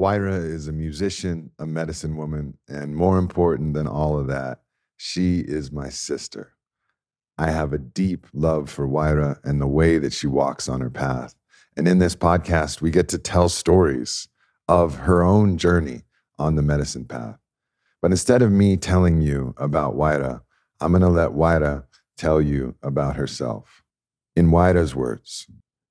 Huaira is a musician, a medicine woman, and more important than all of that, she is my sister. I have a deep love for Huaira and the way that she walks on her path. And in this podcast, we get to tell stories of her own journey on the medicine path. But instead of me telling you about Huaira, I'm going to let Huaira tell you about herself. In Huaira's words,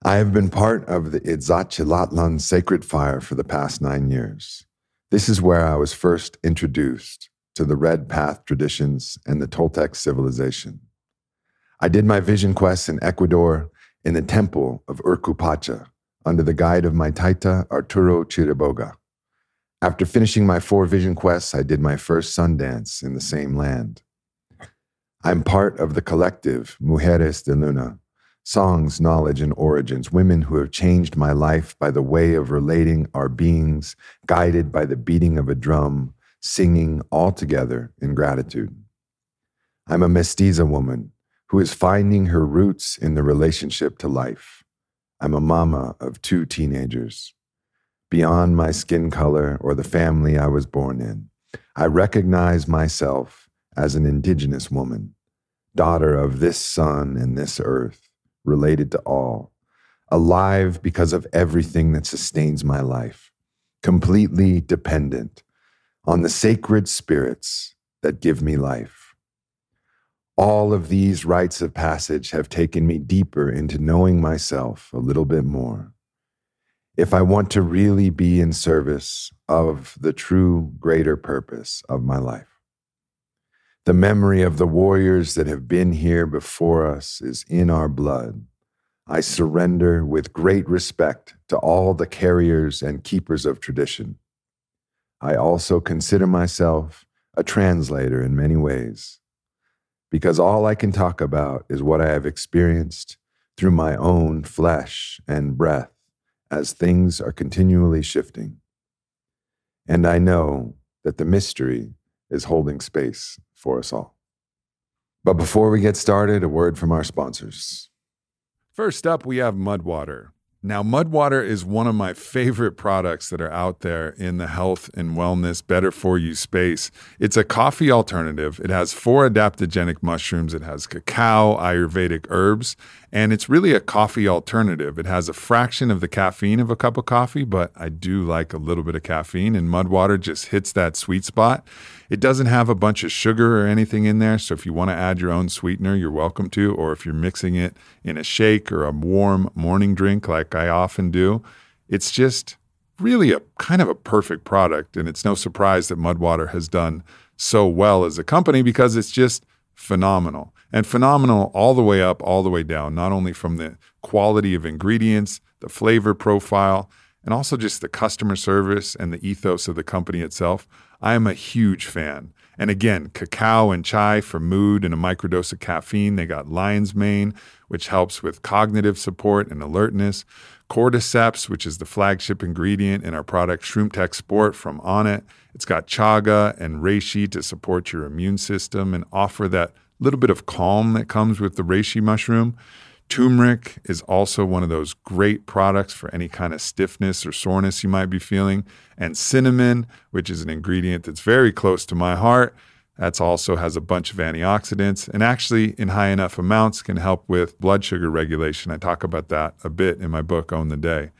I have been part of the Itzachilatlan sacred fire for the past nine years. This is where I was first introduced to the Red Path traditions and the Toltec civilization. I did my vision quests in Ecuador in the temple of Urcupacha under the guide of my Taita Arturo Chiriboga. After finishing my four vision quests, I did my first sun dance in the same land. I'm part of the collective Mujeres de Luna, songs, knowledge, and origins, women who have changed my life by the way of relating our beings, guided by the beating of a drum, singing all together in gratitude. I'm a mestiza woman who is finding her roots in the relationship to life. I'm a mama of two teenagers. Beyond my skin color or the family I was born in, I recognize myself as an indigenous woman, daughter of this sun and this earth related to all, alive because of everything that sustains my life, completely dependent on the sacred spirits that give me life. All of these rites of passage have taken me deeper into knowing myself a little bit more. If I want to really be in service of the true greater purpose of my life. The memory of the warriors that have been here before us is in our blood. I surrender with great respect to all the carriers and keepers of tradition. I also consider myself a translator in many ways, because all I can talk about is what I have experienced through my own flesh and breath as things are continually shifting. And I know that the mystery is holding space for us all. But before we get started, a word from our sponsors. First up, we have Mudwater. Now, Mudwater is one of my favorite products that are out there in the health and wellness, better for you space. It's a coffee alternative. It has four adaptogenic mushrooms, it has cacao, Ayurvedic herbs, and it's really a coffee alternative. It has a fraction of the caffeine of a cup of coffee, but I do like a little bit of caffeine, and Mudwater just hits that sweet spot. It doesn't have a bunch of sugar or anything in there, so if you want to add your own sweetener, you're welcome to, or if you're mixing it in a shake or a warm morning drink like I often do, it's just really a kind of a perfect product. And it's no surprise that Mudwater has done so well as a company because it's just phenomenal and phenomenal all the way up, all the way down, not only from the quality of ingredients, the flavor profile, and also just the customer service and the ethos of the company itself. I am a huge fan. And again, cacao and chai for mood and a microdose of caffeine. They got lion's mane, which helps with cognitive support and alertness. Cordyceps, which is the flagship ingredient in our product Shroom Tech Sport from Onnit. It's got chaga and reishi to support your immune system and offer that little bit of calm that comes with the reishi mushroom. Turmeric is also one of those great products for any kind of stiffness or soreness you might be feeling. And cinnamon, which is an ingredient that's very close to my heart, that's also has a bunch of antioxidants and actually in high enough amounts can help with blood sugar regulation. I talk about that a bit in my book Own the Day.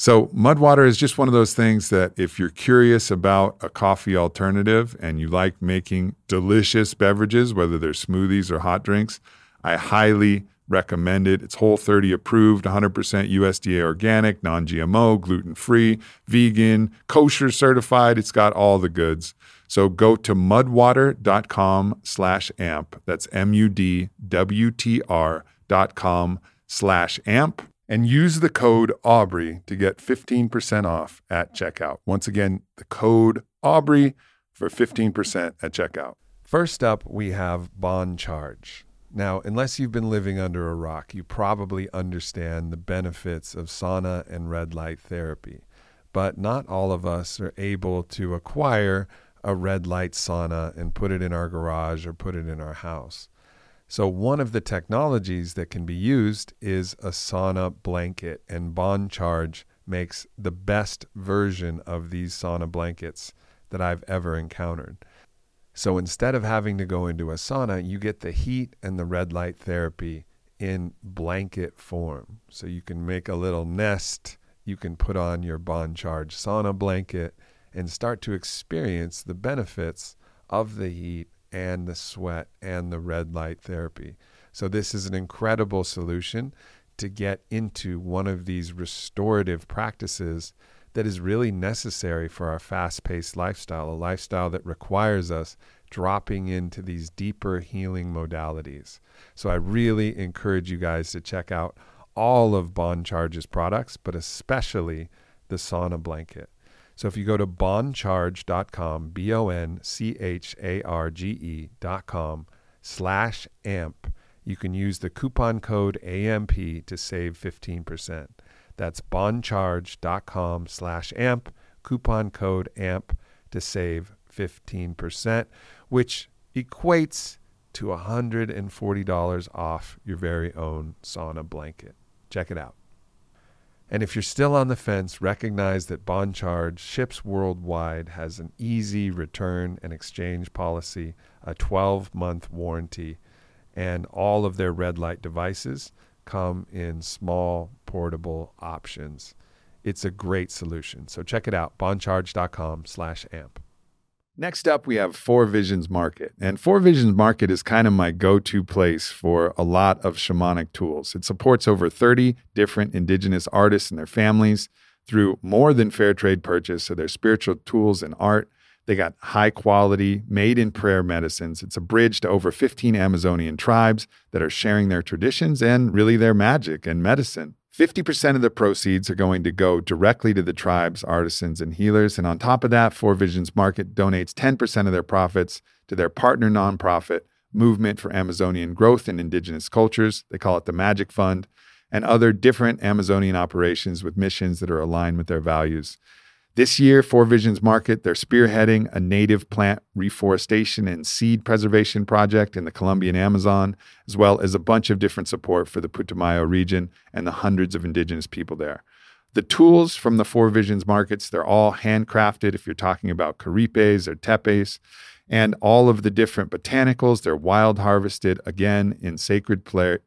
So, Mudwater is just one of those things that if you're curious about a coffee alternative and you like making delicious beverages, whether they're smoothies or hot drinks, I highly recommend it. It's Whole 30 approved, 100% USDA organic, non GMO, gluten free, vegan, kosher certified. It's got all the goods. So go to mudwater.com slash amp. That's M U D W T R dot com slash amp and use the code Aubrey to get 15% off at checkout. Once again, the code Aubrey for 15% at checkout. First up, we have Bon Charge. Now, unless you've been living under a rock, you probably understand the benefits of sauna and red light therapy. But not all of us are able to acquire a red light sauna and put it in our garage or put it in our house. So, one of the technologies that can be used is a sauna blanket, and Bon Charge makes the best version of these sauna blankets that I've ever encountered. So instead of having to go into a sauna, you get the heat and the red light therapy in blanket form. So you can make a little nest, you can put on your Bon Charge sauna blanket and start to experience the benefits of the heat and the sweat and the red light therapy. So this is an incredible solution to get into one of these restorative practices that is really necessary for our fast paced lifestyle, a lifestyle that requires us dropping into these deeper healing modalities. So I really encourage you guys to check out all of Bon Charge's products, but especially the sauna blanket. So if you go to boncharge.com, B O N C H A R G E.com slash AMP, you can use the coupon code AMP to save 15%. That's boncharge.com slash AMP, coupon code AMP to save 15%, which equates to $140 off your very own sauna blanket. Check it out. And if you're still on the fence, recognize that Bon Charge ships worldwide, has an easy return and exchange policy, a 12 month warranty, and all of their red light devices come in small portable options. It's a great solution. So check it out, boncharge.com slash amp. Next up, we have Four Visions Market. And Four Visions Market is kind of my go to place for a lot of shamanic tools. It supports over 30 different indigenous artists and their families through more than fair trade purchase of their spiritual tools and art. They got high quality, made in prayer medicines. It's a bridge to over 15 Amazonian tribes that are sharing their traditions and really their magic and medicine. 50% of the proceeds are going to go directly to the tribes, artisans, and healers. And on top of that, Four Visions Market donates 10% of their profits to their partner nonprofit, Movement for Amazonian Growth in Indigenous Cultures. They call it the Magic Fund, and other different Amazonian operations with missions that are aligned with their values. This year, Four Visions Market, they're spearheading a native plant reforestation and seed preservation project in the Colombian Amazon, as well as a bunch of different support for the Putumayo region and the hundreds of indigenous people there. The tools from the Four Visions markets, they're all handcrafted if you're talking about kuripes or tepis. And all of the different botanicals, they're wild harvested again in sacred prayer,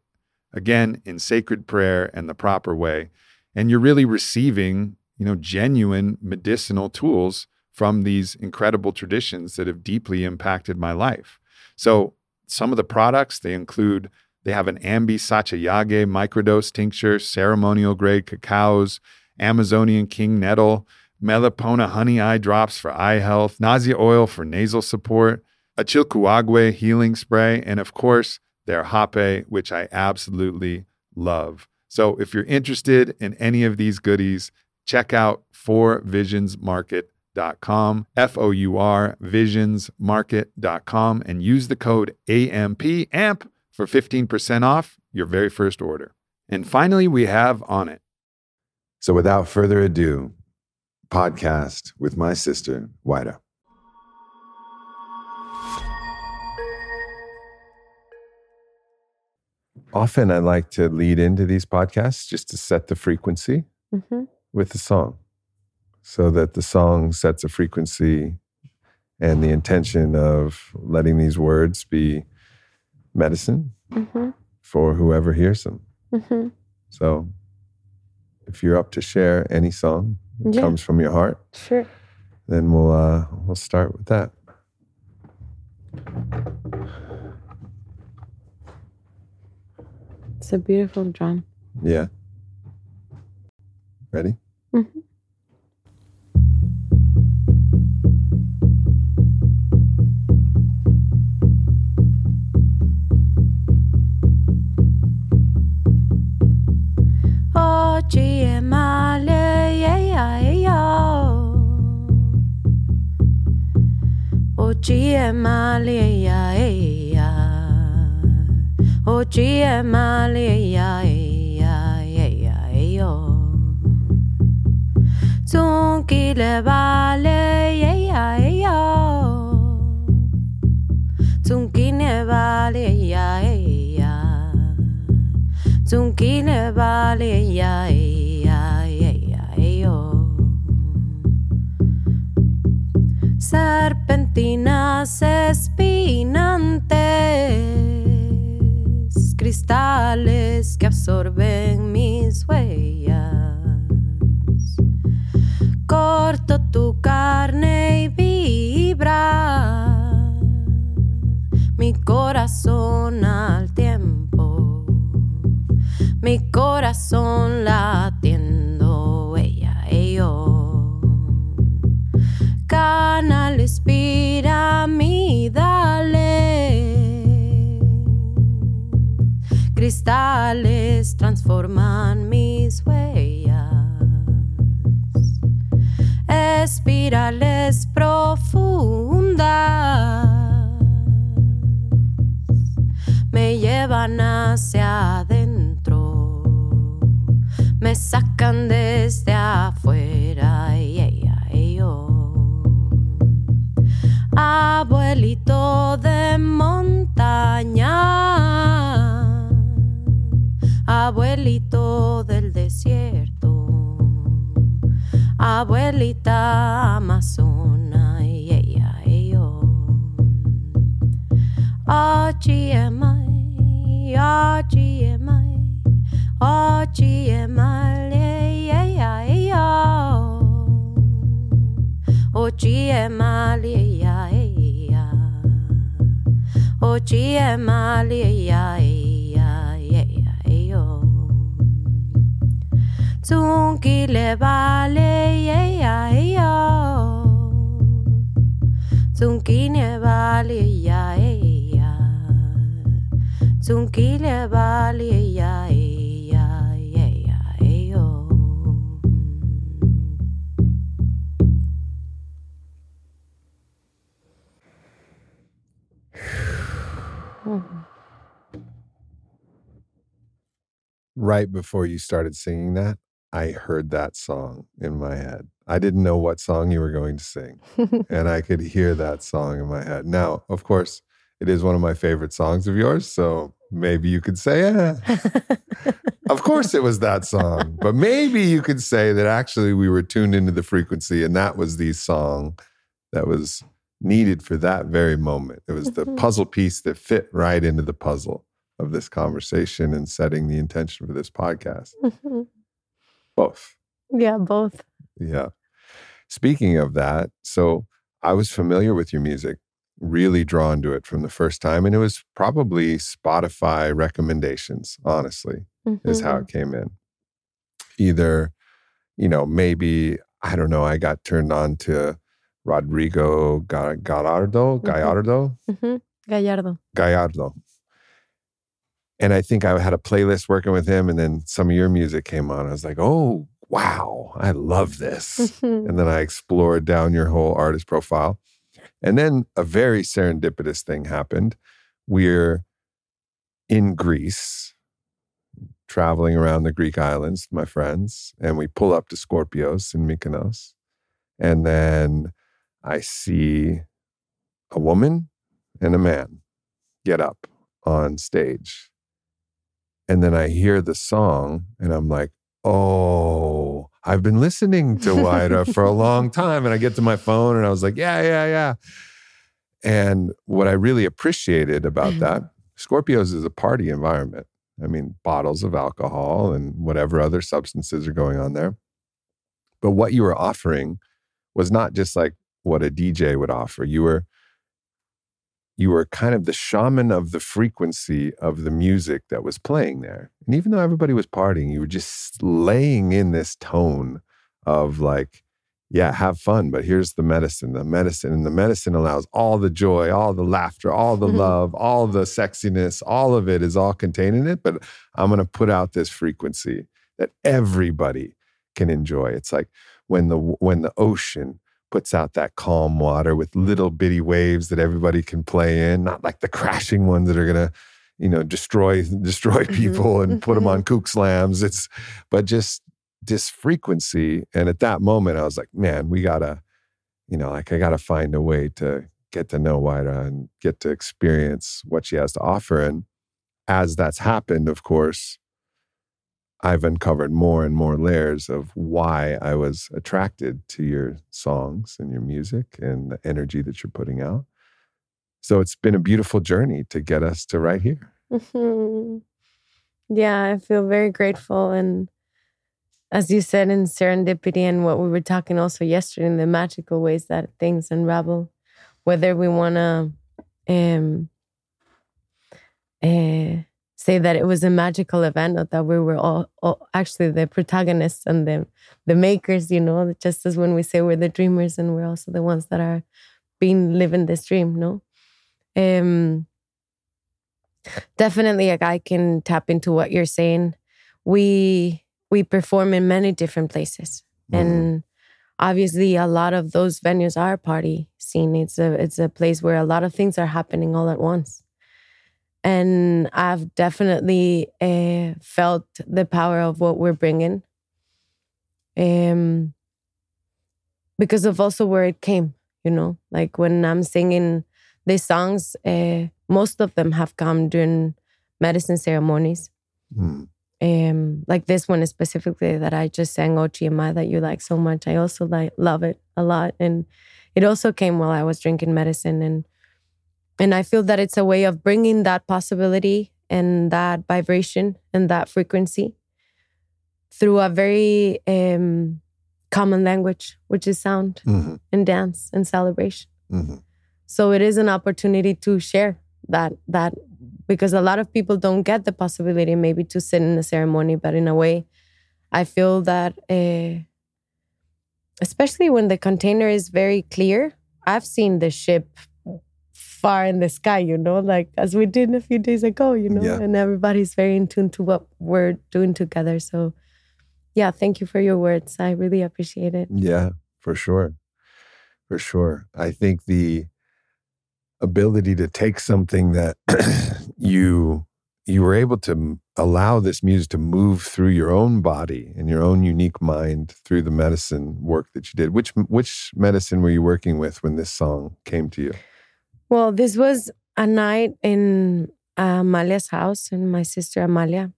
again in sacred prayer and the proper way. And you're really receiving you know, genuine medicinal tools from these incredible traditions that have deeply impacted my life. So some of the products they include they have an Ambi Sachayague microdose tincture, ceremonial grade cacaos, Amazonian king nettle, Melipona honey eye drops for eye health, nausea oil for nasal support, a Chilcuagüe healing spray, and of course, their hape, which I absolutely love. So if you're interested in any of these goodies, check out fourvisionsmarket.com, F O U R visionsmarket.com, and use the code AMP, AMP for 15% off your very first order. And finally, we have Onnit. So without further ado, podcast with my sister, Huaira. Often I like to lead into these podcasts just to set the frequency. Mm-hmm with the song so that the song sets a frequency and the intention of letting these words be medicine mm-hmm. for whoever hears them. Mm-hmm. So if you're up to share any song that yeah. comes from your heart, sure. Then we'll uh, we'll start with that. It's a beautiful drum. Yeah. Ready? Mm-hmm. Oh, Malia, Zon ki le ba le ye ya ye ya Zon ki son le vale, yeah, yeah, yeah. Zunkine vale, yeah, yeah. Zunkine vale, yeah, yeah, yeah, yeah. Serpentinas espinantes, cristales que absorben mis huellas Corto tu carne y vibra. Mi corazón al tiempo, mi corazón latiendo, ella y yo. Canales piramidales, cristales transforman mis huellas, espirales profundas me llevan hacia adentro, me sacan desde afuera y. Abuelito de montaña, abuelito del desierto, abuelita amazona y ella y yo. OGMI, OGMI, OGMI, yeah, yeah, yeah. OGMI, yeah, yeah. OGMI, yeah, yeah, Tunkile vale, yeah, yeah. Tunkine vale, yeah, yeah. Tunkile vale, yeah, yeah, yeah, yeah, yo. right before you started singing that, I heard that song in my head. I didn't know what song you were going to sing, and I could hear that song in my head. Now, of course, it is one of my favorite songs of yours, so maybe you could say, yeah, of course it was that song. But maybe you could say that actually we were tuned into the frequency and that was the song that was needed for that very moment. It was the Mhm. puzzle piece that fit right into the puzzle of this conversation and setting the intention for this podcast. Both. yeah, both. Yeah. Speaking of that, so I was familiar with your music, really drawn to it from the first time. And it was probably Spotify recommendations, honestly, is how Mhm. it came in. Either, you know, maybe, I don't know, I got turned on to Rodrigo Ga- Gallardo, Gallardo, Mhm. Gallardo. Gallardo. And I think I had a playlist working with him, and then some of your music came on. I was like, oh, wow, I love this. Mhm. And then I explored down your whole artist profile. And then a very serendipitous thing happened. We're in Greece, traveling around the Greek islands, my friends, and we pull up to Scorpios in Mykonos. And then I see a woman and a man get up on stage. And then I hear the song, and I'm like, oh, I've been listening to Huaira for a long time. And I get to my phone and I was like, yeah, yeah, yeah. And what I really appreciated about mm-hmm. that, Scorpios is a party environment. I mean, bottles of alcohol and whatever other substances are going on there. But what you were offering was not just like what a DJ would offer. You were you were kind of the shaman of the frequency of the music that was playing there. And even though everybody was partying, you were just laying in this tone of like, yeah, have fun, but here's the medicine, the medicine. And the medicine allows all the joy, all the laughter, all the love, all the sexiness, all of it is all contained in it. But I'm going to put out this frequency that everybody can enjoy. It's like when the when the ocean puts out that calm water with little bitty waves that everybody can play in, not like the crashing ones that are gonna, you know, destroy destroy mm-hmm. people and put them on mm-hmm. kook slams. It's but just this frequency. And at that moment, I was like, man, we gotta, you know, like I gotta find a way to get to know Huaira and get to experience what she has to offer. And as that's happened, of course, I've uncovered more and more layers of why I was attracted to your songs and your music and the energy that you're putting out. So it's been a beautiful journey to get us to right here. Mhm. Yeah, I feel very grateful. And as you said in serendipity, and what we were talking also yesterday, in the magical ways that things unravel, whether we want to um, uh, say that it was a magical event or that we were all, all actually the protagonists and the, the makers, you know, just as when we say we're the dreamers and we're also the ones that are being living this dream, no? Um, definitely like i can tap into what you're saying. We we perform in many different places. And obviously a lot of those venues are party scene. It's a it's a place where a lot of things are happening all at once and i've definitely uh, felt the power of what we're bringing um because of also where it came you know like when i'm singing these songs uh, most of them have come during medicine ceremonies. Mm. Um, like this one specifically that I just sang Ochima that you like so much. I also like love it a lot, and it also came while I was drinking medicine, and and I feel that it's a way of bringing that possibility and that vibration and that frequency through a very um, common language, which is sound Mhm. and dance and celebration. Mhm. So it is an opportunity to share that that because a lot of people don't get the possibility maybe to sit in a ceremony, but in a way, I feel that uh, especially when the container is very clear. I've seen the ship far in the sky, you know, like as we did a few days ago, you know, Yeah. and everybody's very in tune to what we're doing together. So, yeah, thank you for your words. I really appreciate it. Yeah, for sure. For sure. I think the ability to take something that you you were able to allow this music to move through your own body and your own unique mind through the medicine work that you did. Which which medicine were you working with when this song came to you? Well, this was a night in Amalia's house and my sister Amalia.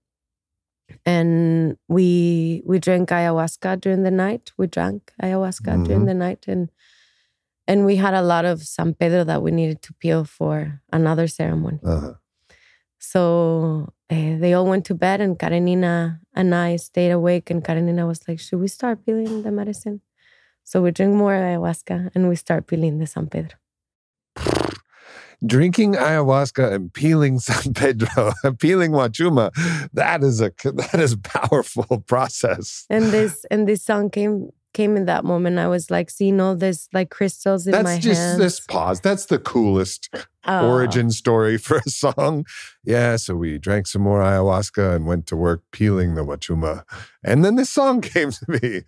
And we we drank ayahuasca during the night. We drank ayahuasca during Mhm. the night and and we had a lot of San Pedro that we needed to peel for another ceremony. Uh-huh. So eh, they all went to bed, and Karenina and I stayed awake. And Karenina was like, "Should we start peeling the medicine?" So we drink more ayahuasca, and we start peeling the San Pedro. Drinking ayahuasca and peeling San Pedro, peeling Wachuma, that is a that is a powerful process. and this and this song came came in that moment. I was like seeing all this like crystals in That's my just hands. this pause. That's the coolest Uh, origin story for a song. Yeah, so we drank some more ayahuasca and went to work peeling the wachuma. And then this song came to me.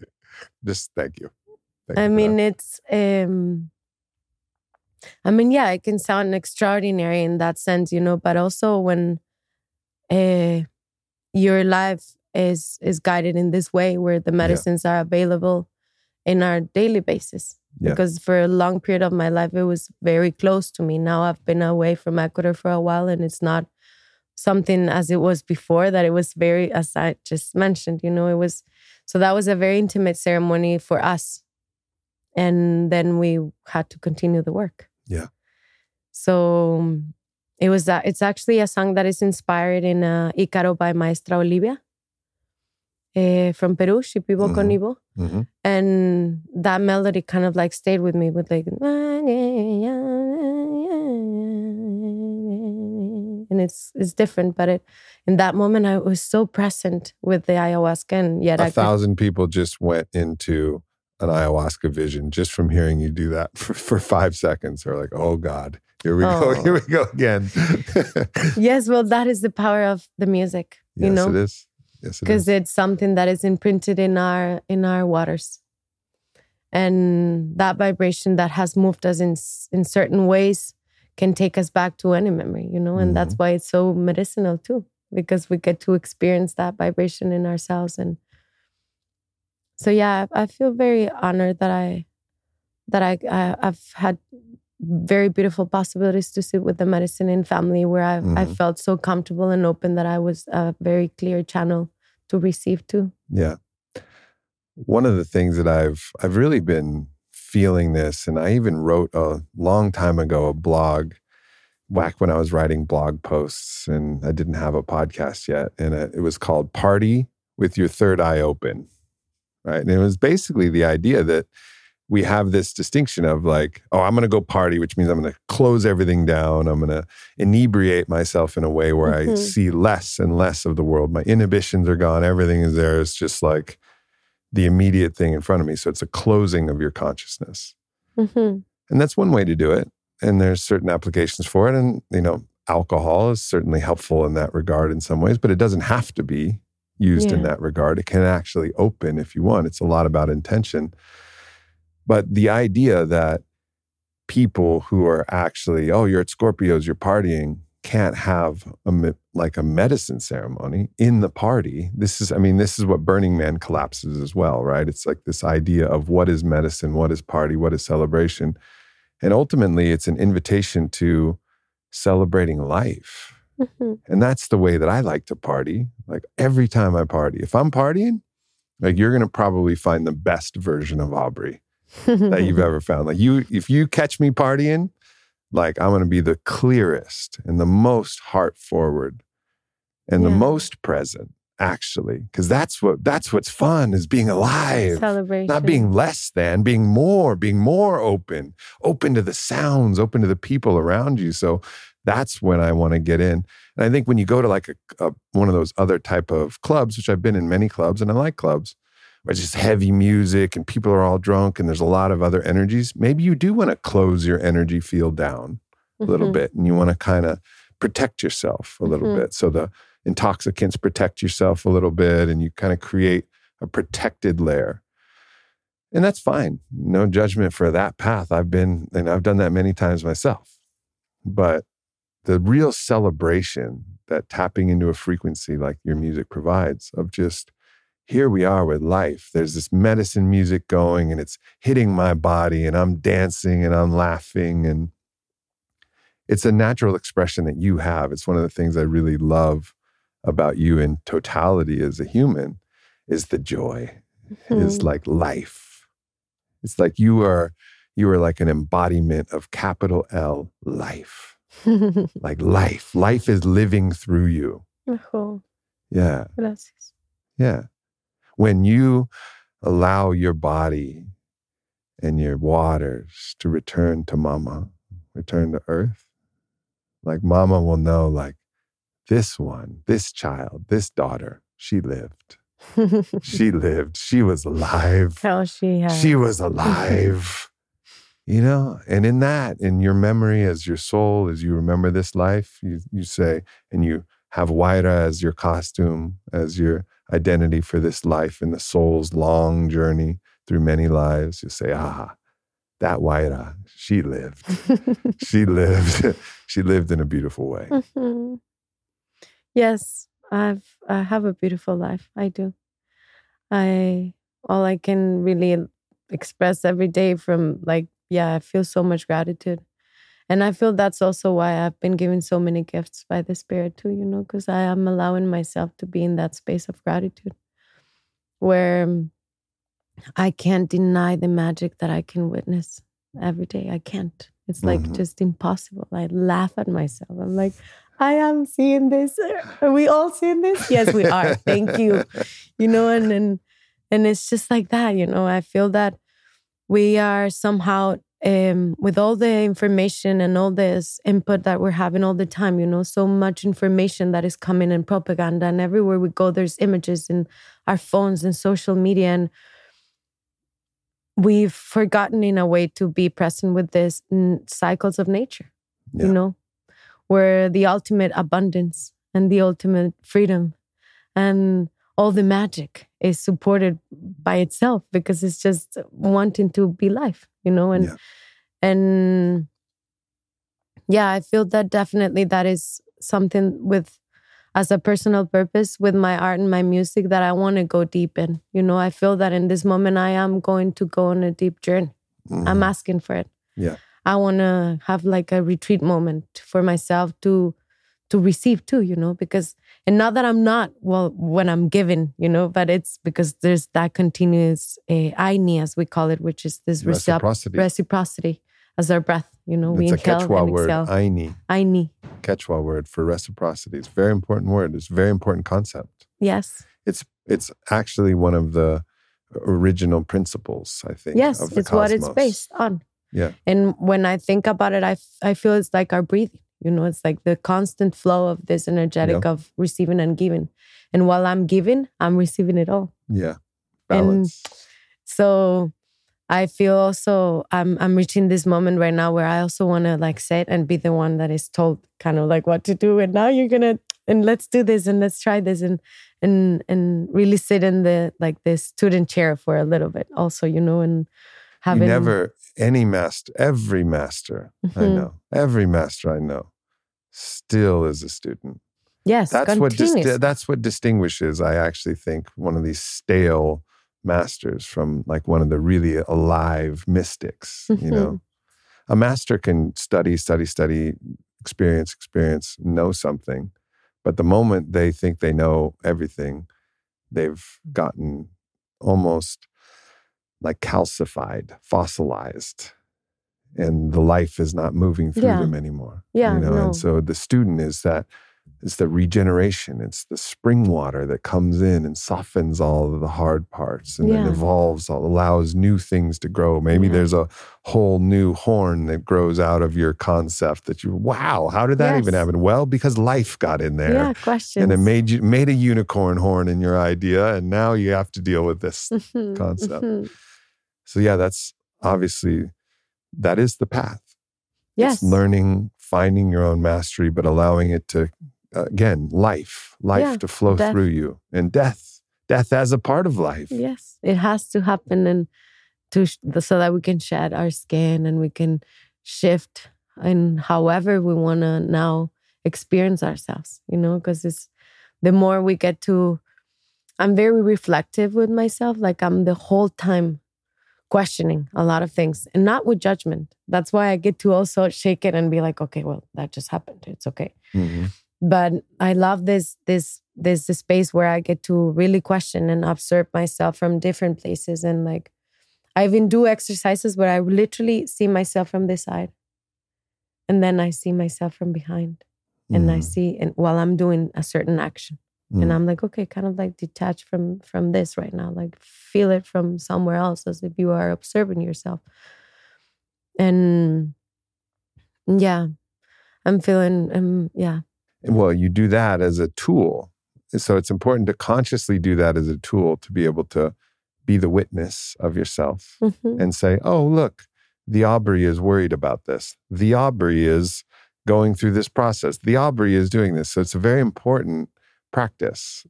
Just thank you. Thank I you mean, it's um, I mean, yeah, it can sound extraordinary in that sense, you know, but also when uh, your life is is guided in this way, where the medicines are available in our daily basis. Yeah. Because for a long period of my life, it was very close to me. Now I've been away from Ecuador for a while, and it's not something as it was before. That it was very, as I just mentioned, you know, it was. So that was a very intimate ceremony for us and then we had to continue the work. Yeah. So it was that. It's actually a song that is inspired in uh, Icaro by Maestra Olivia eh, from Peru, Shipibo con Mhm. Ibo. Mhm. And that melody kind of like stayed with me with like, and it's it's different, but it in that moment I was so present with the ayahuasca, and yet I a could thousand people just went into an ayahuasca vision just from hearing you do that for, for five seconds. They're like, oh God, here we go. Oh. Here we go again. Yes, well, that is the power of the music, you yes, know, it is. Yes, it because is. it's something that is imprinted in our in our waters, and that vibration that has moved us in in certain ways can take us back to any memory, you know, and that's Mm-hmm. why it's so medicinal too, because we get to experience that vibration in ourselves, and so yeah, I I feel very honored that I that I, I I've had very beautiful possibilities to sit with the medicine in family where I I Mhm. felt so comfortable and open that I was a very clear channel to receive too. Yeah. One of the things that I've I've really been feeling this, and I even wrote a long time ago a blog back when I was writing blog posts and I didn't have a podcast yet. And it was called Party with Your Third Eye Open. Right. And it was basically the idea that we have this distinction of like, oh, I'm going to go party, which means I'm going to close everything down. I'm going to inebriate myself in a way where mm-hmm. I see less and less of the world. My inhibitions are gone. Everything is there. It's just like the immediate thing in front of me. So it's a closing of your consciousness. Mm-hmm. And that's one way to do it. And there's certain applications for it. And, you know, alcohol is certainly helpful in that regard in some ways, but it doesn't have to be used yeah. in that regard. It can actually open if you want. It's a lot about intention. But the idea that people who are actually, oh, you're at Scorpios, you're partying, can't have a like a medicine ceremony in the party. This is, I mean, this is what Burning Man collapses as well, right? It's like this idea of what is medicine, what is party, what is celebration. And ultimately, it's an invitation to celebrating life. Mm-hmm. And that's the way that I like to party. Like every time I party, if I'm partying, like you're going to probably find the best version of Aubrey that you've ever found. Like you, if you catch me partying, like I'm going to be the clearest and the most heart forward and yeah. the most present actually because that's what that's what's fun is being alive celebration not being less than being more being more open open to the sounds open to the people around you so that's when i want to get in and i think when you go to like a, a, one of those other type of clubs which i've been in many clubs and i like clubs where it's just heavy music and people are all drunk and there's a lot of other energies maybe you do want to close your energy field down a mm-hmm. little bit and you want to kind of protect yourself a little mm-hmm. bit so the intoxicants protect yourself a little bit and you kind of create a protected layer. And that's fine. No judgment for that path. I've been, and I've done that many times myself. But the real celebration that tapping into a frequency like your music provides of just here we are with life. There's this medicine music going and it's hitting my body and I'm dancing and I'm laughing and it's a natural expression that you have. It's one of the things I really love about you in totality as a human is the joy mm-hmm. is like life it's like you are you are like an embodiment of capital l life like life life is living through you oh. yeah Gracias. yeah when you allow your body and your waters to return to mama return to earth like mama will know like this one, this child, this daughter, she lived. she lived. She was alive. Hell, she had. She was alive. You know, and in that, in your memory as your soul, as you remember this life, you, you say, and you have Huaira as your costume, as your identity for this life in the soul's long journey through many lives. You say, ah, that Huaira, she lived. she lived. she lived in a beautiful way. Mm-hmm. Yes, I've I have a beautiful life. I do. I all I can really express every day from like yeah, I feel so much gratitude. And I feel that's also why I've been given so many gifts by the spirit too, you know, because I am allowing myself to be in that space of gratitude where I can't deny the magic that I can witness every day. I can't. It's like mm-hmm. just impossible. I laugh at myself. I'm like, I am seeing this. Are we all seeing this? Yes, we are. Thank you. You know, and and and it's just like that. You know, I feel that we are somehow um, with all the information and all this input that we're having all the time. You know, so much information that is coming in propaganda, and everywhere we go, there's images in our phones and social media, and we've forgotten in a way to be present with this cycles of nature. Yeah. You know, where the ultimate abundance and the ultimate freedom and all the magic is supported by itself because it's just wanting to be life, you know, and yeah. and yeah, I feel that definitely that is something with as a personal purpose with my art and my music that I want to go deep in. You know, I feel that in this moment I am going to go on a deep journey. Mm-hmm. I'm asking for it. Yeah. I want to have like a retreat moment for myself to to receive too, you know, because and not that I'm not well when I'm given, you know, but it's because there's that continuous uh, ayni, as we call it, which is this Reciprocity. reciprocity as our breath. You know, we it's a inhale Quechua and word, exhale. ayni. Ayni, Quechua word for reciprocity. It's a very important word. It's a very important concept. yes, It's it's actually one of the original principles, I think. yes, of the it's what it's based on. Yeah. And when I think about it, I, f- I feel it's like our breathing. You know, it's like the constant flow of this energetic of receiving and giving. And while I'm giving, I'm receiving it all. Yeah. And- Balance. So I feel also I'm I'm reaching this moment right now where I also want to like sit and be the one that is told kind of like what to do. And now you're gonna and let's do this and let's try this and and and really sit in the like the student chair for a little bit also, you know, and having you never any master, every master I Mhm. know, every master I know, still is a student. yes, That's what dis- that's what distinguishes. I actually think one of these stale masters from like one of the really alive mystics. You Mm-hmm. know, a master can study, study, study, experience, experience, know something, but the moment they think they know everything, they've gotten almost like calcified, fossilized, and the life is not moving through Yeah. them anymore. Yeah, you know, no. and so the student is that it's the regeneration. It's the spring water that comes in and softens all of the hard parts and then Yeah. evolves, allows new things to grow. Maybe Yeah. there's a whole new horn that grows out of your concept that you, wow, how did that even happen? Well, because life got in there. yeah, questions. And it made you made a unicorn horn in your idea, and now you have to deal with this. Mhm, concept. So yeah, that's obviously that is the path. Yes. It's learning, finding your own mastery, but allowing it to, again, life, life Yeah, to flow death. through you, and death, death as a part of life. Yes, it has to happen, and to so that we can shed our skin and we can shift in however we want to now experience ourselves. You know, because it's the more we get to. I'm very reflective with myself. Like I'm the whole time questioning a lot of things, and not with judgment. That's why I get to also shake it and be like, okay, well, that just happened. It's okay Mhm. but I love this this this this space where I get to really question and observe myself from different places and like I even do exercises where I literally see myself from this side and then I see myself from behind and I Mhm. see and while I'm doing a certain action and Mhm. I'm like okay kind of like detach from from this right now like feel it from somewhere else as if you are observing yourself and yeah I'm feeling um yeah Well, you do that as a tool. So it's important to consciously do that as a tool to be able to be the witness of yourself. Mhm. and say, oh, look, the Aubrey is worried about this. The Aubrey is going through this process. The Aubrey is doing this. So it's very important practice.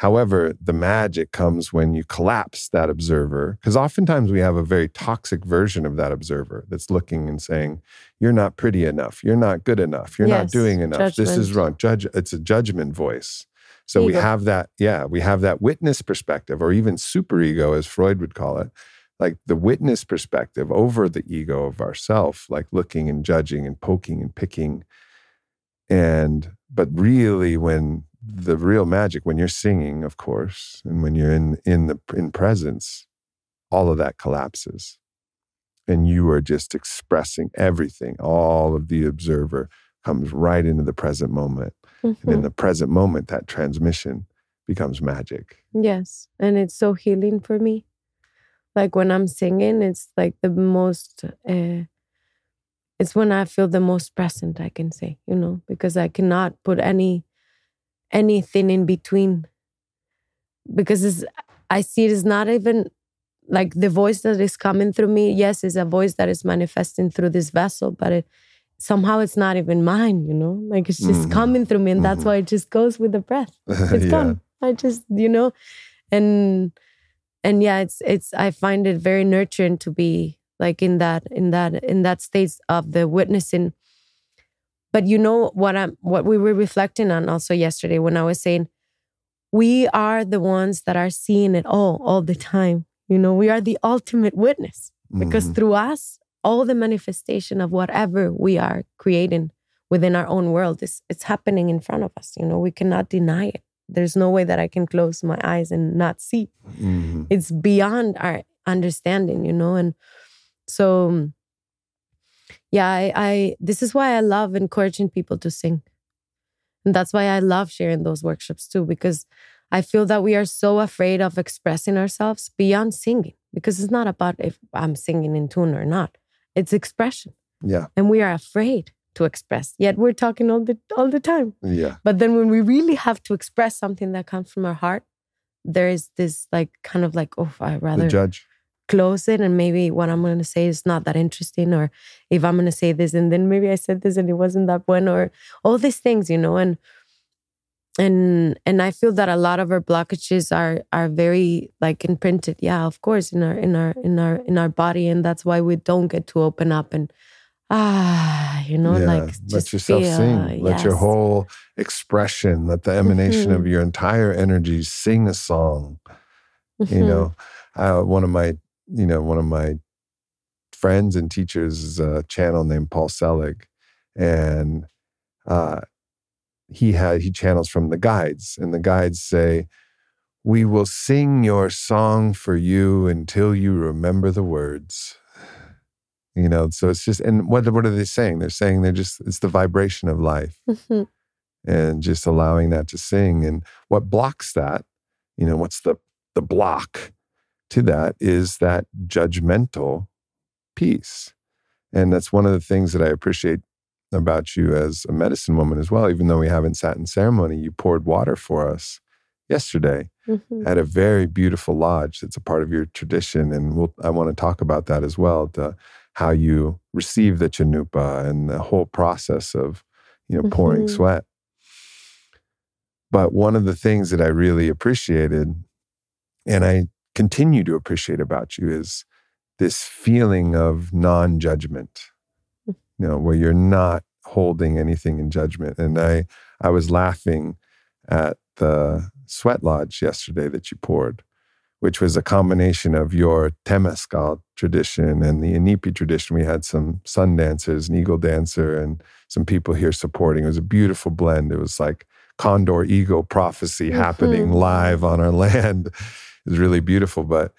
However, the magic comes when you collapse that observer, because oftentimes we have a very toxic version of that observer that's looking and saying, You're not pretty enough. You're not good enough. You're not doing enough. This is wrong. Judge, it's a judgment voice. So we have that, yeah, we have that witness perspective, or even superego, as Freud would call it, like the witness perspective over the ego of ourself, like looking and judging and poking and picking. And but really, when the real magic, when you're singing, of course, and when you're in in the in presence, all of that collapses, and you are just expressing everything. All of the observer comes right into the present moment. And in Mhm. the present moment, that transmission becomes magic. Yes. And it's so healing for me. Like when I'm singing, it's like the most, uh, it's when I feel the most present, I can say, you know, because I cannot put any, anything in between. Because it's, I see it is not even like the voice that is coming through me. Yes, it's a voice that is manifesting through this vessel, but it, somehow it's not even mine, you know, like it's just Mhm. coming through me. And that's Mhm. why it just goes with the breath it's yeah. gone. I just, you know, and and yeah, it's it's I find it very nurturing to be like in that in that in that state of the witnessing. But you know what I'm what we were reflecting on also yesterday when I was saying we are the ones that are seeing it all all the time. You know, we are the ultimate witness because Mhm. through us all the manifestation of whatever we are creating within our own world. is it's happening in front of us. You know, we cannot deny it. There's no way that I can close my eyes and not see. Mm-hmm. It's beyond our understanding, you know, and so yeah, I, I this is why I love encouraging people to sing. And that's why I love sharing those workshops too, because I feel that we are so afraid of expressing ourselves beyond singing, because it's not about if I'm singing in tune or not. It's expression. Yeah. And we are afraid to express. Yet we're talking all the all the time. Yeah. But then when we really have to express something that comes from our heart, there is this like kind of like, oh, I rather The judge. Close it and maybe what I'm going to say is not that interesting or if I'm going to say this and then maybe I said this and it wasn't that one or all these things you know and and and I feel that a lot of our blockages are are very like imprinted yeah of course in our in our in our in our body and that's why we don't get to open up and ah you know yeah, like let yourself feel, sing. Let your whole expression, let the emanation of Mhm. your entire energy sing a song. You Mhm. know, uh, one of my, you know, one of my friends and teachers is a channel named Paul Selig, and uh, he had he channels from the guides, and the guides say, "We will sing your song for you until you remember the words." You know, so it's just, and what what are they saying? They're saying they're just it's the vibration of life Mhm. and just allowing that to sing. And what blocks that, you know, what's the the block to that is that judgmental piece. And that's one of the things that I appreciate about you as a medicine woman as well. Even though we haven't sat in ceremony, you poured water for us yesterday Mhm. at a very beautiful lodge. It's a part of your tradition, and we'll, I want to talk about that as well. The, how you receive the chanupa and the whole process of, you know, pouring Mhm. sweat. But one of the things that I really appreciated, and I continue to appreciate about you, is this feeling of non-judgment. You know, where you're not holding anything in judgment. And I, I was laughing at the sweat lodge yesterday that you poured, which was a combination of your Temescal tradition and the Inipi tradition. We had some sun dancers, an eagle dancer, and some people here supporting. It was a beautiful blend. It was like condor eagle prophecy happening Mhm. live on our land. Was really beautiful. But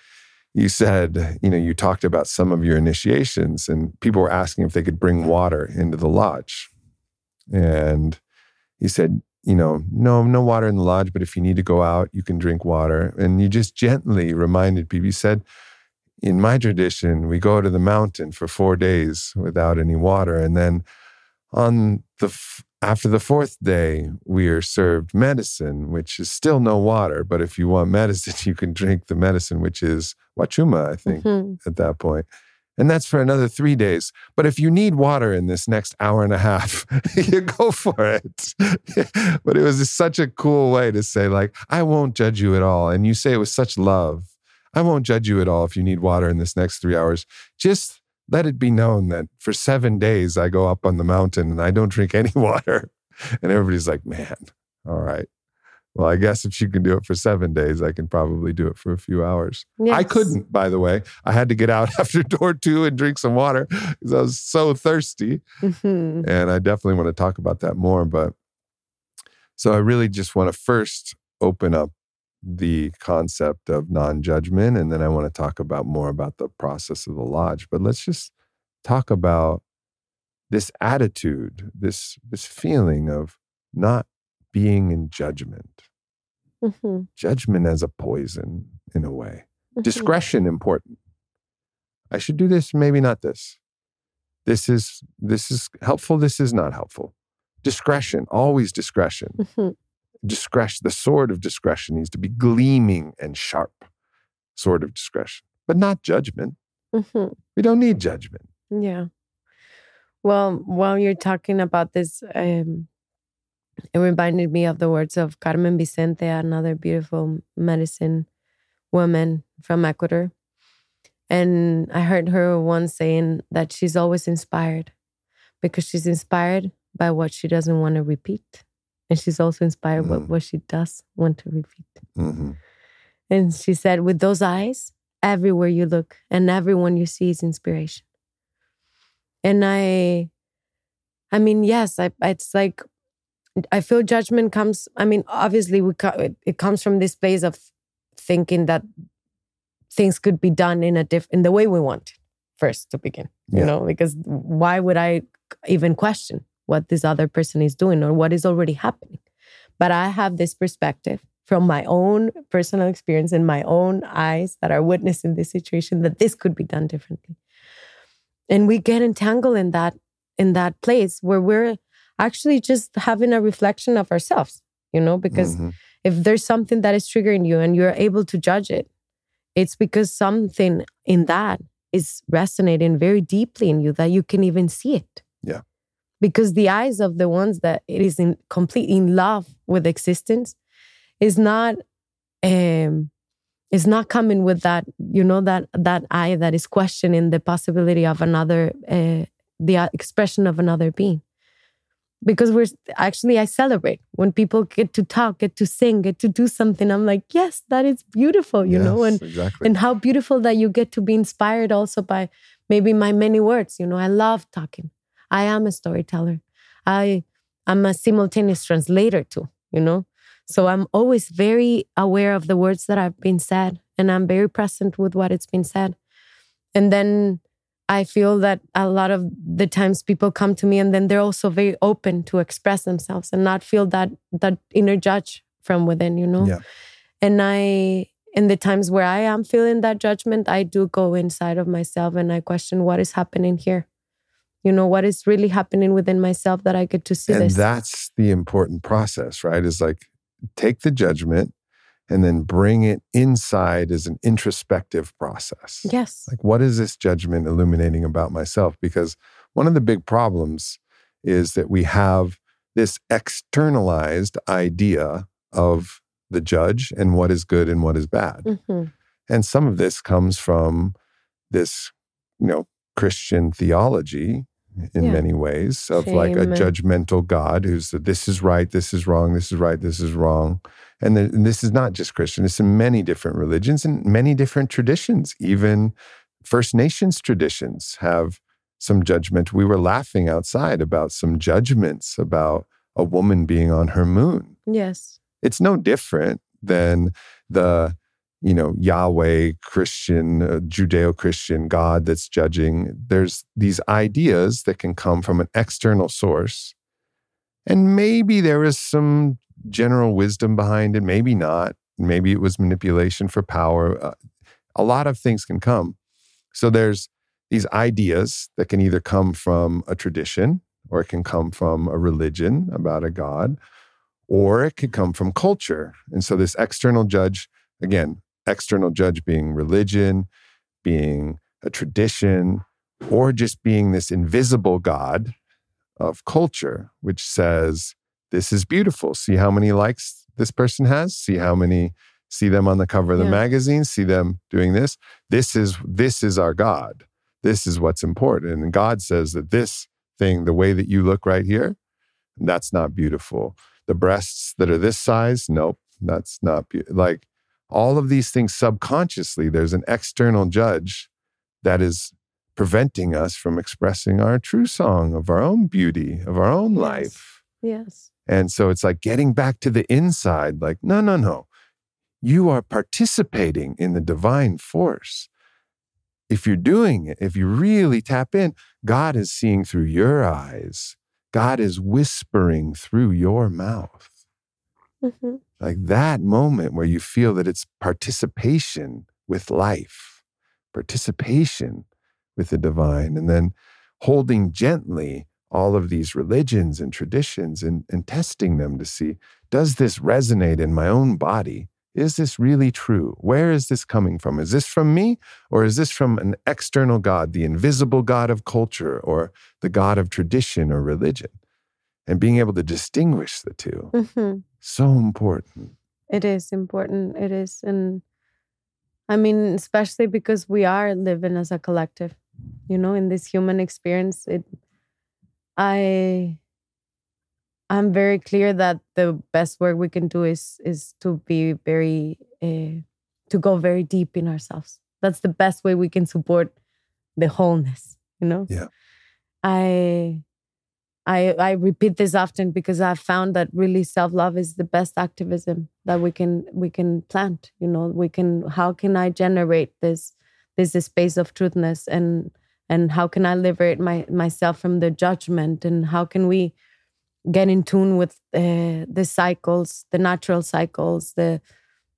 you said, you know, you talked about some of your initiations, and people were asking if they could bring water into the lodge. And you said, you know, no, no water in the lodge, but if you need to go out, you can drink water. And you just gently reminded people, you said, in my tradition, we go to the mountain for four days without any water. And then on the, f- after the fourth day, we are served medicine, which is still no water. But if you want medicine, you can drink the medicine, which is wachuma, I think Mhm. at that point. And that's for another three days. But if you need water in this next hour and a half, you go for it. but it was such a cool way to say, like, I won't judge you at all. And you say it with such love. I won't judge you at all if you need water in this next three hours. Just let it be known that for seven days I go up on the mountain and I don't drink any water. And everybody's like, man, all right. Well, I guess if she can do it for seven days, I can probably do it for a few hours. I couldn't, by the way. I had to get out after door two and drink some water because I was so thirsty. Mhm. And I definitely want to talk about that more. But so I really just want to first open up the concept of non judgment. And then I want to talk about more about the process of the lodge. But let's just talk about this attitude, this, this feeling of not being in judgment, Mhm. judgment as a poison in a way Mhm. discretion important i should do this maybe not this this is this is helpful this is not helpful discretion always discretion Mhm. Discretion the sword of discretion needs to be gleaming and sharp sword of discretion but not judgment Mhm. we don't need judgment Yeah. Well, while you're talking about this, um, it reminded me of the words of Carmen Vicente, another beautiful medicine woman from Ecuador. And I heard her once saying that she's always inspired because she's inspired by what she doesn't want to repeat. And she's also inspired by Mm. what she does want to repeat. Mhm. And she said, with those eyes, everywhere you look and everyone you see is inspiration. And I I mean, yes, I, it's like I feel judgment comes. I mean, obviously, we it, it comes from this place of thinking that things could be done in a diff in the way we want first to begin. You know, because why would I even question what this other person is doing or what is already happening? But I have this perspective from my own personal experience and my own eyes that are witnessing this situation that this could be done differently. And we get entangled in that in that place where we're actually just having a reflection of ourselves, you know, because mm-hmm. if there's something that is triggering you and you're able to judge it, it's because something in that is resonating very deeply in you that you can even see it. Yeah. Because the eyes of the ones that it is in complete in love with existence is not um is not coming with that, you know, that that eye that is questioning the possibility of another uh, the expression of another being because we're actually I celebrate when people get to talk, get to sing, get to do something. I'm like, yes, that is beautiful, you yes, know, and exactly. and how beautiful that you get to be inspired also by maybe my many words. You know, I love talking. I am a storyteller. I I'm a simultaneous translator too. You know, so I'm always very aware of the words that have been said, and I'm very present with what it's been said. And then I feel that a lot of the times people come to me and then they're also very open to express themselves and not feel that that inner judge from within, you know? Yeah. And I in the times where I am feeling that judgment, I do go inside of myself and I question what is happening here. You know, what is really happening within myself that I get to see and this. that's the important process, right? Is like take the judgment and then bring it inside as an introspective process. Yes. Like, what is this judgment illuminating about myself? Because one of the big problems is that we have this externalized idea of the judge and what is good and what is bad. Mm-hmm. And some of this comes from this, you know, Christian theology in yeah. many ways of Shame. like a judgmental God who's this is right, this is wrong, this is right, this is wrong. And, the, and this is not just Christian, it's in many different religions and many different traditions. Even First Nations traditions have some judgment. We were laughing outside about some judgments about a woman being on her moon. Yes. It's no different than the you know Yahweh Christian uh, Judeo-Christian God that's judging there's these ideas that can come from an external source and maybe there is some general wisdom behind it, maybe not. Maybe it was manipulation for power. Uh, a lot of things can come. So there's these ideas that can either come from a tradition or it can come from a religion about a god or it could come from culture. And so this external judge, again, external judge being religion, being a tradition, or just being this invisible God of culture, which says, this is beautiful. See how many likes this person has. See how many see them on the cover of the yeah. magazine. See them doing this. This is this is our God. This is what's important. And God says that this thing, the way that you look right here, that's not beautiful. The breasts that are this size, nope, that's not be- like all of these things subconsciously. There's an external judge that is preventing us from expressing our true song of our own beauty, of our own yes. life. Yes. And so it's like getting back to the inside, like, no, no, no. You are participating in the divine force. If you're doing it, if you really tap in, God is seeing through your eyes. God is whispering through your mouth. Mm-hmm. Like that moment where you feel that it's participation with life, participation with the divine, and then holding gently all of these religions and traditions and, and testing them to see does this resonate in my own body? Is this really true? Where is this coming from? Is this from me or is this from an external God, the invisible God of culture or the God of tradition or religion? And being able to distinguish the 2 mm-hmm. so important. It is important. It is. And I mean, especially because we are living as a collective, you know, in this human experience, it I I'm very clear that the best work we can do is is to be very uh, to go very deep in ourselves. That's the best way we can support the wholeness. You know. Yeah. I I, I repeat this often because I've found that really self love is the best activism that we can we can plant. You know, we can how can I generate this this space of truthness and and how can I liberate my myself from the judgment and how can we get in tune with uh, the cycles, the natural cycles, the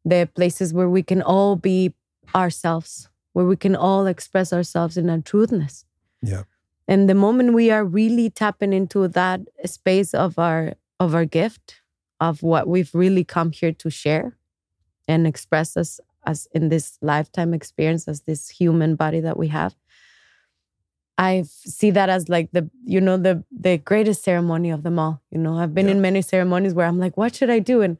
the places where we can all be ourselves, where we can all express ourselves in our truthness. Yeah. And the moment we are really tapping into that space of our of our gift, of what we've really come here to share and express us as in this lifetime experience as this human body that we have. I see that as like the you know the the greatest ceremony of them all. You know, I've been Yeah. in many ceremonies where I'm like, what should I do? And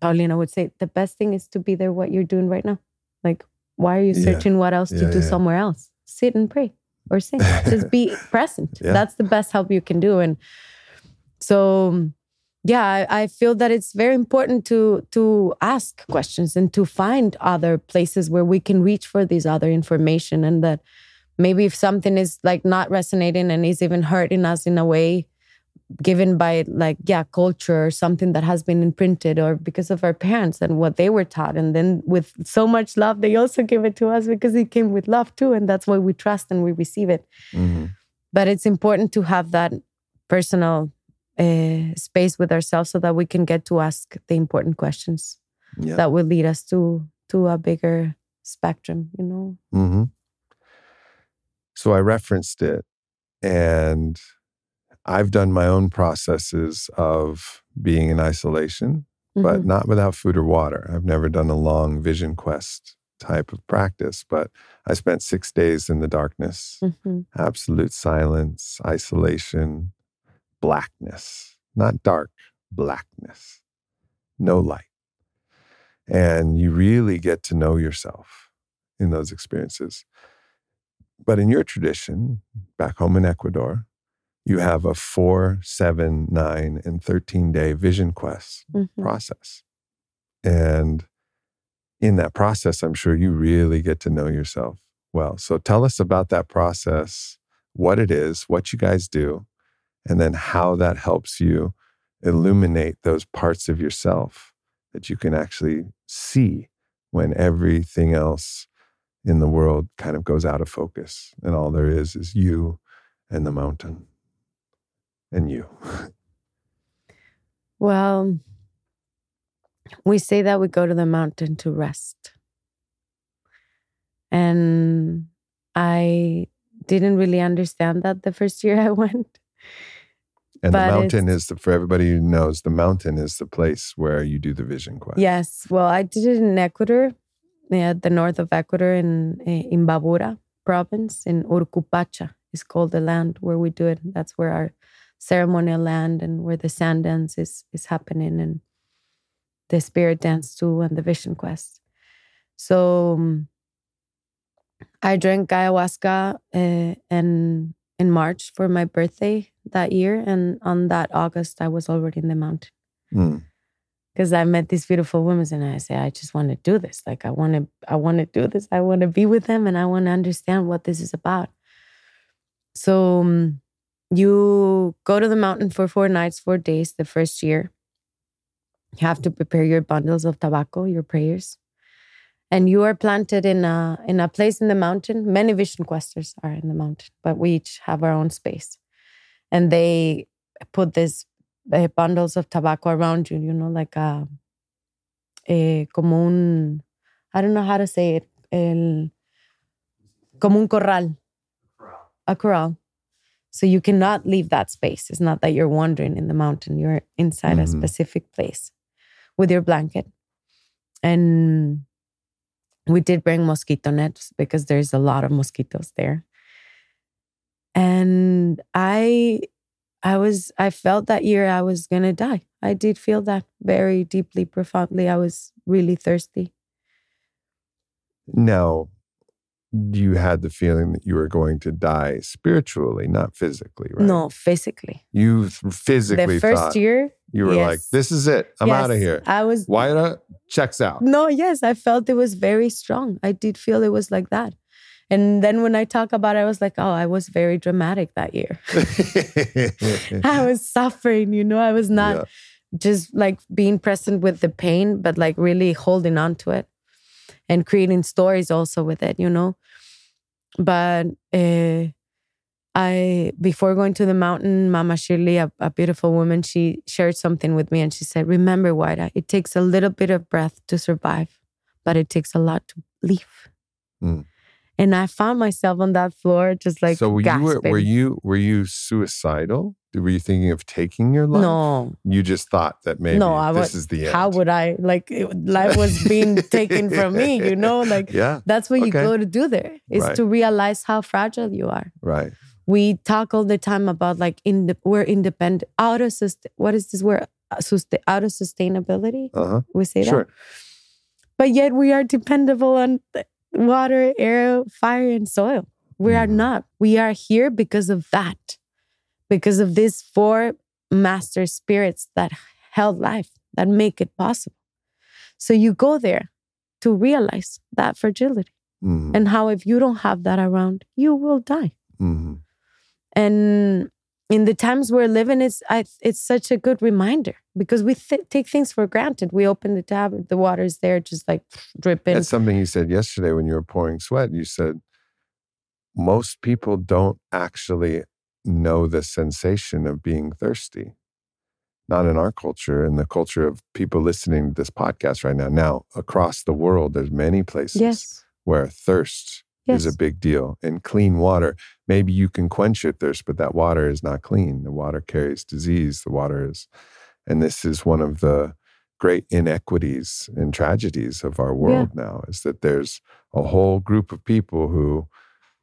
Paulina would say, the best thing is to be there what you're doing right now. Like, why are you Yeah. searching what else to do yeah. somewhere else? Sit and pray or sing. Just be present. Yeah. That's the best help you can do. And so yeah, I, I feel that it's very important to to ask questions and to find other places where we can reach for this other information and that maybe if something is like not resonating and is even hurting us in a way given by like yeah culture or something that has been imprinted or because of our parents and what they were taught. And then with so much love they also give it to us because it came with love too. And that's why we trust and we receive it. Mhm. but it's important to have that personal uh, space with ourselves so that we can get to ask the important questions Yeah. that will lead us to to a bigger spectrum you know? Hmm So I referenced it, and I've done my own processes of being in isolation, but Mhm. not without food or water. I've never done a long vision quest type of practice, but I spent six days in the darkness, Mhm. absolute silence, isolation, blackness, not dark, blackness, no light. And you really get to know yourself in those experiences. But in your tradition, back home in Ecuador, you have a four, seven, nine, and 13 day vision quest Mhm. process. And in that process, I'm sure you really get to know yourself well. So tell us about that process, what it is, what you guys do, and then how that helps you illuminate those parts of yourself that you can actually see when everything else in the world kind of goes out of focus and all there is is you and the mountain and you. well we say that we go to the mountain to rest and i didn't really understand that the first year i went And But the mountain is the, for everybody who knows, the mountain is the place where you do the vision quest. Yes. Well, I did it in Ecuador, yeah, the north of Ecuador in eh, in Imbabura province in Urcupacha is called the land where we do it. That's where our ceremonial land and where the sun dance is is happening and the spirit dance too and the vision quest. So um, I drank ayahuasca uh, and in March for my birthday that year, and on that August I was already in the mountain Mm. because I met these beautiful women and I say, I just want to do this. Like I want to, I want to do this. I want to be with them and I want to understand what this is about. So um, you go to the mountain for four nights, four days. The first year, you have to prepare your bundles of tobacco, your prayers, and you are planted in a in a place in the mountain. Many vision questers are in the mountain, but we each have our own space, and they put this uh, bundles of tobacco around you, you know, like a, a como un, I don't know how to say it, el, como un corral, a corral. So you cannot leave that space. It's not that you're wandering in the mountain, you're inside a Mhm. specific place with your blanket. And we did bring mosquito nets because there's a lot of mosquitoes there. And I I was I felt that year I was gonna die. I did feel that very deeply, profoundly. I was really thirsty. Now, you had the feeling that you were going to die spiritually, not physically, right? No, physically. You physically the first year, you were like, "This is it. I'm out of here." I was Huaira checks out. No, yes, I felt it was very strong. I did feel it was like that. And then when I talk about it, I was like, oh, I was very dramatic that year. I was suffering, you know, I was not Yeah. just like being present with the pain, but like really holding on to it and creating stories also with it, you know. But uh, I, before going to the mountain, Mama Shirley, a, a beautiful woman, she shared something with me and she said, Remember, Huaira, it takes a little bit of breath to survive, but it takes a lot to leave. Mm. And I found myself on that floor just like so were you were, were you were you suicidal? Were you thinking of taking your life? No, You just thought that maybe no, I this was. is the end. How would I like? It, life was being taken from me, you know. Like yeah, that's what you go to do there is Right. to realize how fragile you are. right. We talk all the time about like in the we're independent, out of sustain. What is this word? Uh, Sustain, out of sustainability. Uh huh. We say that. Sure. But yet we are dependable on water, air, fire, and soil. We are Mhm. not. We are here because of that, because of these four master spirits that held life, that make it possible. So you go there to realize that fragility hmm and how if you don't have that around, you will die. hmm And in the times we're living, it's I, it's such a good reminder because we th- take things for granted. We open the tap, the water's there, just like dripping. That's something you said yesterday when you were pouring sweat. You said most people don't actually know the sensation of being thirsty. Not in our culture, in the culture of people listening to this podcast right now. Now, across the world, there's many places yes, where thirst yes, is a big deal. And clean water, maybe you can quench your thirst, but that water is not clean. The water carries disease. The water is, and this is one of the great inequities and tragedies of our world now is that there's a whole group of people who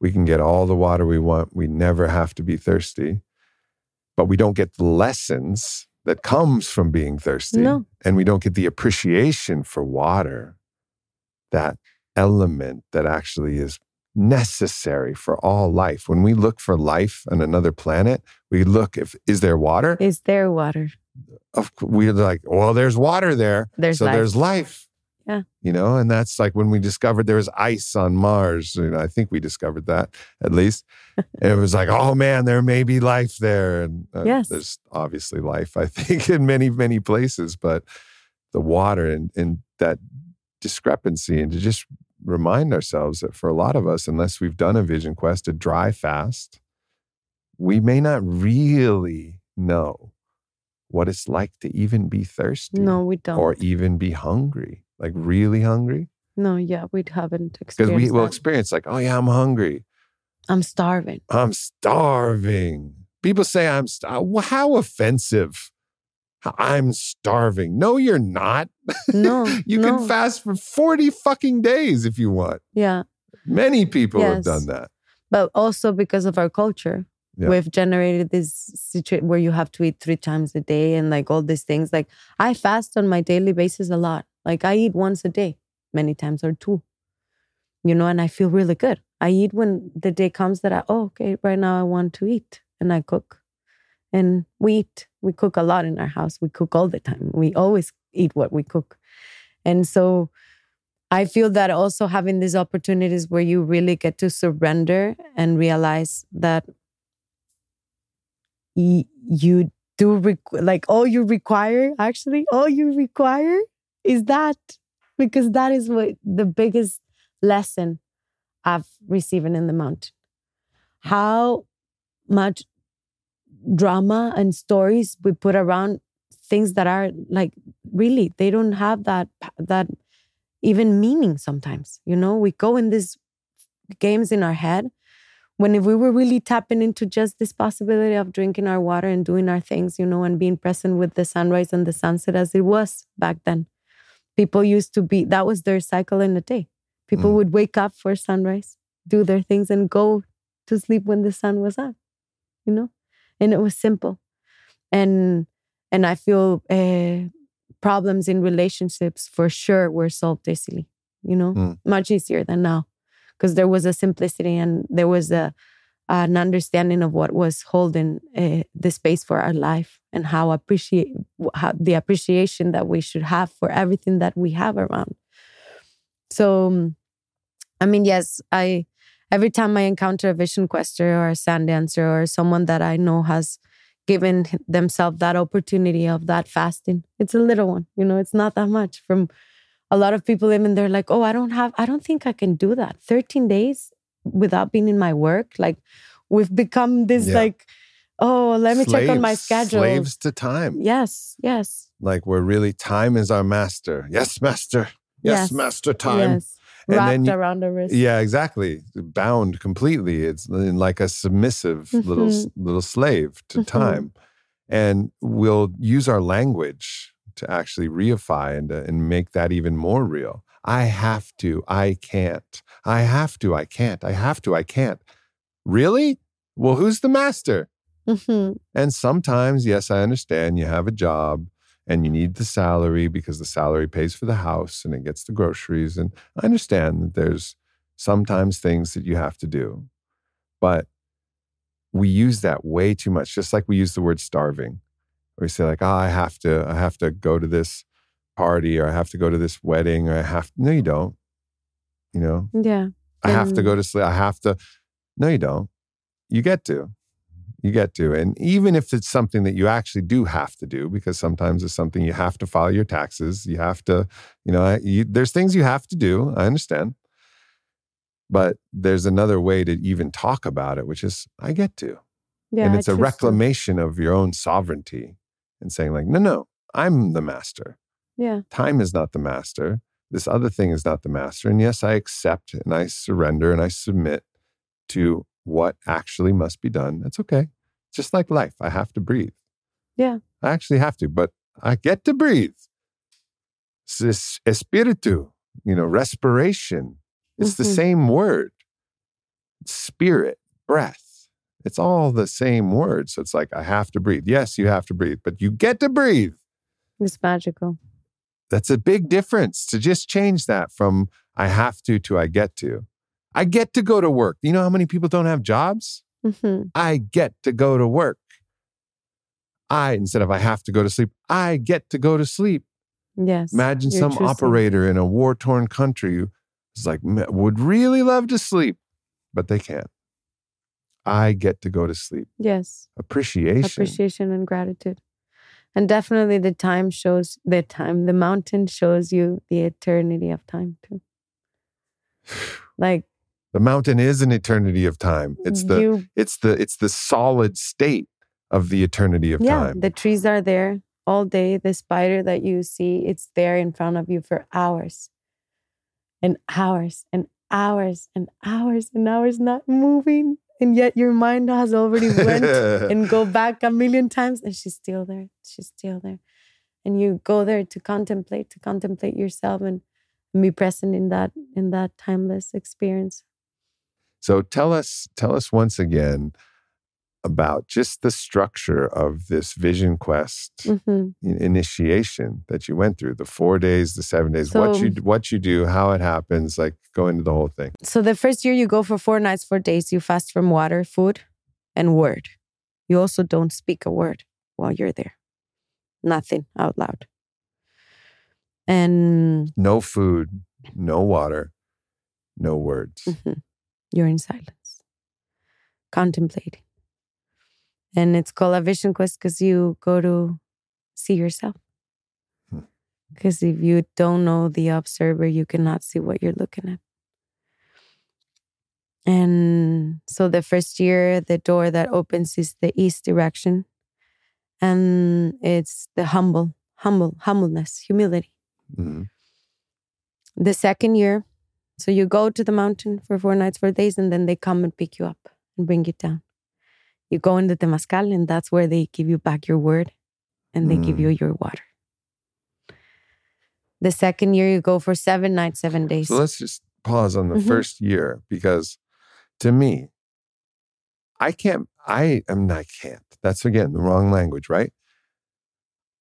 we can get all the water we want. We never have to be thirsty, but we don't get the lessons that comes from being thirsty. No. And we don't get the appreciation for water, that element that actually is necessary for all life. When we look for life on another planet, we look if is there water? Is there water? Of we're like, well, there's water there, There's so life. there's life. Yeah. You know, and that's like when we discovered there was ice on Mars. You know, I think we discovered that at least. and it was like, oh man, there may be life there. And uh, Yes. there's obviously life, I think, in many, many places. But the water and, and that discrepancy, and to just remind ourselves that for a lot of us, unless we've done a vision quest, a dry fast, we may not really know what it's like to even be thirsty No, we don't. or even be hungry, like really hungry. no, yeah, we haven't Because experienced we will that. experience, like, oh, yeah, I'm hungry. I'm starving. I'm starving. People say I'm, st- uh, how offensive. I'm starving. No, you're not. No, you no. can fast for 40 fucking days if you want. Yeah, Many people have done that. but also because of our culture, Yeah. we've generated this situation where you have to eat three times a day and like all these things. Like I fast on my daily basis a lot. Like I eat once a day, many times or two. You know, and I feel really good. I eat when the day comes that I oh okay, right now I want to eat, and I cook, and we eat. We cook a lot in our house. We cook all the time. We always eat what we cook, and so I feel that also having these opportunities where you really get to surrender and realize that you do like all you require actually all you require is that because that is what the biggest lesson I've received in the mountain how much drama and stories we put around things that are like really they don't have that that even meaning sometimes you know? We go in these games in our head when if we were really tapping into just this possibility of drinking our water and doing our things you know and being present with the sunrise and the sunset as it was back then. People used to be that was their cycle in the day. People Mm. would wake up for sunrise do their things and go to sleep when the sun was up you know and it was simple. And and i feel uh, problems in relationships for sure were solved easily you know? Mm. much easier than now because there was a simplicity and there was a an understanding of what was holding uh, the space for our life and how appreciate how the appreciation that we should have for everything that we have around. So um, i mean yes i every time I encounter a vision quester or a sun dancer or someone that I know has given themselves that opportunity of that fasting, it's a little one, you know, it's not that much. From a lot of people, even they're like, oh, I don't have, I don't think I can do that. 13 days without being in my work. Like we've become this Yeah. like, oh, let me check on my schedule. Slaves to time. Yes, yes. Like we're really time is our master. Yes, master. Yes, Yes. master time. Yes. And Wrapped then you- around the wrist. Yeah, exactly. Bound completely. It's like a submissive little Mhm. little slave to Mhm. time, and we'll use our language to actually reify and to, and make that even more real. I have to. I can't. I have to. I can't. I have to. I can't. Really? Well, who's the master? Mhm. And sometimes, yes, I understand you have a job and you need the salary because the salary pays for the house and it gets the groceries. And I understand that there's sometimes things that you have to do. But we use that way too much, just like we use the word starving. Or we say, like, oh, I have to, I have to go to this party or I have to go to this wedding or I have to, no, you don't. You know, Yeah. I have to go to sleep. I have to. No, you don't. You get to. You get to. And even if it's something that you actually do have to do, because sometimes it's something you have to file your taxes, you have to, you know, you, there's things you have to do. I understand. But there's another way to even talk about it, which is, I get to. Yeah. and it's a to. reclamation of your own sovereignty and saying, like, no, no, I'm the master Yeah. time is not the master. This other thing is not the master. And yes, I accept and I surrender and I submit to what actually must be done. That's okay. Just like life, I have to breathe. Yeah. I actually have to, but I get to breathe. It's this espiritu, you know, respiration. It's the Mhm. same word. Spirit, breath. It's all the same word. So it's like, I have to breathe. Yes, you have to breathe, but you get to breathe. It's magical. That's a big difference to just change that from I have to to I get to. I get to go to work. You know how many people don't have jobs? hmm I get to go to work. I, instead of I have to go to sleep, I get to go to sleep. Yes. Imagine some operator in a war torn country who is like, would really love to sleep, but they can't. I get to go to sleep. Yes. Appreciation. Appreciation and gratitude. And definitely the time shows the time. The mountain shows you the eternity of time too. Like The mountain is an eternity of time. It's the you it's the it's the solid state of the eternity of yeah, time. the trees are there all day. The spider that you see, it's there in front of you for hours and hours and hours and hours and hours not moving. And yet your mind has already went and go back a million times and she's still there. She's still there. And you go there to contemplate, to contemplate yourself and be present in that in that timeless experience. So tell us, tell us once again about just the structure of this vision quest Mhm. initiation that you went through, the four days, the seven days, what you what you do, how it happens, like go into the whole thing. So the first year you go for four nights, four days, you fast from water, food, and word. You also don't speak a word while you're there. Nothing out loud. And No food, no water, no words. mhm, you're in silence, contemplating. And it's called a vision quest because you go to see yourself. Hmm. Because if you don't know the observer, you cannot see what you're looking at. And so the first year, the door that opens is the east direction. And it's the humble, humble, humbleness, humility. Mhm. The second year, so you go to the mountain for four nights, four days, and then they come and pick you up and bring you down. You go into Temascal, and that's where they give you back your word and they give Mm. you your water. The second year, you go for seven nights, seven days. So let's just pause on the Mhm. first year because to me, I can't, I am I can't. That's again the wrong language, right?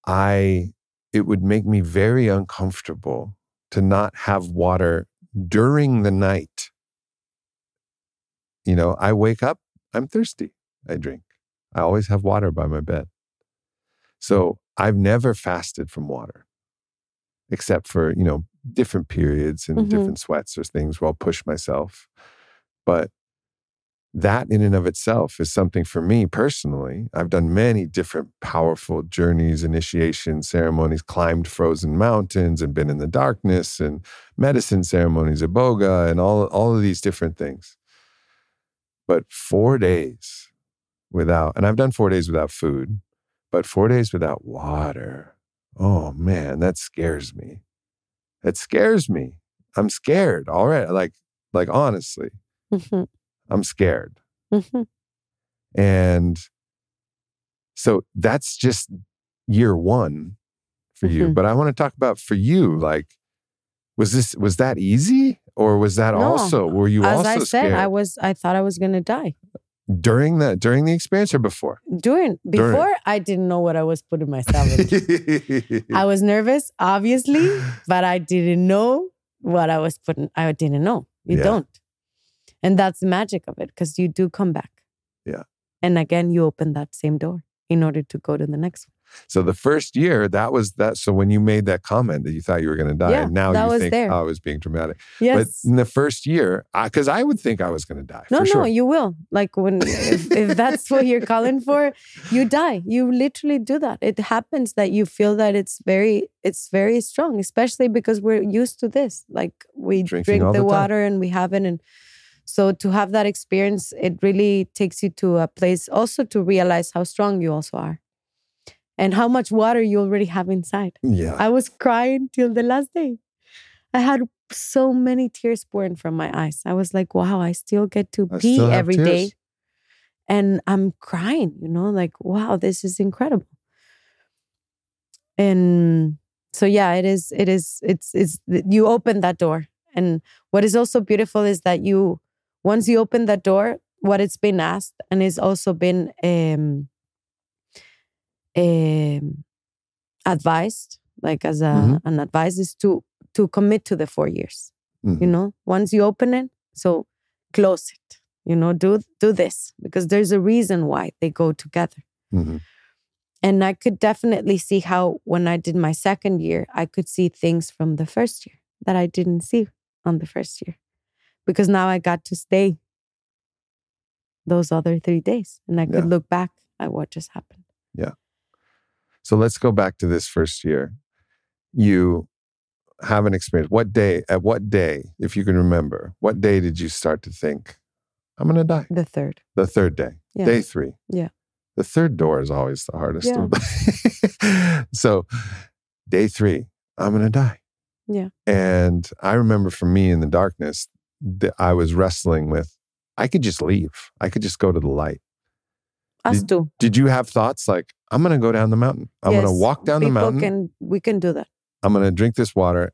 I, it would make me very uncomfortable to not have water during the night. You know, I wake up, I'm thirsty, I drink. I always have water by my bed. So I've never fasted from water except for, you know, different periods and Mhm. different sweats or things where I'll push myself. But that in and of itself is something for me personally. I've done many different powerful journeys, initiation ceremonies, climbed frozen mountains and been in the darkness and medicine ceremonies, iboga and all, all of these different things. But four days without, and I've done four days without food, but four days without water. Oh man, that scares me. It scares me. I'm scared already. Like, like honestly. Mm-hmm. I'm scared. Mhm. And so that's just year one for you. Mhm. But I want to talk about for you, like, was this was that easy? Or was that No. also were you As also I said, scared I was I thought I was gonna die. during the during the experience or before? During During. before I didn't know what I was putting myself in. I was nervous, obviously, but I didn't know what I was putting. I didn't know. You Yeah. don't. And that's the magic of it because you do come back. Yeah. And again, you open that same door in order to go to the next one. So the first year, that was that. So when you made that comment that you thought you were going to die, Yeah, and now you think, there. oh, I was being dramatic. Yes. But in the first year, because I, would think I was going to die. no, no, sure. you will. Like when if, if that's what you're calling for, you die. You literally do that. It happens that you feel that it's very, it's very strong, especially because we're used to this. Like we Drinking drink the, the water and we have it, and so to have that experience, it really takes you to a place also to realize how strong you also are, and how much water you already have inside. yeah. I was crying till the last day. I had so many tears pouring from my eyes. I was like, wow, I still get to I pee every day. And I'm crying, you know, like, wow, this is incredible. And so yeah, it is, it is, it's it's you open that door. And what is also beautiful is that you once you open that door, what it's been asked and it's also been um um advised, like as a Mhm. an advice is to to commit to the four years. You Mhm. know, once you open it, so close it. You know, do do this because there's a reason why they go together. Mhm. And I could definitely see how when I did my second year, I could see things from the first year that I didn't see on the first year. Because now I got to stay those other three days and I could Yeah. look back at what just happened. Yeah. So let's go back to this first year. You have an experience. What day, at what day, if you can remember, what day did you start to think, I'm going to die? The third. The third day, Yeah. day three. Yeah. The third door is always the hardest. Yeah. so, day three, I'm going to die. Yeah. And I remember for me in the darkness, that I was wrestling with, I could just leave. I could just go to the light. Us Did- too. Did you have thoughts like, I'm going to go down the mountain? I'm going to walk down the mountain. Can, we can do that. I'm going to drink this water.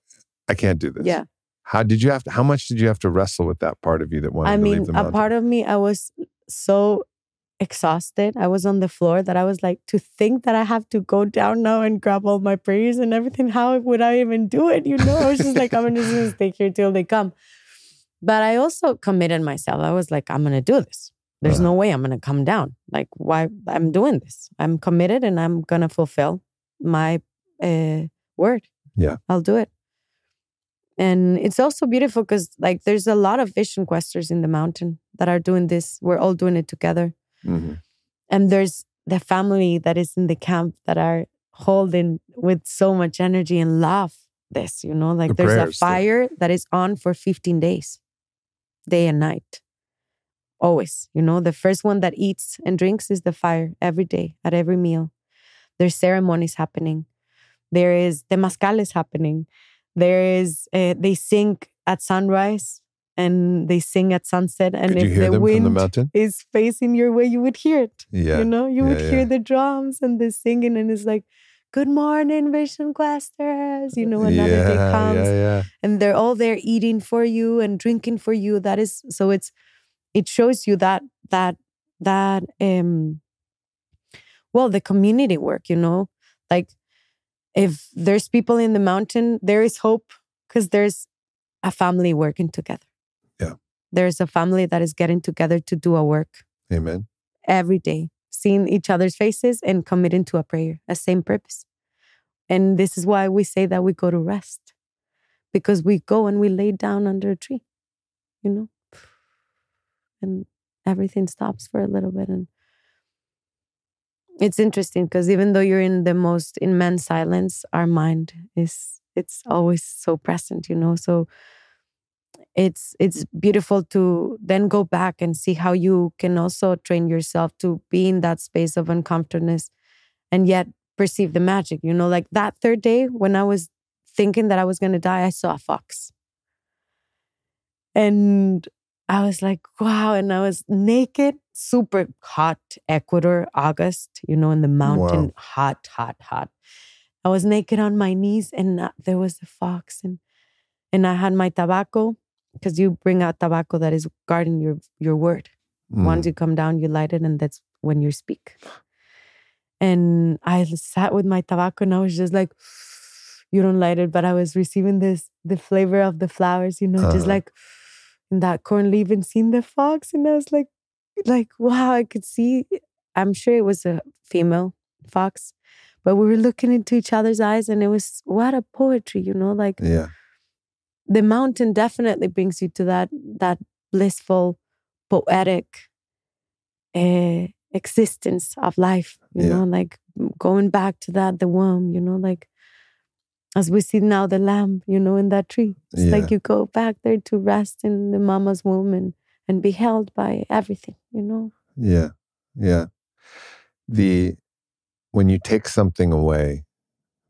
I can't do this. Yeah. How did you have to, how much did you have to wrestle with that part of you that wanted I to mean, leave the mountain? a part of me, I was so exhausted. I was on the floor that I was like, to think that I have to go down now and grab all my prayers and everything. How would I even do it? You know, I was just like, I'm just gonna stay here till they come. But I also committed myself. I was like, I'm gonna do this. There's no way I'm gonna come down. Like, why? I'm doing this. I'm committed and I'm gonna fulfill my uh, word. Yeah. I'll do it. And it's also beautiful because, like, there's a lot of vision questers in the mountain that are doing this. We're all doing it together. Mhm. And there's the family that is in the camp that are holding with so much energy and love this, you know, like The there's a fire that is on for 15 days, day and night. Always, you know, the first one that eats and drinks is the fire every day at every meal. There's ceremonies happening. There is Temascal is happening. There is uh, they sing at sunrise and they sing at sunset. And Could if the wind the is facing your way, you would hear it. Yeah. You know, you would yeah, hear the drums and the singing, and it's like, "Good morning, Vision Questers." You know, another yeah, day comes, Yeah, yeah. and they're all there eating for you and drinking for you. That is so. It's it shows you that that that um. Well, the community work, you know, like if there's people in the mountain, there is hope because there's a family working together. Yeah. There's a family that is getting together to do a work Amen. every day, seeing each other's faces and committing to a prayer, a same purpose. And this is why we say that we go to rest because we go and we lay down under a tree, you know, and everything stops for a little bit and it's interesting because even though you're in the most immense silence our mind is it's always so present you know so it's it's beautiful to then go back and see how you can also train yourself to be in that space of uncomfortableness and yet perceive the magic you know like that third day when i was thinking that i was going to die i saw a fox. And i was like wow and i was naked super hot ecuador august you know in the mountain Wow. hot hot hot. I was naked on my knees and uh, there was a fox and and i had my tobacco because you bring out tobacco that is guarding your your word Mm. once you come down, you light it, and that's when you speak. And I sat with my tobacco, and I was just like, "You don't light it," but I was receiving this the flavor of the flowers, you know, just Uh-huh. like that corn leaf, and seeing the fox, and I was like, like wow, I could see. I'm sure it was a female fox, but we were looking into each other's eyes, and it was what a poetry, you know, like Yeah. The mountain definitely brings you to that that blissful poetic uh, existence of life you Yeah. know like going back to that the womb you know like as we see now the lamb you know in that tree it's Yeah. like you go back there to rest in the mama's womb and and be held by everything you know Yeah. Yeah. The when you take something away,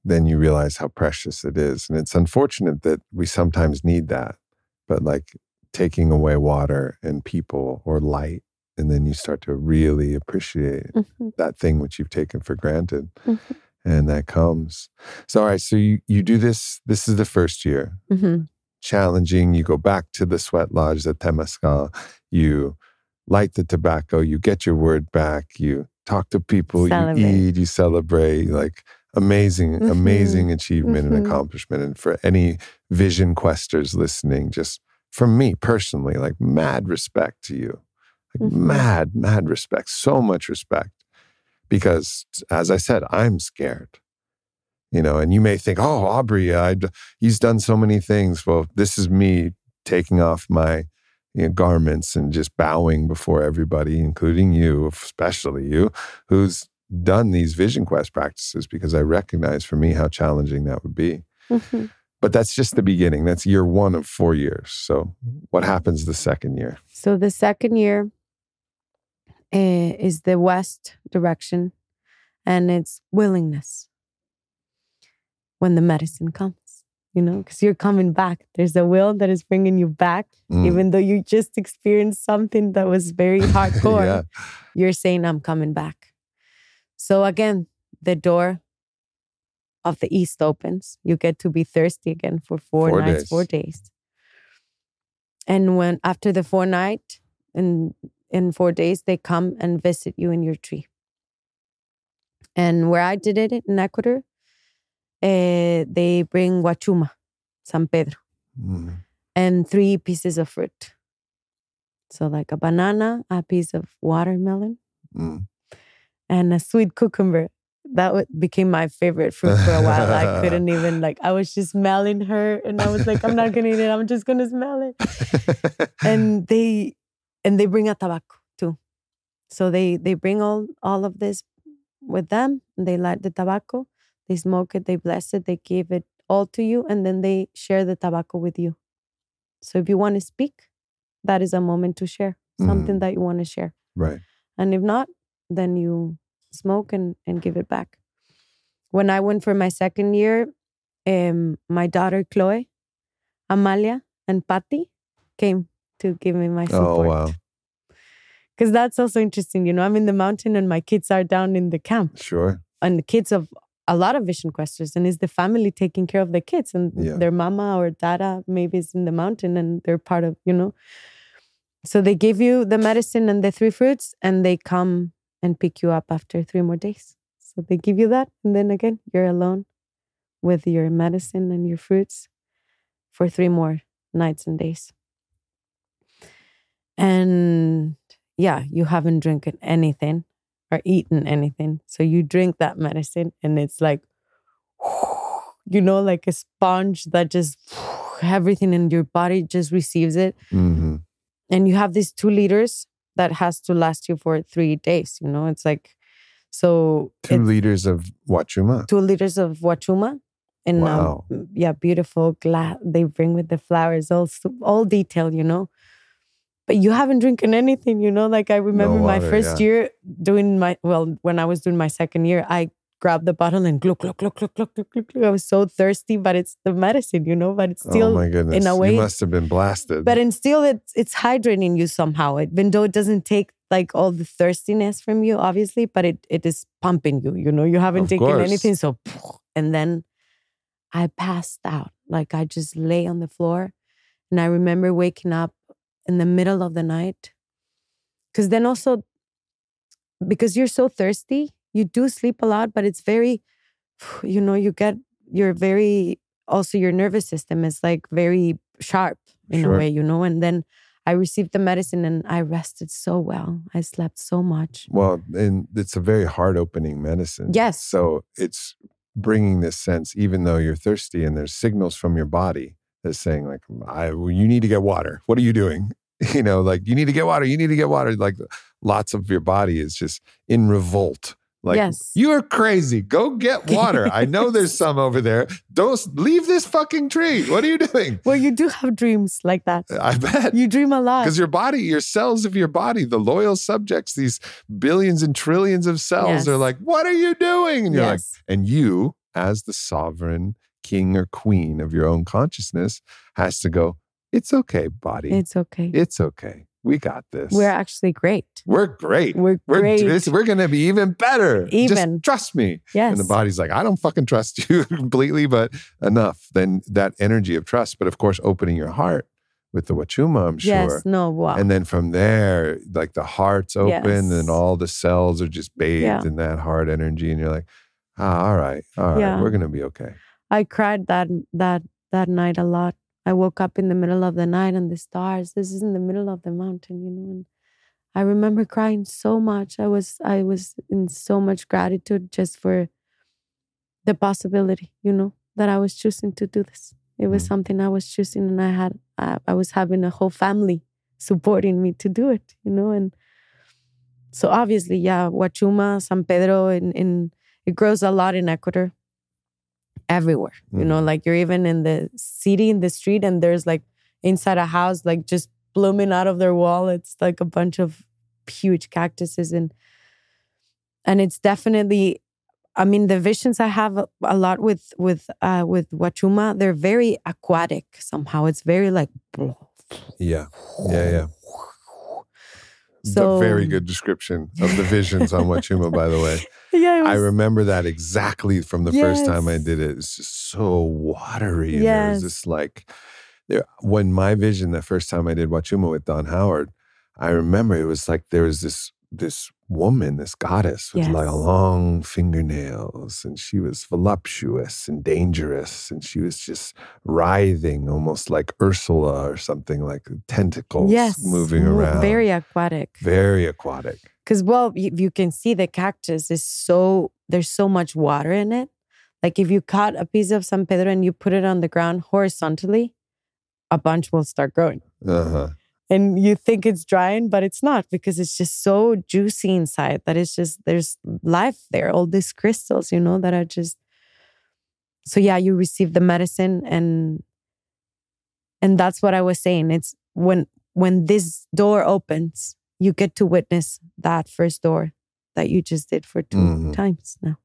then you realize how precious it is. And it's unfortunate that we sometimes need that. But like taking away water and people or light, and then you start to really appreciate Mhm, that thing which you've taken for granted. mhm, And that comes. So all right, so you, you do this, this is the first year. mhm. challenging. You go back to the sweat lodge, the Temescal, you light the tobacco, you get your word back, you talk to people, Celebrate. you eat, you celebrate. Like amazing, Mhm. amazing achievement Mhm. and accomplishment. And for any vision questers listening, just from me personally, like mad respect to you. Like Mhm. mad, mad respect. So much respect. Because as I said, I'm scared you know and you may think oh aubrey I, he's done so many things well this is me taking off my you know, garments and just bowing before everybody including you especially you who's done these vision quest practices because i recognize for me how challenging that would be Mhm. but that's just the beginning that's year one of four years so what happens the second year So the second year uh, is the west direction, and it's willingness when the medicine comes. You know, because you're coming back. There's a will that is bringing you back, Mm. even though you just experienced something that was very hardcore. yeah You're saying, "I'm coming back." So again, the door of the east opens. You get to be thirsty again for four, Four nights, days. four days. And when after the four night and in four days, they come and visit you in your tree. And where I did it in Ecuador, eh, they bring guachuma, San Pedro, Mm. and three pieces of fruit. So like a banana, a piece of watermelon, Mm. And a sweet cucumber. That became my favorite fruit for a while. I couldn't even like. I was just smelling her, and I was like, I'm not gonna eat it. I'm just gonna smell it. And they, and they bring a tobacco too. So they they bring all all of this with them. And they light the tobacco. They smoke it. They bless it. They give it all to you, and then they share the tobacco with you. So if you want to speak, that is a moment to share something Mm. that you want to share. right And if not, then you smoke and, and give it back. When I went for my second year, um, my daughter Chloe, Amalia, and Patty came to give me my support. oh wow Because that's also interesting. You know, I'm in the mountain and my kids are down in the camp. sure And the kids of a lot of vision questers. And it's the family taking care of the kids. And Yeah. their mama or dada maybe is in the mountain and they're part of, you know. So they give you the medicine and the three fruits and they come and pick you up after three more days. So they give you that. And then again, you're alone with your medicine and your fruits for three more nights and days. And yeah, you haven't drinking anything or eaten anything. So you drink that medicine and it's like, you know, like a sponge that just everything in your body just receives it hmm and you have these two liters that has to last you for three days. You know, it's like so Two liters of Wachuma. two liters of wachuma. And Wow. um, yeah, beautiful glass they bring with the flowers, all all detailed, you know. But you haven't drinking anything, you know. Like I remember my water, first yeah. year doing my well, when I was doing my second year, I grabbed the bottle and glug glug glug glug glug glug glug. glug. I was so thirsty, but it's the medicine, you know. But it's oh still oh my goodness. in a way- you must have been blasted. but and still it's it's hydrating you somehow even though it doesn't take like all the thirstiness from you obviously but it it is pumping you you know you haven't Of taken course. anything so and then i passed out like i just lay on the floor and i remember waking up in the middle of the night because then also because you're so thirsty you do sleep a lot but it's very you know you get you're very also your nervous system is like very sharp in Sure. a way you know and then i received the medicine and i rested so well i slept so much well, and it's a very heart opening medicine. Yes. So it's bringing this sense, even though you're thirsty and there's signals from your body that's saying, like, I, well, you need to get water. What are you doing? You know, like, you need to get water. You need to get water. Like, lots of your body is just in revolt. Like, Yes. you're crazy. Go get water. I know there's some over there. Don't leave this fucking tree. What are you doing? well you do have dreams like that I bet. you dream a lot Because your body, your cells of your body, the loyal subjects, these billions and trillions of cells Yes. are like, what are you doing? And you're like, and you, as the sovereign king or queen of your own consciousness, has to go, it's okay, body. it's okay It's okay. We got this. we're actually great We're great. we're We're, great this- we're going to be even better. Even. Just trust me. yes And the body's like, I don't fucking trust you completely, but enough. Then that energy of trust. But of course, opening your heart with the Wachuma, I'm sure. yes no wow And then from there, like the heart's open and all the cells are just bathed Yeah. in that heart energy. And you're like, ah, all right, all right, Yeah. we're going to be okay. I cried that that that night a lot. I woke up in the middle of the night and the stars. This is in the middle of the mountain, you know. And I remember crying so much. I was I was in so much gratitude just for the possibility, you know, that I was choosing to do this. It was Mm. something I was choosing, and I had I, I was having a whole family supporting me to do it, you know. And so obviously, yeah, Huachuma, San Pedro, in in it grows a lot in Ecuador everywhere. You know, like you're even in the city, in the street, and there's like inside a house, like just blooming out of their wall. It's like a bunch of huge cactuses and and it's definitely I mean the visions I have a, a lot with with uh with Wachuma, they're very aquatic somehow. It's very like Yeah. Yeah. Yeah. So very um, good description of the visions on Wachuma, by the way. Yeah, it I remember that exactly from the first time I did it. It's just so watery. And there was Yes. this like, there, when my vision, the first time I did Wachuma with Don Howard, I remember it was like there was this this woman, this goddess with like long fingernails, and she was voluptuous and dangerous, and she was just writhing, almost like Ursula or something, like tentacles yes, moving around. very aquatic. very aquatic. Because well, you, you can see the cactus is so there's so much water in it. Like if you cut a piece of San Pedro and you put it on the ground horizontally, a bunch will start growing. Uh huh. And you think it's drying, but it's not because it's just so juicy inside that it's just there's life there. All these crystals, you know, that are just so yeah, you receive the medicine and and that's what I was saying. It's when when this door opens, you get to witness that first door that you just did for 2 Mhm. times now.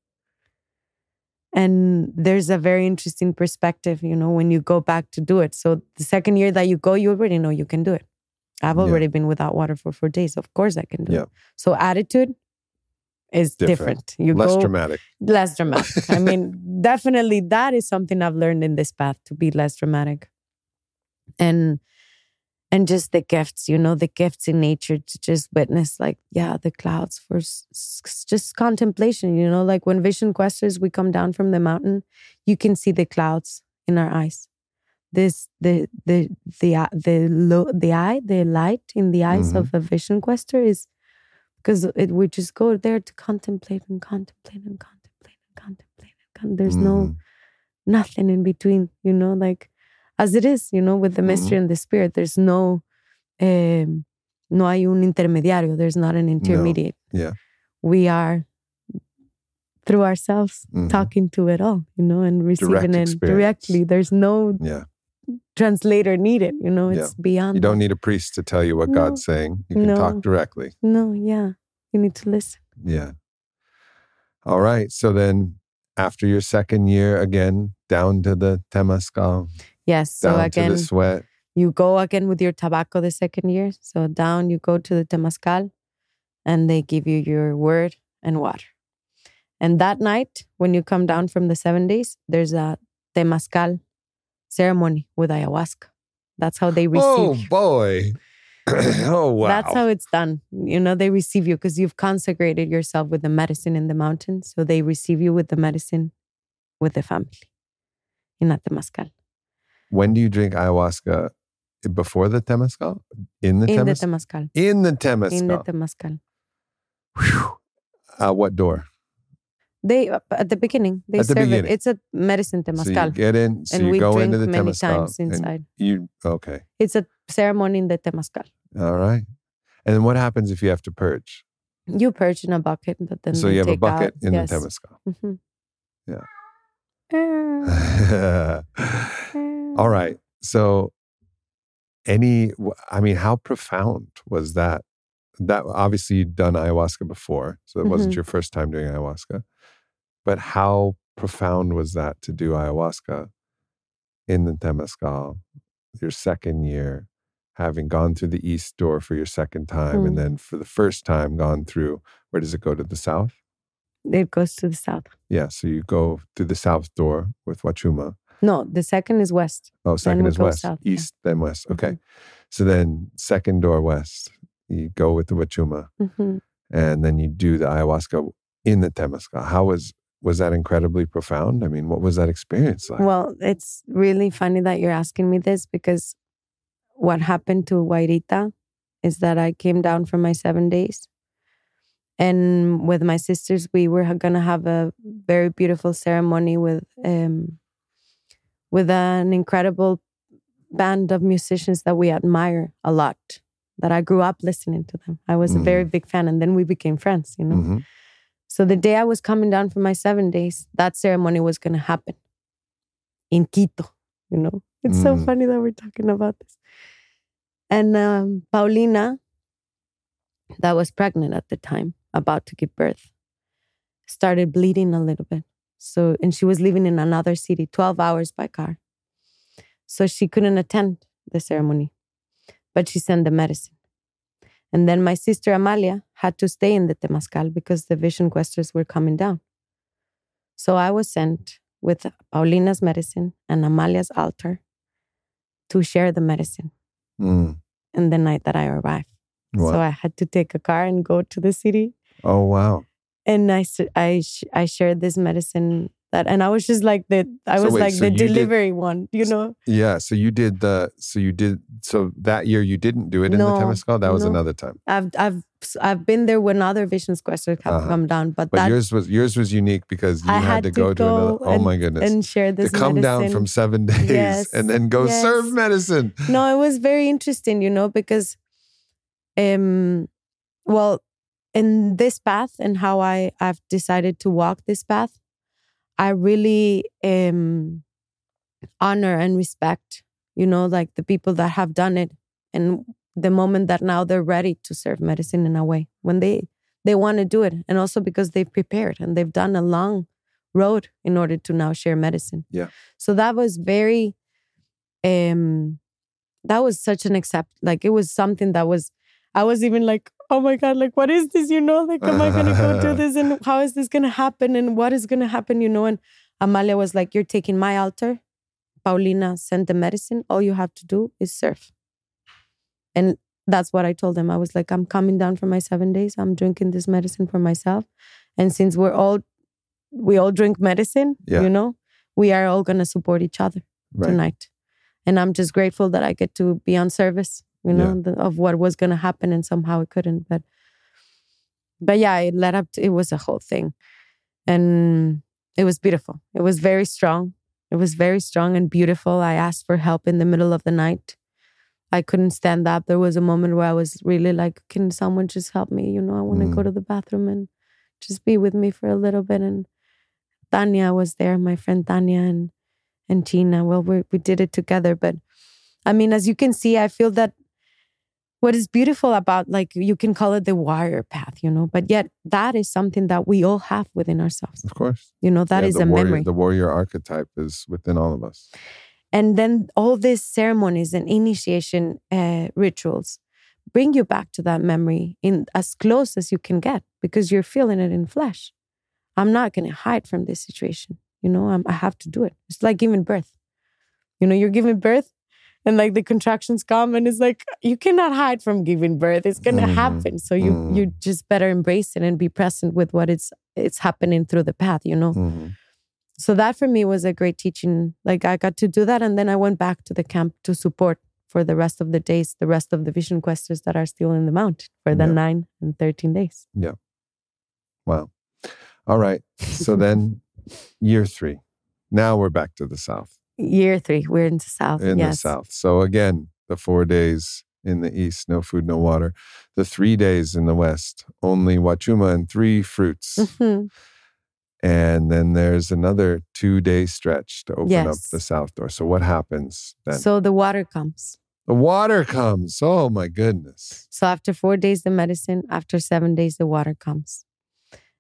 And there's a very interesting perspective, you know, when you go back to do it. So the second year that you go, you already know you can do it. I've Yeah. already been without water for four days. Of course I can do Yeah. it. So attitude is Different. different. You Less go dramatic. less dramatic. I mean, definitely that is something I've learned in this path to be less dramatic. And and just the gifts, you know, the gifts in nature to just witness like, yeah, the clouds for s- s- just contemplation, you know, like when vision questers we come down from the mountain, you can see the clouds in our eyes. This the the the eye- the lo, the eye, the light in the eyes Mhm. of a vision quester is because it we just go there to contemplate and contemplate and contemplate and contemplate. And con- There's no Mhm. nothing in between, you know, like as it is, you know, with the mystery and the spirit. There's no um no hay un intermediario. There's not an intermediate. Yeah. We are through ourselves Mhm. talking to it all, you know, and receiving it experience. directly. There's no Yeah. Translator needed, you know, Yeah. it's beyond. You don't need a priest to tell you what No. God's saying. You can No. talk directly. No, yeah. You need to listen. Yeah. All right. So then after your second year, again, down to the Temescal, Yes. So down to again, the sweat. you go again with your tobacco the second year. So down, you go to the Temazcal and they give you your word and water. And that night, when you come down from the seven days, there's a Temazcal ceremony with ayahuasca. That's how they receive Oh, you. boy. oh, wow. That's how it's done. You know, they receive you because you've consecrated yourself with the medicine in the mountain. So they receive you with the medicine with the family in a Temazcal. when do you drink ayahuasca? Before the Temescal? In the In the? Temazcal. In the Temescal. In the Temazcal. Whew. Uh, what door? They uh, at the beginning they At the serve beginning. it. It's a medicine So you temazcal, get in, so and you we go drink into the many times inside. You, okay. It's a ceremony in the temazcal. All right. And then what happens if you have to purge? You purge in a bucket that then so you have a bucket out. in yes. the Temescal. Mhm. Yeah. Ah, All right. So, any, I mean, how profound was that? That obviously you'd done ayahuasca before, so it wasn't Mhm. your first time doing ayahuasca. But how profound was that to do ayahuasca in the Temescal, your second year, having gone through the east door for your second time, and Mm. then for the first time gone through, where does it go to the south? It goes to the south. Yeah, so you go through the south door with Wachuma. No, the second is west. Oh, second is west, south, yeah. east, then west. Okay. Mhm. So then second door west, you go with the Wachuma Mhm. and then you do the ayahuasca in the Temescal. How was was that incredibly profound? I mean, what was that experience like? Well, it's really funny that you're asking me this because what happened to Huairita is that I came down for my seven days. And with my sisters, we were going to have a very beautiful ceremony with um, with an incredible band of musicians that we admire a lot. That I grew up listening to them. I was a very big fan, and then we became friends. You know. Mhm. So the day I was coming down for my seven days, that ceremony was going to happen in Quito. You know, it's so Mm. funny that we're talking about this. And um, Paulina, that was pregnant at the time, about to give birth, started bleeding a little bit. So, and she was living in another city, 12 hours by car. So she couldn't attend the ceremony, but she sent the medicine. And then my sister Amalia had to stay in the Temazcal because the vision questers were coming down. So I was sent with Paulina's medicine and Amalia's altar to share the medicine Mm. in the night that I arrived. Wow. So I had to take a car and go to the city. oh wow. And I, I, I shared this medicine that, and I was just like the, I So was wait, like so the you did- delivery one, you know? Yeah. So you did the. So you did. So that year you didn't do it in the Temescal. That was no. another time. I've, I've, I've been there when other visions questers have Uh-huh. come down, but, But that yours was yours was unique because you had, had to to go to another. go Oh my goodness. and share to this come down from seven days Yes, and then go yes. serve medicine. no, it was very interesting, you know, because um well, in this path and how I I've decided to walk this path, I really um honor and respect, you know, like the people that have done it and the moment that now they're ready to serve medicine in a way when they they want to do it and also because they've prepared and they've done a long road in order to now share medicine. Yeah. So that was very um that was such an accept like it was something that was I was even like, oh my God, like what is this? You know, like am I gonna go do this and how is this gonna happen and what is gonna happen, you know? And Amalia was like, You're taking my altar. Paulina sent the medicine. All you have to do is serve. And that's what I told them. I was like, I'm coming down for my seven days. I'm drinking this medicine for myself. And since we're all we all drink medicine, Yeah. you know, we are all gonna support each other Right. tonight. And I'm just grateful that I get to be on service, you know, Yeah. the, of what was going to happen and somehow it couldn't. But, but yeah, it led up to, it was a whole thing. And it was beautiful. It was very strong. It was very strong and beautiful. I asked for help in the middle of the night. I couldn't stand up. There was a moment where I was really like, can someone just help me? You know, I want to go Mm. to the bathroom and just be with me for a little bit. And Tanya was there, my friend Tanya and and Gina. Well, we we did it together. But I mean, as you can see, I feel that what is beautiful about like you can call it the warrior path, you know, but yet that is something that we all have within ourselves. Of course. You know, that Yeah, is a warrior, memory. The warrior archetype is within all of us. and then all these ceremonies and initiation uh, rituals bring you back to that memory in as close as you can get because you're feeling it in flesh i'm not going to hide from this situation you know I'm, i have to do it it's like giving birth you know you're giving birth and like the contractions come and it's like you cannot hide from giving birth it's going to Mhm. happen so you Mm. you just better embrace it and be present with what it's it's happening through the path you know Mhm. so that for me was a great teaching like i got to do that and then i went back to the camp to support for the rest of the days the rest of the vision questers that are still in the mountain for the Yeah. 9 and 13 days Yeah. Wow. All right. So then, year three. Now we're back to the south. Year 3 we're in the south In yes the south. So again, the four days in the east, no food, no water. The three days in the west, only wachuma and three fruits. Mhm. And then there's another two day stretch to open up the south door. So what happens then? so the water comes the water comes. Oh my goodness. so after 4 days the medicine after 7 days the water comes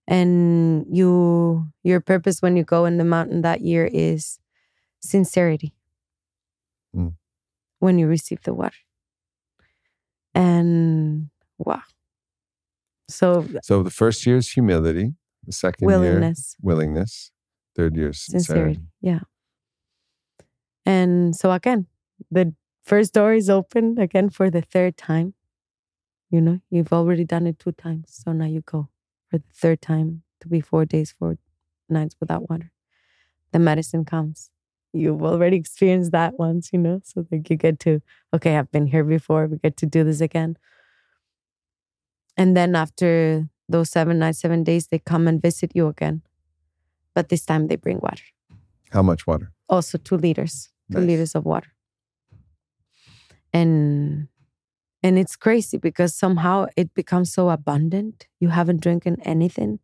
and you your purpose when you go in the mountain that year is sincerity Mm. when you receive the water and wow so So the first year is humility. The second year, willingness willingness. Third year, sincerity. sincerity. Yeah. And so again, the first door is open again for the third time. You know, you've already done it two times. So now you go for the third time to be four days, four nights without water. The medicine comes. You've already experienced that once, you know? So like you get to, okay, I've been here before. We get to do this again. And then after those seven nights, seven days, they come and visit you again. But this time they bring water How much water? also two liters two Nice. liters of water and and it's crazy because somehow it becomes so abundant you haven't drinking anything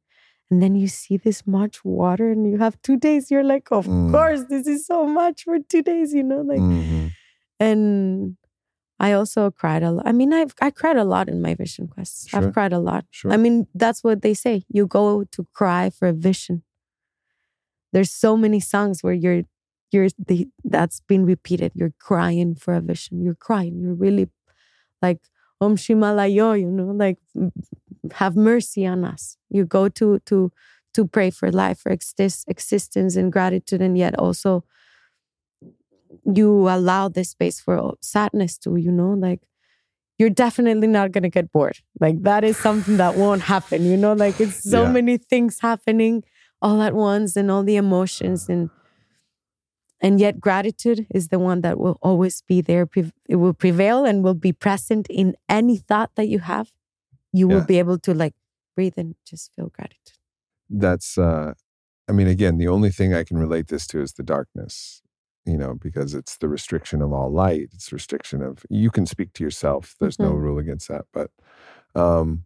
and then you see this much water and you have two days you're like of Mm. course this is so much for two days you know like Mhm. and i also cried a lot i mean i've i cried a lot in my vision quests Sure. i've cried a lot Sure. I mean, that's what they say. You go to cry for a vision. There's so many songs where you're you're the that's been repeated. You're crying for a vision. You're crying. You're really like Om Shimalayo, you know, like have mercy on us. You go to to to pray for life, for exist, existence and gratitude, and yet also you allow this space for sadness too, you know, like you're definitely not going to get bored. Like that is something that won't happen, you know? Like it's so Yeah. many things happening all at once and all the emotions and and yet gratitude is the one that will always be there. It will prevail and will be present in any thought that you have. You will be able to like breathe and just feel gratitude. That's, uh, I mean, again, the only thing I can relate this to is the darkness, you know, because it's the restriction of all light. It's restriction of, you can speak to yourself. There's no Mhm. rule against that. But um,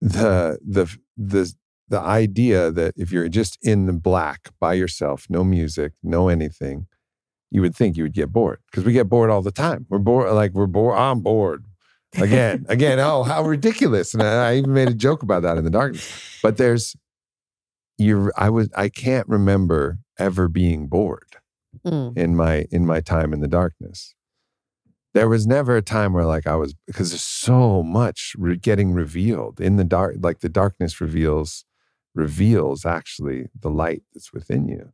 the, the, the, the idea that if you're just in the black by yourself, no music, no anything, you would think you would get bored because we get bored all the time. We're bored, like we're bored. I'm bored again, again. Oh, how ridiculous! And I, I even made a joke about that in the darkness. But there's, you. I was. I can't remember ever being bored Mm. in my in my time in the darkness. There was never a time where like I was because there's so much re- getting revealed in the dark. Like the darkness reveals reveals actually the light that's within you.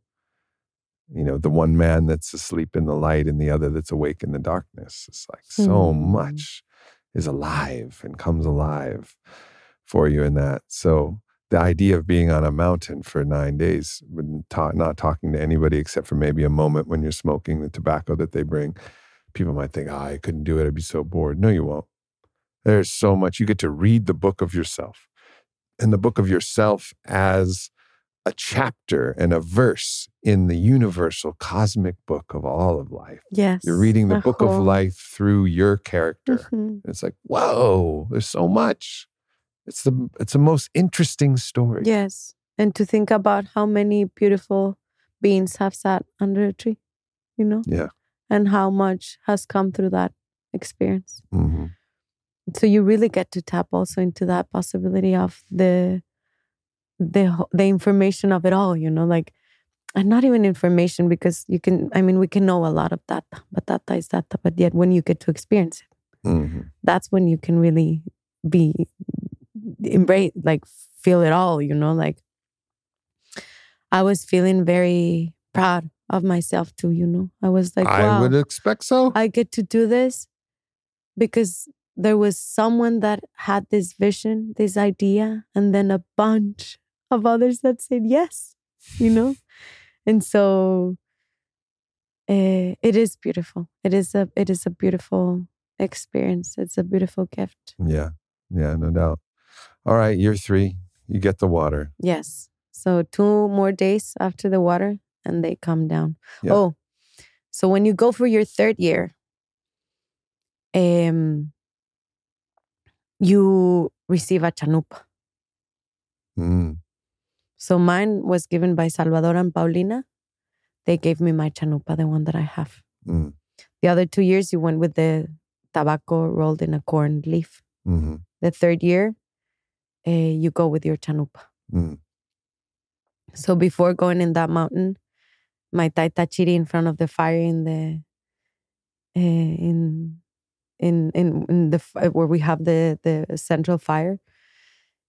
You know, the one man that's asleep in the light and the other that's awake in the darkness. It's like so Hmm. much is alive and comes alive for you in that. So the idea of being on a mountain for nine days, not talking to anybody except for maybe a moment when you're smoking the tobacco that they bring, people might think, oh, I couldn't do it. I'd be so bored. No, you won't. There's so much. You get to read the book of yourself and the book of yourself as a chapter and a verse in the universal cosmic book of all of life. Yes. You're reading the book of life through your character. Mhm. It's like, whoa, there's so much. It's the it's the most interesting story. Yes. And to think about how many beautiful beings have sat under a tree, you know? Yeah. And how much has come through that experience. Mhm. So you really get to tap also into that possibility of the the the information of it all, you know, like and not even information because you can I mean we can know a lot of data, but data is data, but yet when you get to experience it, Mhm. that's when you can really be embrace like feel it all you know like i was feeling very proud of myself too you know i was like I wow would expect so. i get to do this because there was someone that had this vision this idea and then a bunch of others that said yes you know and so uh, it is beautiful it is a it is a beautiful experience it's a beautiful gift yeah. Yeah, no doubt. All right, year three, you get the water. Yes. So two more days after the water and they come down. Yeah. Oh, so when you go for your third year, um, you receive a chanupa. Mm. So mine was given by Salvador and Paulina. They gave me my chanupa, the one that I have. Mm. The other two years, you went with the tobacco rolled in a corn leaf. hmm The third year, uh, you go with your chanupa. Mm. So before going in that mountain, my taita chiri in front of the fire in the uh, in in in in the where we have the the central fire.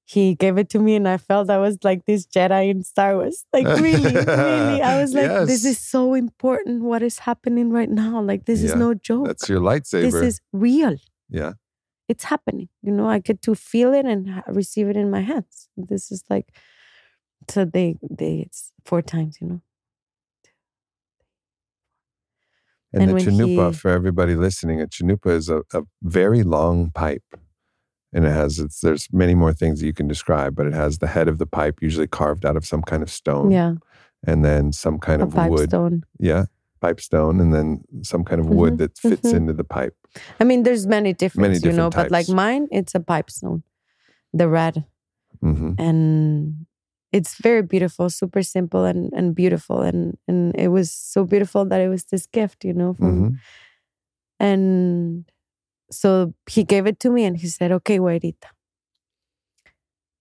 He gave it to me, and I felt I was like this Jedi in Star Wars. Like really, really, I was like, this is so important. What is happening right now? Like this is no joke. That's your lightsaber. this is real. yeah. It's happening. You know, I get to feel it and receive it in my hands. This is like, so they they it's four times. You know. And, And the chanupa, he- for everybody listening, a chanupa is a, a very long pipe. And it has, it's, there's many more things that you can describe, but it has the head of the pipe usually carved out of some kind of stone. Yeah, And then some kind a of pipe wood. stone. Yeah. Pipe stone. And then some kind of wood Mhm, that fits mhm. into the pipe. I mean, there's many different, you know, different but like mine, it's a pipe stone, the red, hmm and it's very beautiful, super simple and and beautiful, and and it was so beautiful that it was this gift, you know, from hmm And so he gave it to me and he said, Okay, Huairita,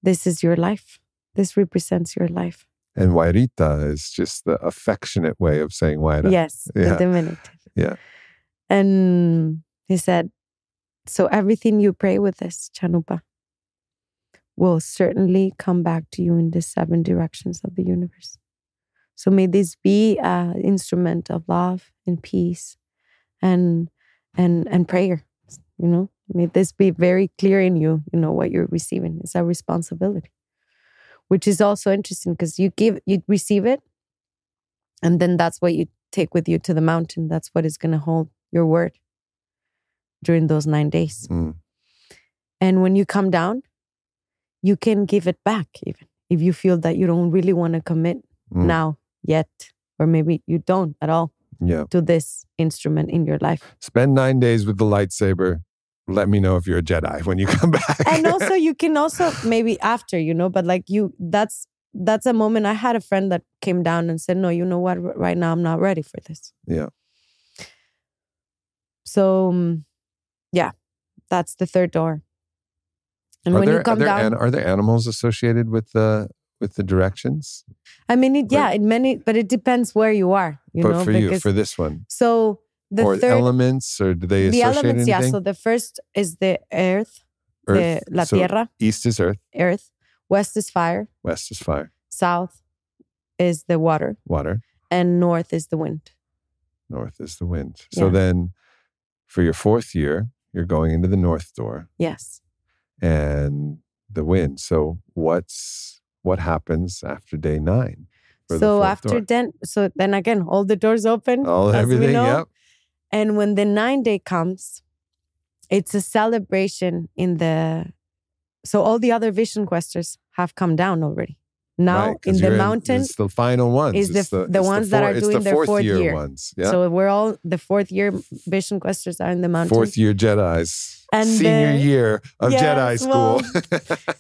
this is your life. This represents your life. And Huairita is just the affectionate way of saying Huaira. Yes, Yeah. the diminutive. Yeah. And he said, So everything you pray with this, Chanupa, will certainly come back to you in the seven directions of the universe. So may this be an instrument of love and peace and and and prayer. You know, may this be very clear in you, you know, what you're receiving. It's a responsibility. Which is also interesting because you give you receive it and then that's what you take with you to the mountain. That's what is gonna hold your word during those nine days. Mm. And when you come down, you can give it back even if you feel that you don't really want to commit Mm. now yet, or maybe you don't at all Yeah. to this instrument in your life. Spend nine days with the lightsaber. Let me know if you're a Jedi when you come back. And also you can also maybe after, you know, but like you that's that's a moment I had a friend that came down and said, "No, you know what? Right now I'm not ready for this." Yeah. So um, yeah, that's the third door. And are when there, you come are there, down, an- are there animals associated with the with the directions? I mean, it, but- yeah, it many, but it depends where you are, you but know. for you, for this one, so the or third, elements, or do they the elements, yeah. So the first is the earth, Earth. the, la so tierra, East is earth. earth. West is fire. West is fire. South is the water, Water. and north is the wind. North is the wind. So then, for your fourth year, you're going into the north door Yes. and the wind. So what's what happens after day nine? the So after door? then, so then again, all the doors open. all we everything, know. yep. And when the nine day comes, it's a celebration in the. So all the other vision questers have come down already. Now Right, in the mountain, it's the final ones. is the f- the ones that four- are doing the their fourth, year, year. ones. Yeah. so we're all the fourth year Vision Questers are in the mountains. fourth year Jedi's. And Senior the- year of Yes, Jedi school.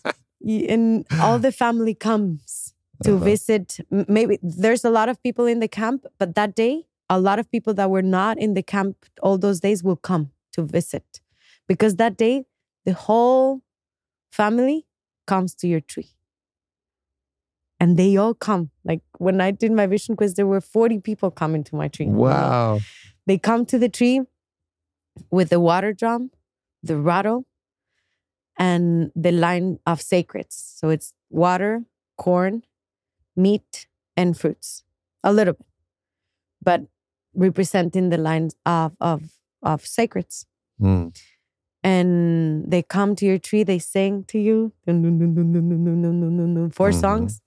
Y- and all the family comes to Uh-huh. visit. Maybe there's a lot of people in the camp, but that day, a lot of people that were not in the camp all those days will come to visit because that day, the whole family comes to your tree. And they all come. Like when I did my vision quiz, there were 40 people coming to my tree. wow. They come to the tree with the water drum, the rattle, and the line of sacreds. So it's water, corn, meat, and fruits, a little bit, but representing the lines of of of sacreds. Mm. And they come to your tree, they sing to you four songs,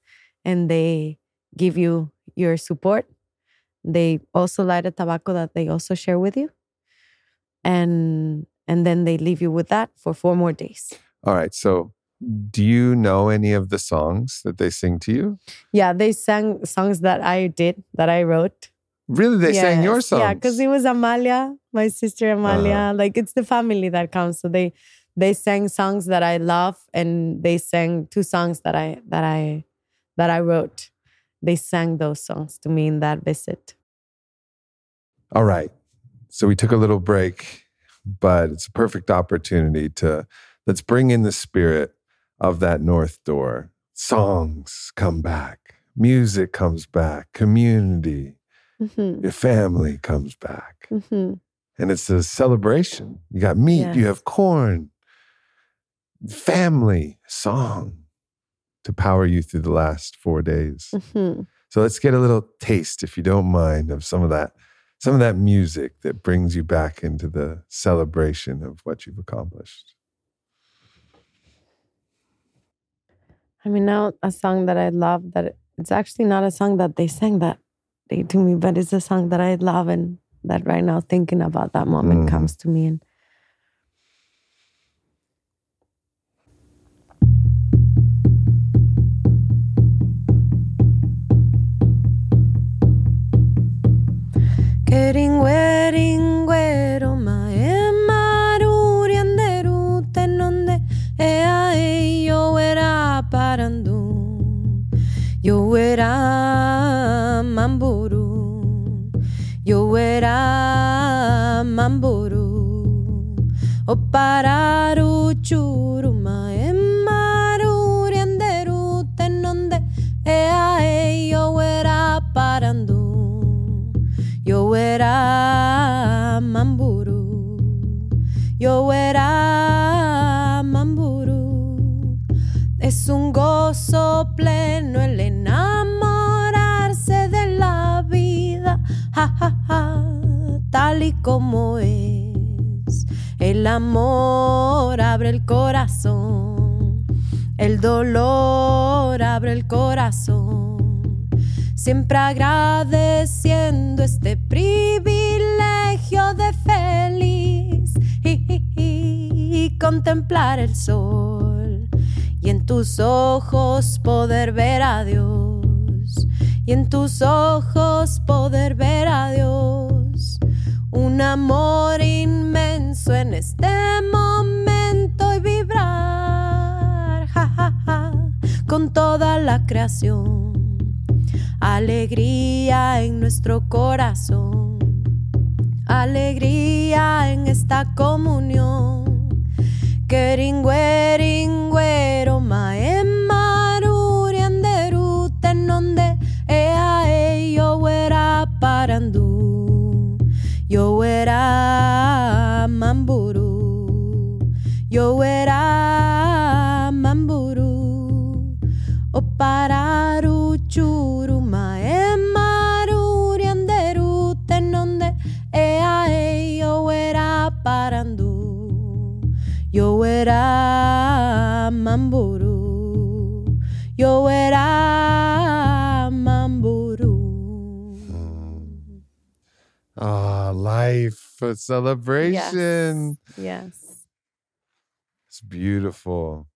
and they give you your support. They also light a tobacco that they also share with you. And and then they leave you with that for four more days. All right. So, do you know any of the songs that they sing to you? Yeah, they sang songs that I did, that I wrote. Really, they sang your Yes. songs. Yeah, because it was Amalia, my sister Amalia. Uh-huh. Like it's the family that comes. So they they sang songs that I love, and they sang two songs that I that I that I wrote. They sang those songs to me in that visit. All right. So we took a little break, but it's a perfect opportunity to let's bring in the spirit of that north door. Songs come back, music comes back, community, hmm your family comes back. hmm And it's a celebration. You got meat, you have corn, family, song to power you through the last four days. hmm So let's get a little taste, if you don't mind, of some of that, some of that music that brings you back into the celebration of what you've accomplished. I mean, now a song that I love that it's actually not a song that they sang that day to me, but it's a song that I love and that right now thinking about that moment Mhm. comes to me and tamburu, o pararu tal y como es. El amor abre el corazón. El dolor abre el corazón. Siempre agradeciendo este privilegio de feliz y, contemplar el sol. Y en tus ojos poder ver a Dios. Y en tus ojos poder ver a Dios un amor inmenso en este momento y vibrar ja, ja, ja, con toda la creación. Alegría en nuestro corazón, alegría en esta comunión. Keringüeringuero maemarurianderu tenonde ea e yo era parandu, yo era mamburu, yo era mamburu. O pararu a celebration. yes It's beautiful.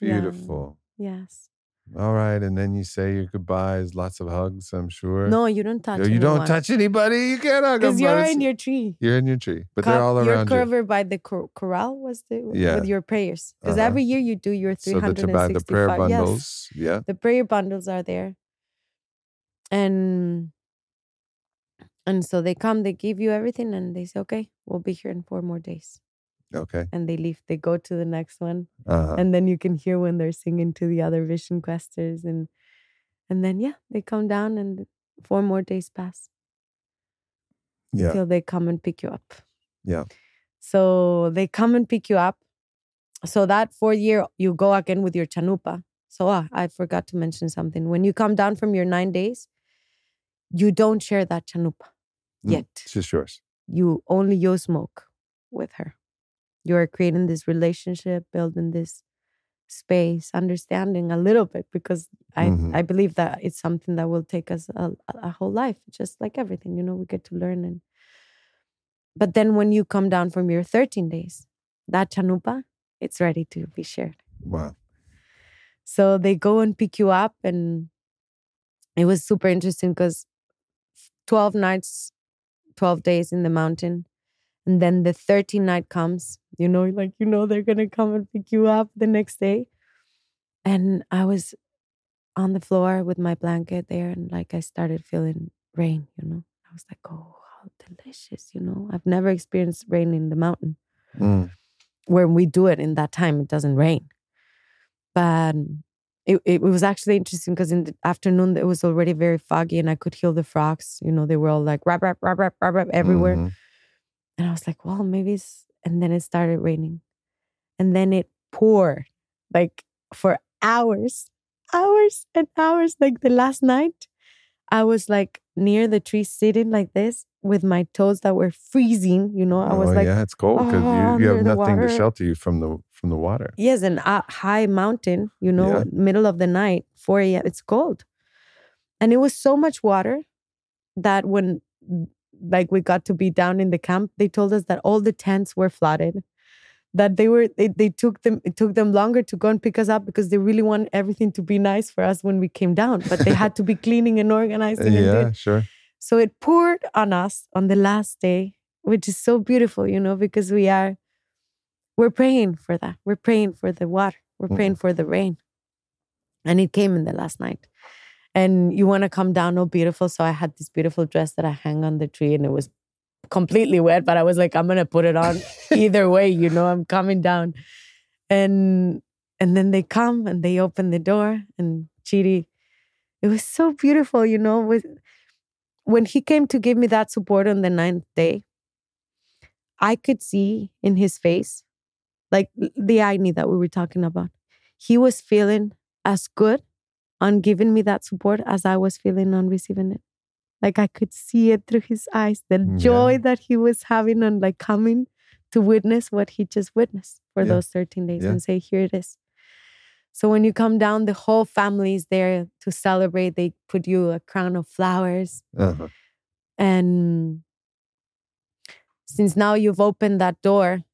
Yeah. Beautiful. yes All right, and then you say your goodbyes, lots of hugs, I'm sure. No, you don't touch. You don't touch anybody. You can't hug because you're in your tree. You're in your tree, but they're all all you're around you. covered by the cor- corral. Was the Yeah. with your prayers? Because Uh-huh. every year you do your So the, 365. toba- the prayer yes. bundles. Yeah. the prayer bundles are there and and so they come they give you everything and they say okay we'll be here in four more days Okay. and they leave they go to the next one Uh-huh. and then you can hear when they're singing to the other vision questers and and then yeah they come down and four more days pass Yeah. till they come and pick you up Yeah. so they come and pick you up so that fourth year you go again with your chanupa so ah, i forgot to mention something when you come down from your nine days you don't share that chanupa. Yet It's just yours. you only you smoke with her you are creating this relationship building this space understanding a little bit because i Mhm. i believe that it's something that will take us a, a whole life just like everything you know we get to learn and but then when you come down from your 13 days that chanupa it's ready to be shared Wow. so they go and pick you up, and it was super interesting because 12 nights, 12 days in the mountain. And then the 13th night comes, you know, like, you know, they're going to come and pick you up the next day. And I was on the floor with my blanket there, and like I started feeling rain, you know. I was like, oh, how delicious, you know. I've never experienced rain in the mountain Mm. when we do it in that time, it doesn't rain. But it, it was actually interesting because in the afternoon it was already very foggy and I could hear the frogs. You know, they were all like rap, rap, rap, rap, rap, rap everywhere. Mhm. And I was like, well, maybe it's, and then it started raining. And then it poured like for hours, hours and hours. Like the last night, I was like near the tree sitting like this with my toes that were freezing. You know, I was oh, like, yeah, it's cold because "Oh, you, you have nothing to shelter you from the from the water. Yes, and a high mountain, you know, Yeah. middle of the night, 4 a.m. It's cold. And it was so much water that when like we got to be down in the camp, they told us that all the tents were flooded. That they were they, they took them it took them longer to go and pick us up because they really want everything to be nice for us when we came down. But they had to be cleaning and organizing yeah, doing sure. so it poured on us on the last day, which is so beautiful, you know, because we are we're praying for that. We're praying for the water. We're praying for the rain. And it came in the last night. And you want to come down, oh beautiful. So I had this beautiful dress that I hang on the tree and it was completely wet, but I was like, I'm gonna put it on either way, you know, I'm coming down. And and then they come and they open the door and Chiri, it was so beautiful, you know, with when he came to give me that support on the ninth day, I could see in his face, like the agony that we were talking about, he was feeling as good on giving me that support as I was feeling on receiving it. Like I could see it through his eyes, the Yeah. joy that he was having on like coming to witness what he just witnessed for Yeah. those 13 days Yeah. and say, here it is. So when you come down, the whole family is there to celebrate. They put you a crown of flowers. Uh-huh. And since now you've opened that door,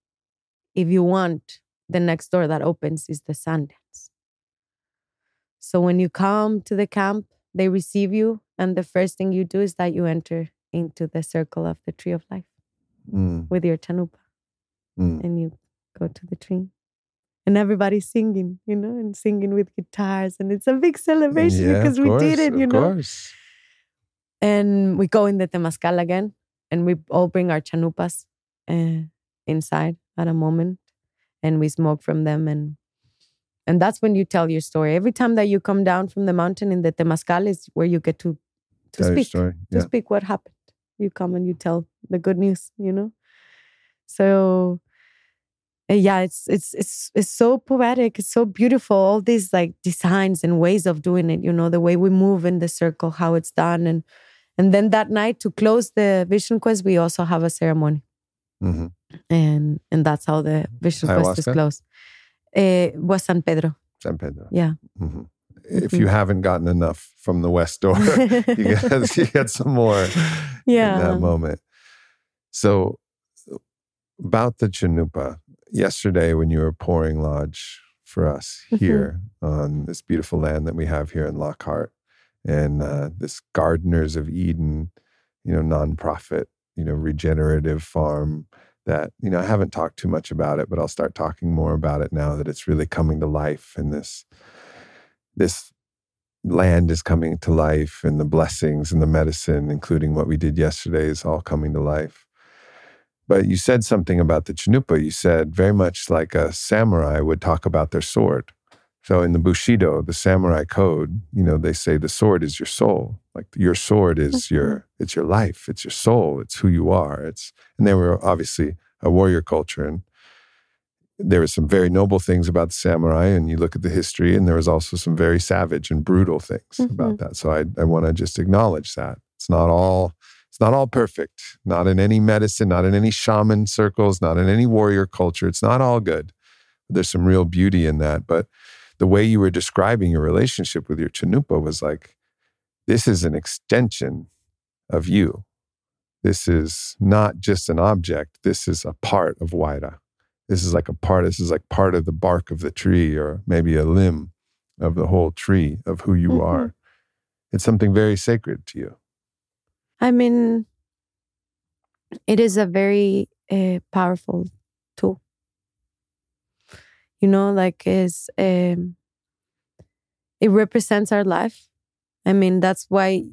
if you want, the next door that opens is the Sundance. So when you come to the camp, they receive you. And the first thing you do is that you enter into the circle of the tree of life Mm, with your chanupa mm. and you go to the tree. And everybody's singing, you know, and singing with guitars. And it's a big celebration Yeah, because we course, did it, you know. course. And we go in the Temascal again and we all bring our chanupas uh, inside at a moment and we smoke from them. And and that's when you tell your story. Every time that you come down from the mountain in the Temascal is where you get to, to Tell speak, story. to speak what happened. You come and you tell the good news, you know? So uh, yeah, it's it's it's it's so poetic. It's so beautiful. All these like designs and ways of doing it. You know, the way we move in the circle, how it's done, and and then that night to close the vision quest, we also have a ceremony, Mhm. and and that's how the vision quest is closed. It was San Pedro. San Pedro. Yeah. Mhm. If you haven't gotten enough from the west door, you get, you get some more in Yeah. that moment. So, about the chanupa, yesterday when you were pouring lodge for us Mhm. here on this beautiful land that we have here in Lockhart and uh, this Gardeners of Eden, you know, nonprofit, you know, regenerative farm that, you know, I haven't talked too much about it, but I'll start talking more about it now that it's really coming to life and this this land is coming to life and the blessings and the medicine, including what we did yesterday, is all coming to life. But you said something about the Chanupa. You said very much like a samurai would talk about their sword. So in the Bushido, the samurai code, you know, they say the sword is your soul. Like your sword is mm-hmm. your it's your life, it's your soul, it's who you are. It's and they were obviously a warrior culture and there were some very noble things about the samurai and you look at the history and there was also some very savage and brutal things about mm-hmm. that. So I I want to just acknowledge that. It's not all it's not all perfect. Not in any medicine, not in any shaman circles, not in any warrior culture. It's not all good. There's some real beauty in that. But the way you were describing your relationship with your chanupa was like, this is an extension of you. This is not just an object. This is a part of Huaira. This is like a part, this is like part of the bark of the tree or maybe a limb of the whole tree of who you Mhm. are. It's something very sacred to you. I mean, it is a very uh, powerful tool. You know, like is um, it represents our life. I mean, that's why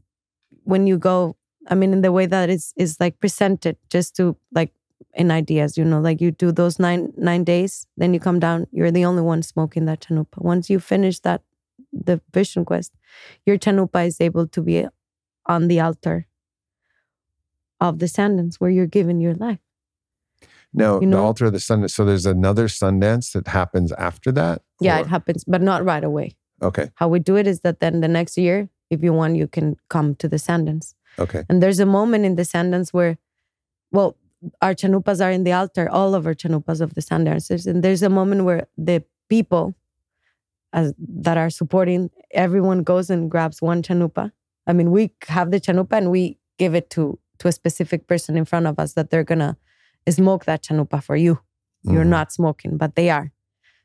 when you go, I mean, in the way that it's is like presented, just to like in ideas, you know, like you do those nine nine days, then you come down. You're the only one smoking that chanupa. Once you finish that, the vision quest, your chanupa is able to be on the altar of the Sundance where you're given your life. No, You the altar of the sun. So there's another Sundance that happens after that? Yeah, Or- it happens, but not right away. Okay. How we do it is that then the next year, if you want, you can come to the Sundance. Okay. And there's a moment in the Sundance where, well, our chanupas are in the altar, all of our chanupas of the Sundancers. And there's a moment where the people as, that are supporting, everyone goes and grabs one chanupa. I mean, we have the chanupa and we give it to, to a specific person in front of us that they're going to smoke that chanupa for you. You're Mhm. not smoking, but they are.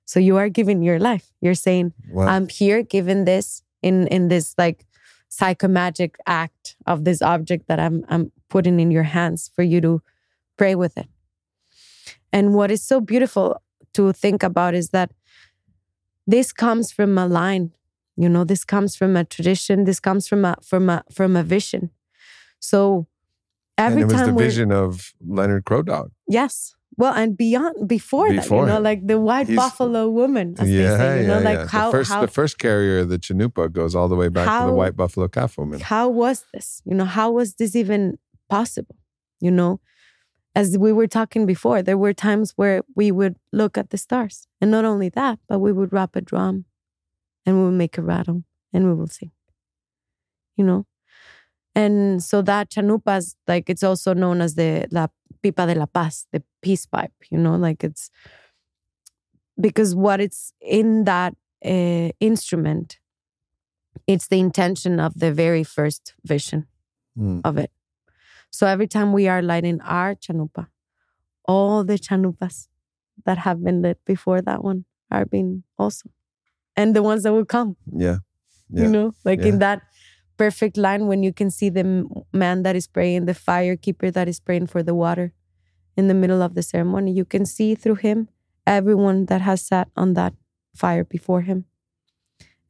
So you are giving your life. You're saying, Wow. I'm here given this in in this like psychomagic act of this object that I'm I'm putting in your hands for you to pray with it. And what is so beautiful to think about is that this comes from a line, you know, this comes from a tradition, this comes from a from a from a vision. So every and it was time the vision of Leonard Crow Dog. Yes. Well, and beyond before, that, you know, like the white buffalo woman, as they say, you know, like how the first how the first carrier of the Chanupa goes all the way back to the white buffalo calf woman. how was this? You know, how was this even possible? You know, as we were talking before, there were times where we would look at the stars, and not only that, but we would wrap a drum, and we would make a rattle, and we will sing. You know, and so that chanupas, like it's also known as the la pipa de la paz, the peace pipe. You know, like it's because what it's in that uh, instrument, it's the intention of the very first vision Mm. of it. So every time we are lighting our chanupa, all the chanupas that have been lit before that one are being also, and the ones that will come. Yeah. Yeah. You know, like Yeah. in that perfect line when you can see the man that is praying, the fire keeper that is praying for the water in the middle of the ceremony. You can see through him everyone that has sat on that fire before him.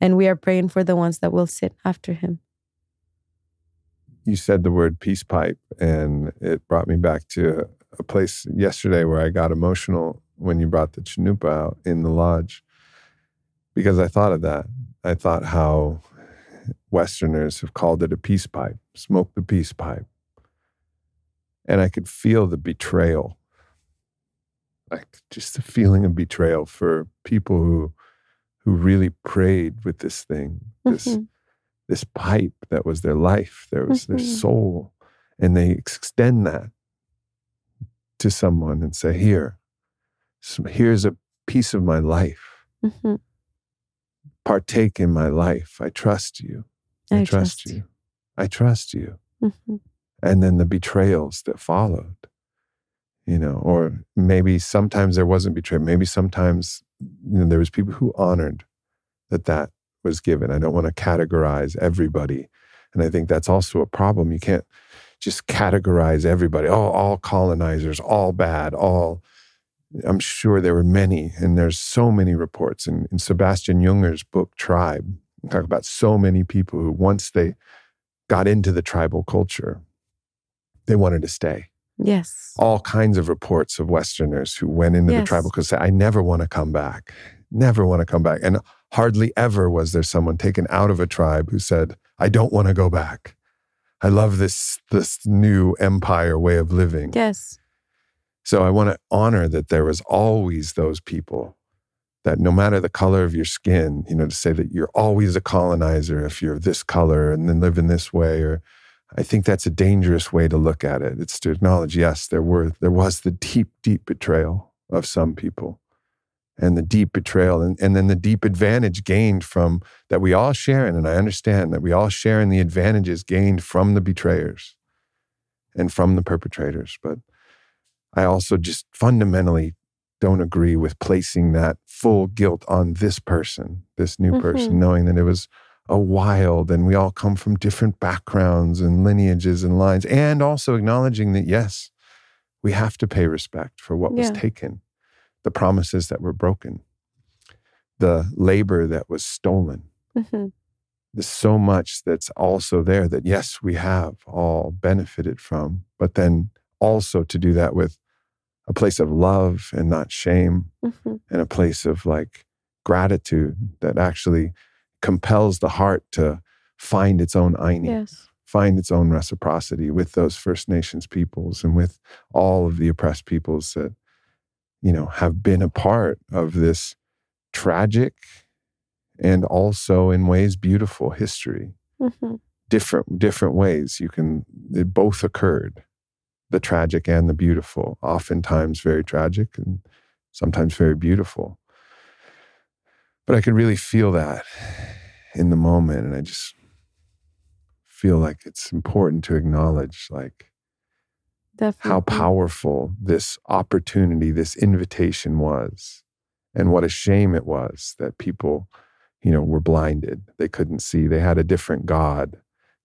And we are praying for the ones that will sit after him. You said the word peace pipe, and it brought me back to a, place yesterday where I got emotional when you brought the Chanupa out in the lodge because I thought of that. I thought how Westerners have called it a peace pipe, smoke the peace pipe. And I could feel the betrayal, like just the feeling of betrayal for people who who really prayed with this thing, this Mhm. this pipe that was their life, there was their Mhm. soul, and they extend that to someone and say, "Here, here's a piece of my life. Mhm. Partake in my life. I trust you. I, I trust, trust you. I trust you." Mhm. And then the betrayals that followed, you know, or maybe sometimes there wasn't betrayal. Maybe sometimes you know, there was people who honored that that was given. I don't want to categorize everybody. And I think that's also a problem. You can't just categorize everybody. Oh, all colonizers, all bad, all. I'm sure there were many, and there's so many reports. In, in Sebastian Junger's book, Tribe, talk about so many people who, once they got into the tribal culture, they wanted to stay. Yes. All kinds of reports of Westerners who went into Yes. the tribal culture say, I never want to come back. Never want to come back. And hardly ever was there someone taken out of a tribe who said, I don't want to go back. I love this this new empire way of living. Yes. So I want to honor that there was always those people that no matter the color of your skin, you know, to say that you're always a colonizer if you're this color and then live in this way or I think that's a dangerous way to look at it. It's to acknowledge, yes, there were there was the deep, deep betrayal of some people. And the deep betrayal and, and then the deep advantage gained from that we all share in. And I understand that we all share in the advantages gained from the betrayers and from the perpetrators. But I also just fundamentally don't agree with placing that full guilt on this person, this new person, Mhm. knowing that it was a wild and we all come from different backgrounds and lineages and lines, and also acknowledging that, yes, we have to pay respect for what was taken, the promises that were broken, the labor that was stolen. Hmm there's so much that's also there that yes we have all benefited from but then also to do that with a place of love and not shame hmm and a place of like gratitude that actually compels the heart to find its own Ayni, Yes. find its own reciprocity with those First Nations peoples and with all of the oppressed peoples that, you know, have been a part of this tragic and also in ways beautiful history. hmm Different different ways you can it both occurred. The tragic and the beautiful, oftentimes very tragic and sometimes very beautiful. But I could really feel that in the moment. And I just feel like it's important to acknowledge like Definitely. how powerful this opportunity, this invitation was, and what a shame it was that people, you know, were blinded. They couldn't see. They had a different God.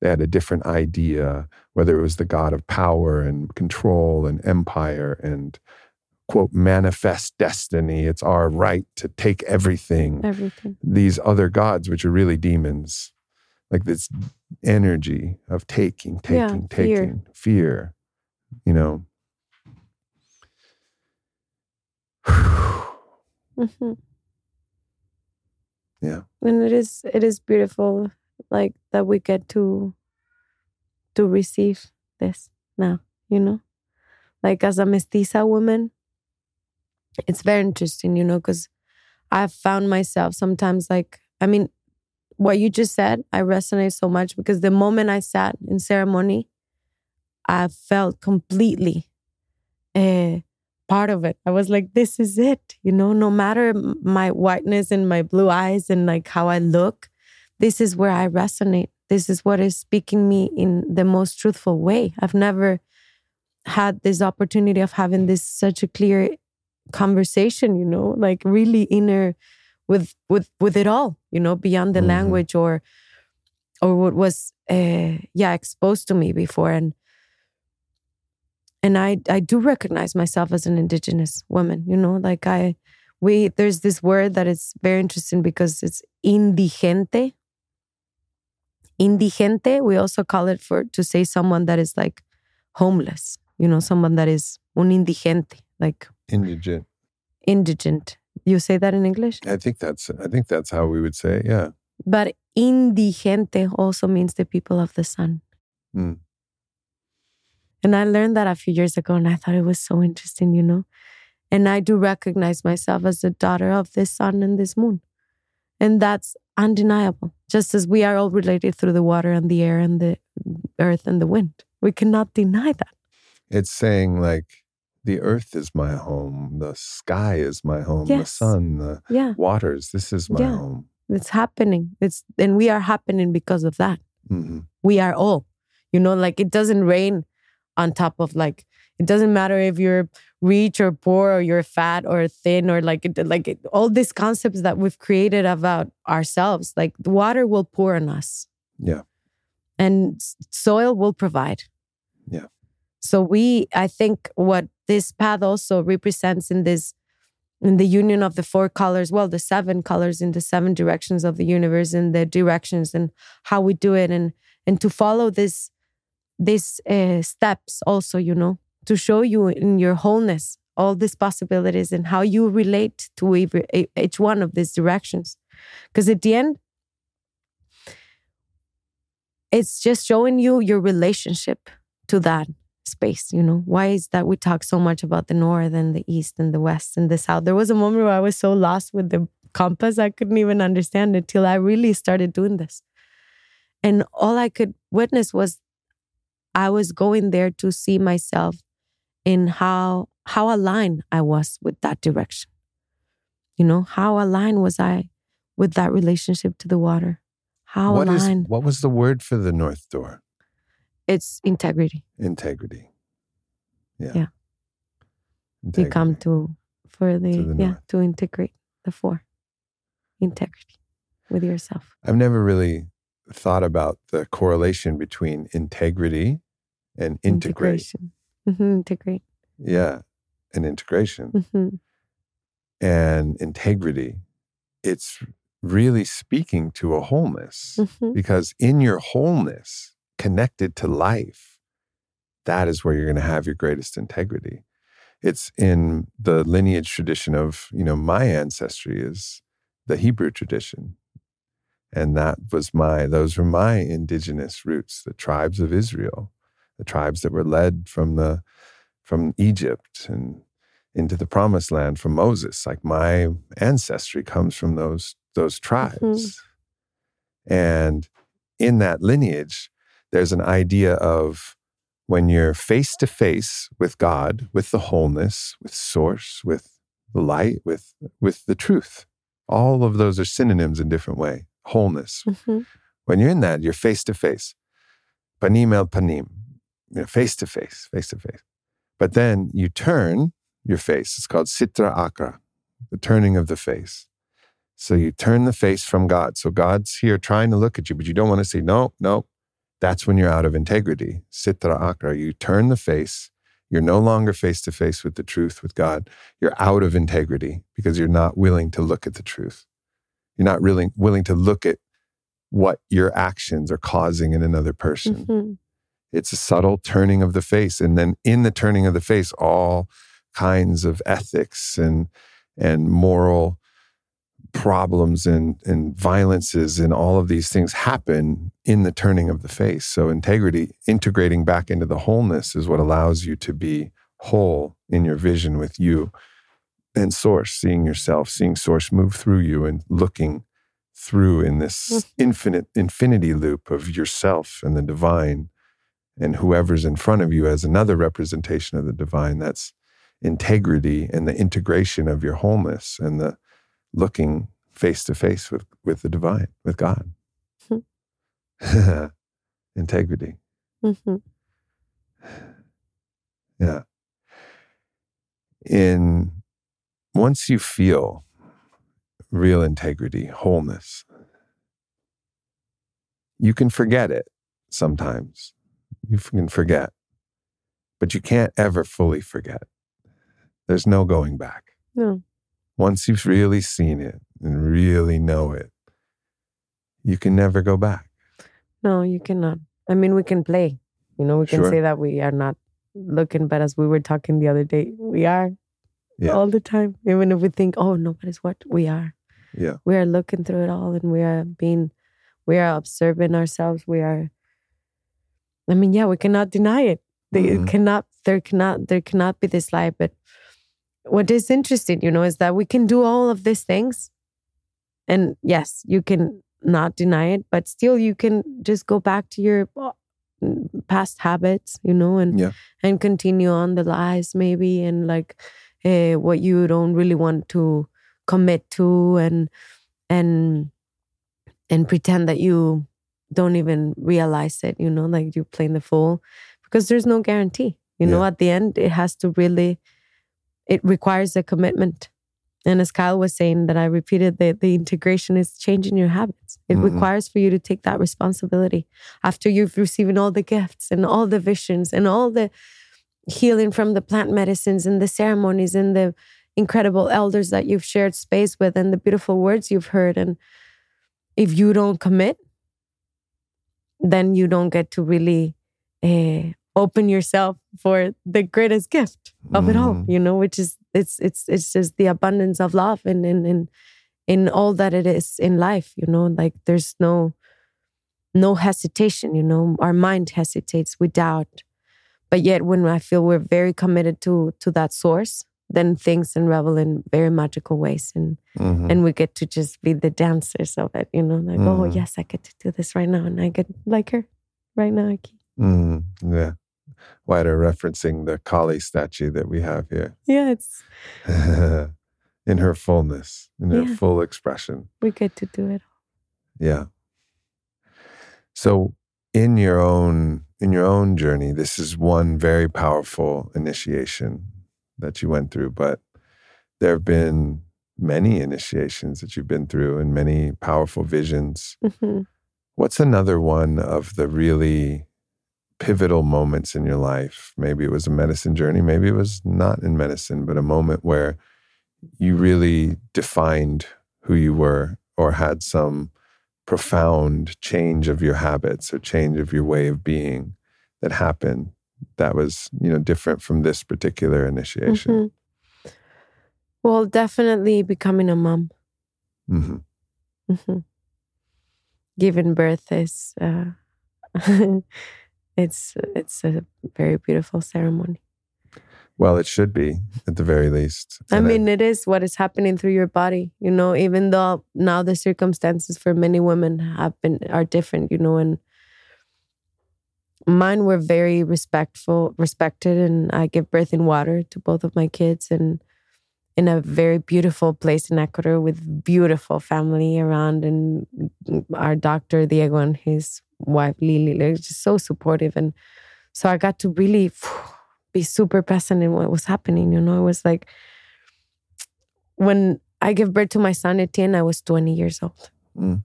They had a different idea, whether it was the God of power and control and empire and quote manifest destiny. It's our right to take everything Everything. these other gods, which are really demons, like this energy of taking, Yeah, taking, fear. taking, fear, you know. hmm Yeah. And it is it is beautiful, like that we get to to receive this now. You know, like as a mestiza woman, it's very interesting. You know, because I've found myself sometimes like I mean, what you just said, I resonate so much because the moment I sat in ceremony, I felt completely uh, part of it. I was like, this is it. You know, no matter my whiteness and my blue eyes and like how I look, this is where I resonate. This is what is speaking me in the most truthful way. I've never had this opportunity of having this such a clear conversation, you know, like really inner with with with it all, you know, beyond the Mhm. language or or what was uh, yeah exposed to me before and and I I do recognize myself as an indigenous woman, you know, like I we there's this word that is very interesting because it's indigente. Indigente, we also call it for to say someone that is like homeless, you know, someone that is un indigente, like Indigent. indigent. You say that in English? I think that's I think that's how we would say it. Yeah. But indigente also means the people of the sun. Mm. And I learned that a few years ago and I thought it was so interesting, you know. And I do recognize myself as the daughter of this sun and this moon. And that's undeniable. Just as we are all related through the water and the air and the earth and the wind. We cannot deny that. It's saying like the earth is my home, the sky is my home, the sun, the Yeah. waters. This is my Yeah. home. It's happening. It's and we are happening because of that. hmm we are all you know like it doesn't rain on top of like It doesn't matter if you're rich or poor or you're fat or thin or like like all these concepts that we've created about ourselves. Like the water will pour on us. Yeah. And soil will provide. Yeah. So we I think what this path also represents in this in the union of the four colors, well, the seven colors in the seven directions of the universe and the directions and how we do it and and to follow this these uh, steps also, you know, to show you in your wholeness all these possibilities and how you relate to each one of these directions. Because at the end, it's just showing you your relationship to that space you know? Why is that we talk so much about the north and the east and the west and the south? There was a moment where i was so lost with the compass i couldn't even understand it till i really started doing this. And all i could witness was i was going there to see myself in how how aligned i was with that direction you know how aligned was i with that relationship to the water how What is aligned what was the word for the north door? it's integrity Integrity. Yeah. Yeah. you come to for the, To the yeah north. to integrate the four integrity with yourself I've never really thought about the correlation between integrity and integrate. integration Mhm, integrate Yeah. And integration Mhm. and integrity. It's really speaking to a wholeness Mhm. because in your wholeness, connected to life, that is where you're going to have your greatest integrity. It's in the lineage tradition of, you know, my ancestry is the Hebrew tradition. And that was my, those were my indigenous roots, the tribes of Israel, the tribes that were led from the, from Egypt and into the promised land from Moses. Like my ancestry comes from those, those tribes. And in that lineage, there's an idea of when you're face to face with God, with the wholeness, with source, with the light, with with the truth. All of those are synonyms in different way. Wholeness. Mhm. When you're in that, you're face to face. Panim el panim. Face to face, face to face. But then you turn your face. It's called sitra achra, the turning of the face. So you turn the face from God. So God's here trying to look at you, but you don't want to say, no, no. That's when you're out of integrity. Sitra achra. You turn the face. You're no longer face to face with the truth, with God. You're out of integrity because you're not willing to look at the truth. You're not really willing to look at what your actions are causing in another person. Mhm. It's a subtle turning of the face. And then in the turning of the face, all kinds of ethics and and moral problems and, and violences and all of these things happen in the turning of the face. So integrity, integrating back into the wholeness is what allows you to be whole in your vision with you and source, seeing yourself, seeing source move through you and looking through in this mm. infinite infinity loop of yourself and the divine and whoever's in front of you as another representation of the divine. That's integrity and the integration of your wholeness and the looking face to face with with the divine, with God. integrity. Mhm. Yeah. In once you feel real integrity, wholeness, you can forget it sometimes. You can forget, but you can't ever fully forget. There's no going back. no Once you've really seen it and really know it, you can never go back. no you cannot i mean we can play you know we can Sure. say that we are not looking but as we were talking the other day we are Yeah. all the time even if we think oh nobody's what we are Yeah. we are looking through it all and we are being we are observing ourselves we are i mean yeah we cannot deny it they Mhm. cannot there cannot there cannot be this lie but what is interesting you know is that we can do all of these things and yes you can not deny it but still you can just go back to your uh, past habits you know and Yeah. and continue on the lies maybe and like uh, what you don't really want to commit to and and and pretend that you don't even realize it you know like you're playing the fool because there's no guarantee You know, at the end, it has to really, it requires a commitment. And as Kyle was saying, that I repeated, the, the integration is changing your habits. It Mhm. requires for you to take that responsibility after you've received all the gifts and all the visions and all the healing from the plant medicines and the ceremonies and the incredible elders that you've shared space with and the beautiful words you've heard. And if you don't commit, then you don't get to really uh, open yourself for the greatest gift of it all Mhm. you know which is it's it's it's just the abundance of love and in in in all that it is in life you know like there's no no hesitation you know our mind hesitates we doubt but yet when i feel we're very committed to to that source then things unravel in very magical ways and Mhm. and we get to just be the dancers of it you know like oh Mhm. yes i get to do this right now and i get like her right now. Mm, yeah. Huaira referencing the Kali statue that we have here yeah it's in her fullness, in her full expression. we get to do it Yeah. So in your own in your own journey, this is one very powerful initiation that you went through, but there have been many initiations that you've been through and many powerful visions. Mhm. What's another one of the really pivotal moments in your life? Maybe it was a medicine journey, maybe it was not in medicine, but a moment where you really defined who you were or had some profound change of your habits or change of your way of being that happened that was, you know, different from this particular initiation. Mhm. well definitely becoming a mom hmm hmm giving birth is uh, it's it's a very beautiful ceremony Well, it should be at the very least. I And mean, it is what is happening through your body, you know, even though now the circumstances for many women have been are different, you know, and mine were very respectful, respected, and I give birth in water to both of my kids and in a very beautiful place in Ecuador with beautiful family around and our doctor Diego and his wife Lily, they're just so supportive and so I got to really be super present in what was happening. You know, it was like when I gave birth to my son Etienne, I was 20 years old. Mm.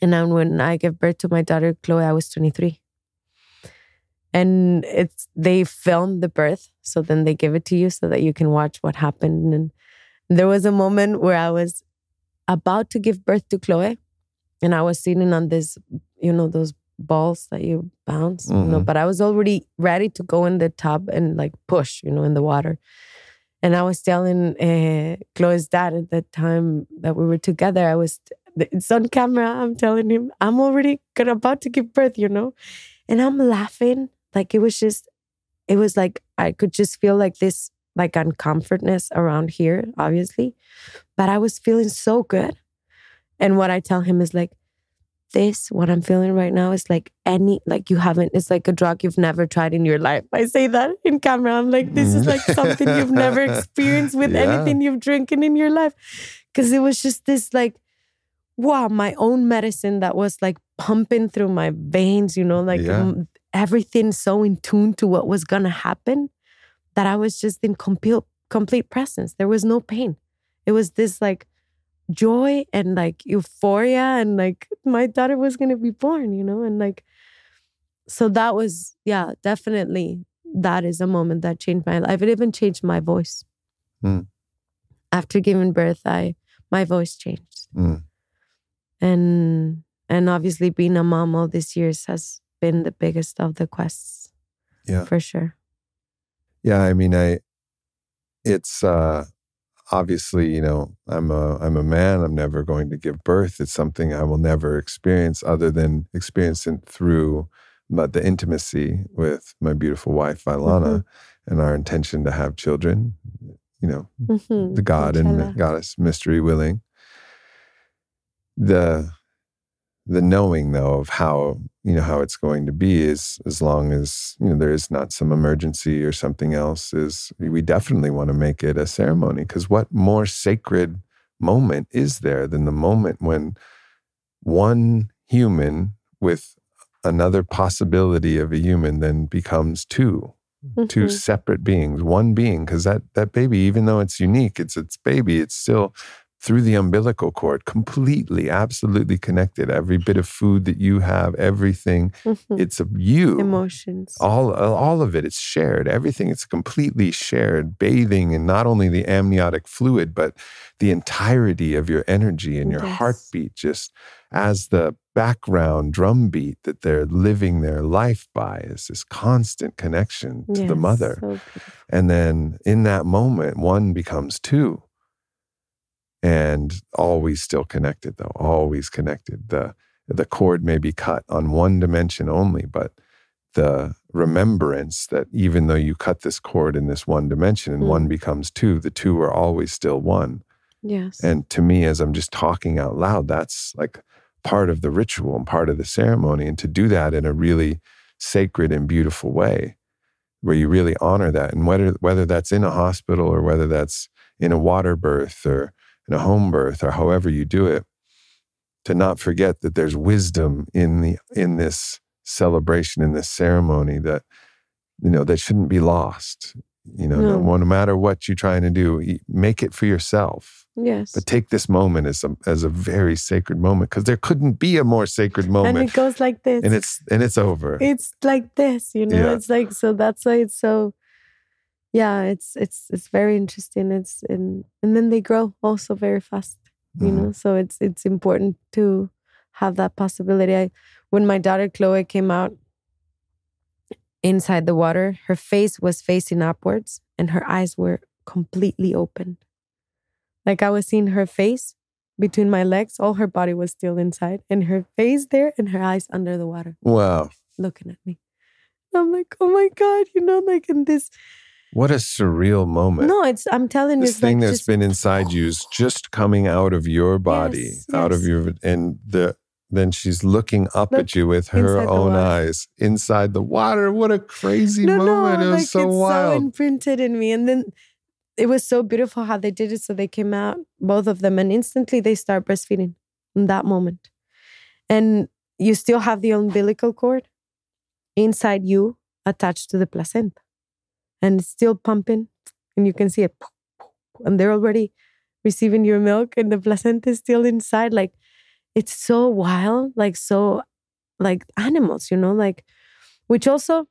And then when I gave birth to my daughter Chloe, I was 23. And it's they filmed the birth, so then they give it to you so that you can watch what happened. And there was a moment where I was about to give birth to Chloe, and I was sitting on this, you know, those balls that you bounce, you know, Mhm. but I was already ready to go in the tub and like push, you know, in the water. And I was telling uh, Chloe's dad at the time that we were together, I was, it's on camera. I'm telling him, I'm already about to give birth, you know? And I'm laughing. Like it was just, it was like, I could just feel like this, like uncomfortness around here, obviously. But I was feeling so good. And what I tell him is like, this, what I'm feeling right now is like any, like you haven't, it's like a drug you've never tried in your life. I say that in camera. I'm like, this is like something you've never mm-hmm. experienced with Yeah. anything you've drinking in your life. Cause it was just this like, wow, my own medicine that was like pumping through my veins, you know, like Yeah. Everything so in tune to what was gonna happen that I was just in complete complete presence. There was no pain. It was this like joy and like euphoria and like my daughter was gonna be born, you know, and like so that was yeah, definitely that is a moment that changed my life. It even changed my voice. Hmm. After giving birth, I my voice changed. Mm. And and obviously being a mom all these years has been the biggest of the quests. Yeah. For sure. Yeah, I mean, I it's uh obviously, you know, I'm a I'm a man. I'm never going to give birth. It's something I will never experience other than experiencing through but the intimacy with my beautiful wife Vylana and our intention to have children, you know, Mhm. the God and goddess mystery willing. The the knowing though of how you know how it's going to be is as long as you know there is not some emergency or something else is we definitely want to make it a ceremony because what more sacred moment is there than the moment when one human with another possibility of a human then becomes two two Mhm. separate beings, one being, because that that baby, even though it's unique, it's its baby, it's still through the umbilical cord, completely, absolutely connected. Every bit of food that you have, everything, Mhm. it's a you. emotions. All all of it, it's shared. Everything is completely shared, bathing in not only the amniotic fluid, but the entirety of your energy and your Yes. heartbeat, just as the background drum beat that they're living their life by is this constant connection to the mother. so. And then in that moment, one becomes two. And always still connected, though, always connected. The the cord may be cut on one dimension only, but the remembrance that even though you cut this cord in this one dimension and Mm. one becomes two, the two are always still one. Yes. And to me, as I'm just talking out loud, that's like part of the ritual and part of the ceremony. And to do that in a really sacred and beautiful way, where you really honor that. And whether whether that's in a hospital or whether that's in a water birth or in a home birth or however you do it, to not forget that there's wisdom in the in this celebration, in this ceremony that you know that shouldn't be lost. You know, no, No. no matter what you're trying to do, make it for yourself. yes. But take this moment as a as a very sacred moment because there couldn't be a more sacred moment, and it goes like this. and it's and it's over. it's like this, you know. Yeah. It's like so that's why it's so yeah, it's it's it's very interesting. It's and and then they grow also very fast, you Mhm. know. So it's it's important to have that possibility. I when my daughter Chloe came out inside the water, her face was facing upwards and her eyes were completely open. Like I was seeing her face between my legs, all her body was still inside, and her face there and her eyes under the water Wow, looking at me. I'm like, oh my God, you know, like in this. What a surreal moment! No, it's, I'm telling you, this thing like that's just, been inside you is just coming out of your body, Yes, out of your and the then she's looking up Look at you with her own eyes inside the water. What a crazy no, moment! no, it was like so it's so imprinted in me. And then it was so beautiful how they did it. So they came out, both of them, and instantly they start breastfeeding in that moment. And you still have the umbilical cord inside you attached to the placenta. And it's still pumping, and you can see it. And they're already receiving your milk, and the placenta is still inside. Like it's so wild, like so like animals, you know, like which also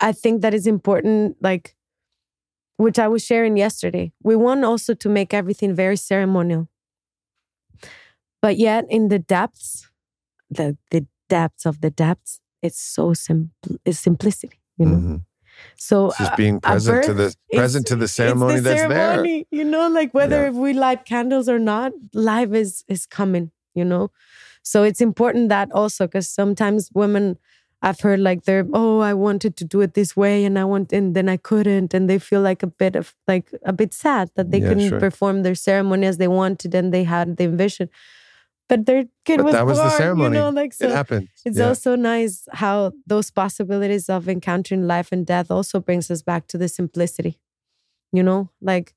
I think that is important, like which I was sharing yesterday. We want also to make everything very ceremonial. But yet in the depths, the the depths of the depths, it's so simple it's simplicity, you know. Mhm. So It's just uh, being present to the present to the ceremony the that's ceremony, You know, like whether Yeah. if we light candles or not, life is is coming. You know, so it's important that also because sometimes women, I've heard like they're oh I wanted to do it this way and I want and then I couldn't and they feel like a bit of like a bit sad that they Yeah, couldn't sure. perform their ceremony as they wanted and they had the vision, but their kid But was that was the ceremony. You know, like so. It happened. it's Yeah. also nice how those possibilities of encountering life and death also brings us back to the simplicity. You know, like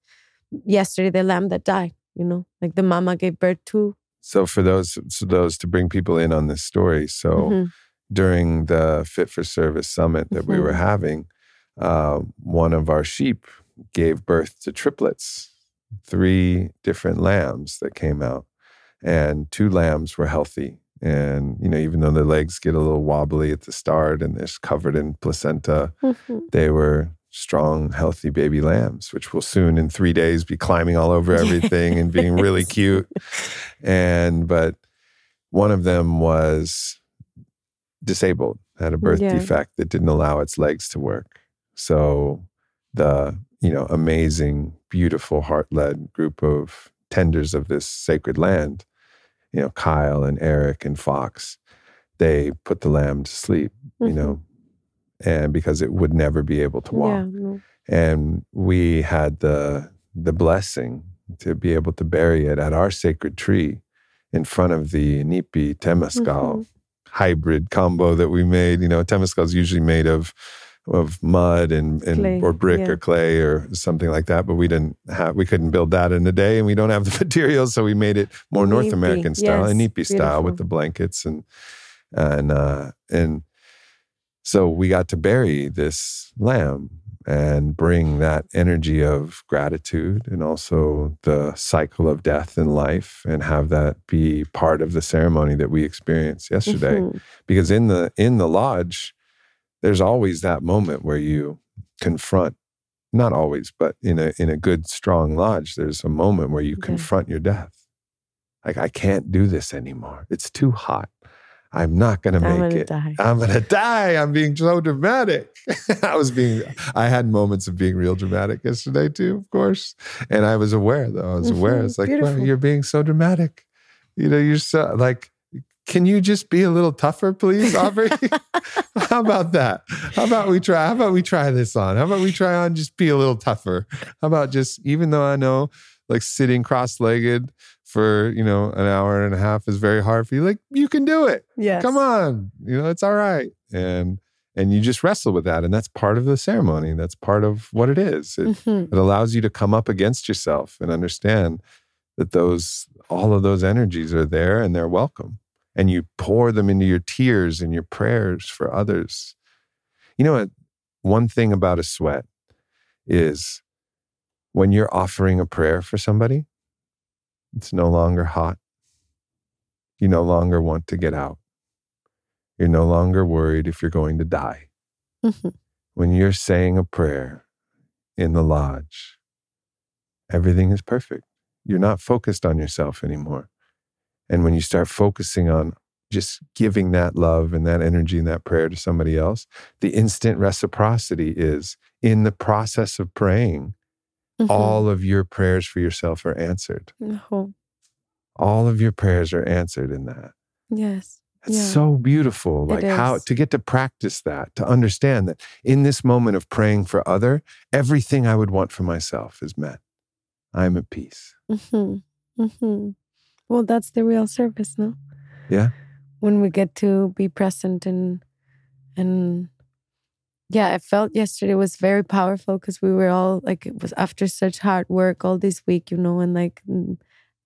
yesterday the lamb that died, you know, like the mama gave birth to. So for those so those to bring people in on this story, so Mhm. during the Fit for Service summit that we were having, uh, one of our sheep gave birth to triplets, three different lambs that came out, and two lambs were healthy. And you know, even though their legs get a little wobbly at the start and they're covered in placenta, Mhm. they were strong, healthy baby lambs, which will soon in three days be climbing all over everything and being really cute. And but one of them was disabled, had a birth Yeah. defect that didn't allow its legs to work. So the you know amazing, beautiful, heart-led group of tenders of this sacred land, you know Kyle and Eric and Fox, they put the lamb to sleep. You Mhm. know, and because it would never be able to walk Yeah, and we had the the blessing to be able to bury it at our sacred tree in front of the Nipi Temascal Mhm. hybrid combo that we made. You know, Temascal is usually made of of mud and, and Clay, or brick yeah. or clay or something like that, but we didn't have we couldn't build that in a day and we don't have the materials, so we made it more North Nipi, American style and yes, Nipi style with the blankets and and uh and So we got to bury this lamb and bring that energy of gratitude and also the cycle of death and life and have that be part of the ceremony that we experienced yesterday Mhm. because in the in the lodge there's always that moment where you confront not always but in a in a good strong lodge there's a moment where you Yeah. confront your death. Like i can't do this anymore. It's too hot. I'm not going to make gonna it. die. i'm going to die. I'm being so dramatic. I was being i had moments of being real dramatic yesterday too of course and i was aware though. I was aware. Mhm. it's like Beautiful. you're being so dramatic. You know you're so like can you just be a little tougher please aubrey? How about that? How about we try how about we try this on? How about we try on just be a little tougher? How about just even though i know like sitting cross-legged for you know an hour and a half is very hard for you like you can do it. Yeah. come on. You know it's all right. And and you just wrestle with that. And that's part of the ceremony. That's part of what it is. It, Mhm. it allows you to come up against yourself and understand that those all of those energies are there and they're welcome and you pour them into your tears and your prayers for others you know what one thing about a sweat is when you're offering a prayer for somebody it's no longer hot you no longer want to get out you're no longer worried if you're going to die Mhm. when you're saying a prayer in the lodge, everything is perfect. You're not focused on yourself anymore. And when you start focusing on just giving that love and that energy and that prayer to somebody else, the instant reciprocity is in the process of praying, Mhm. all of your prayers for yourself are answered. Oh, All of your prayers are answered in that. yes. It's Yeah. so beautiful. Like how to get to practice that, to understand that in this moment of praying for other, everything I would want for myself is met. I'm at peace. hmm hmm Well, that's the real service, no? Yeah. When we get to be present and and yeah, I felt yesterday was very powerful because we were all like it was after such hard work all this week, you know, and like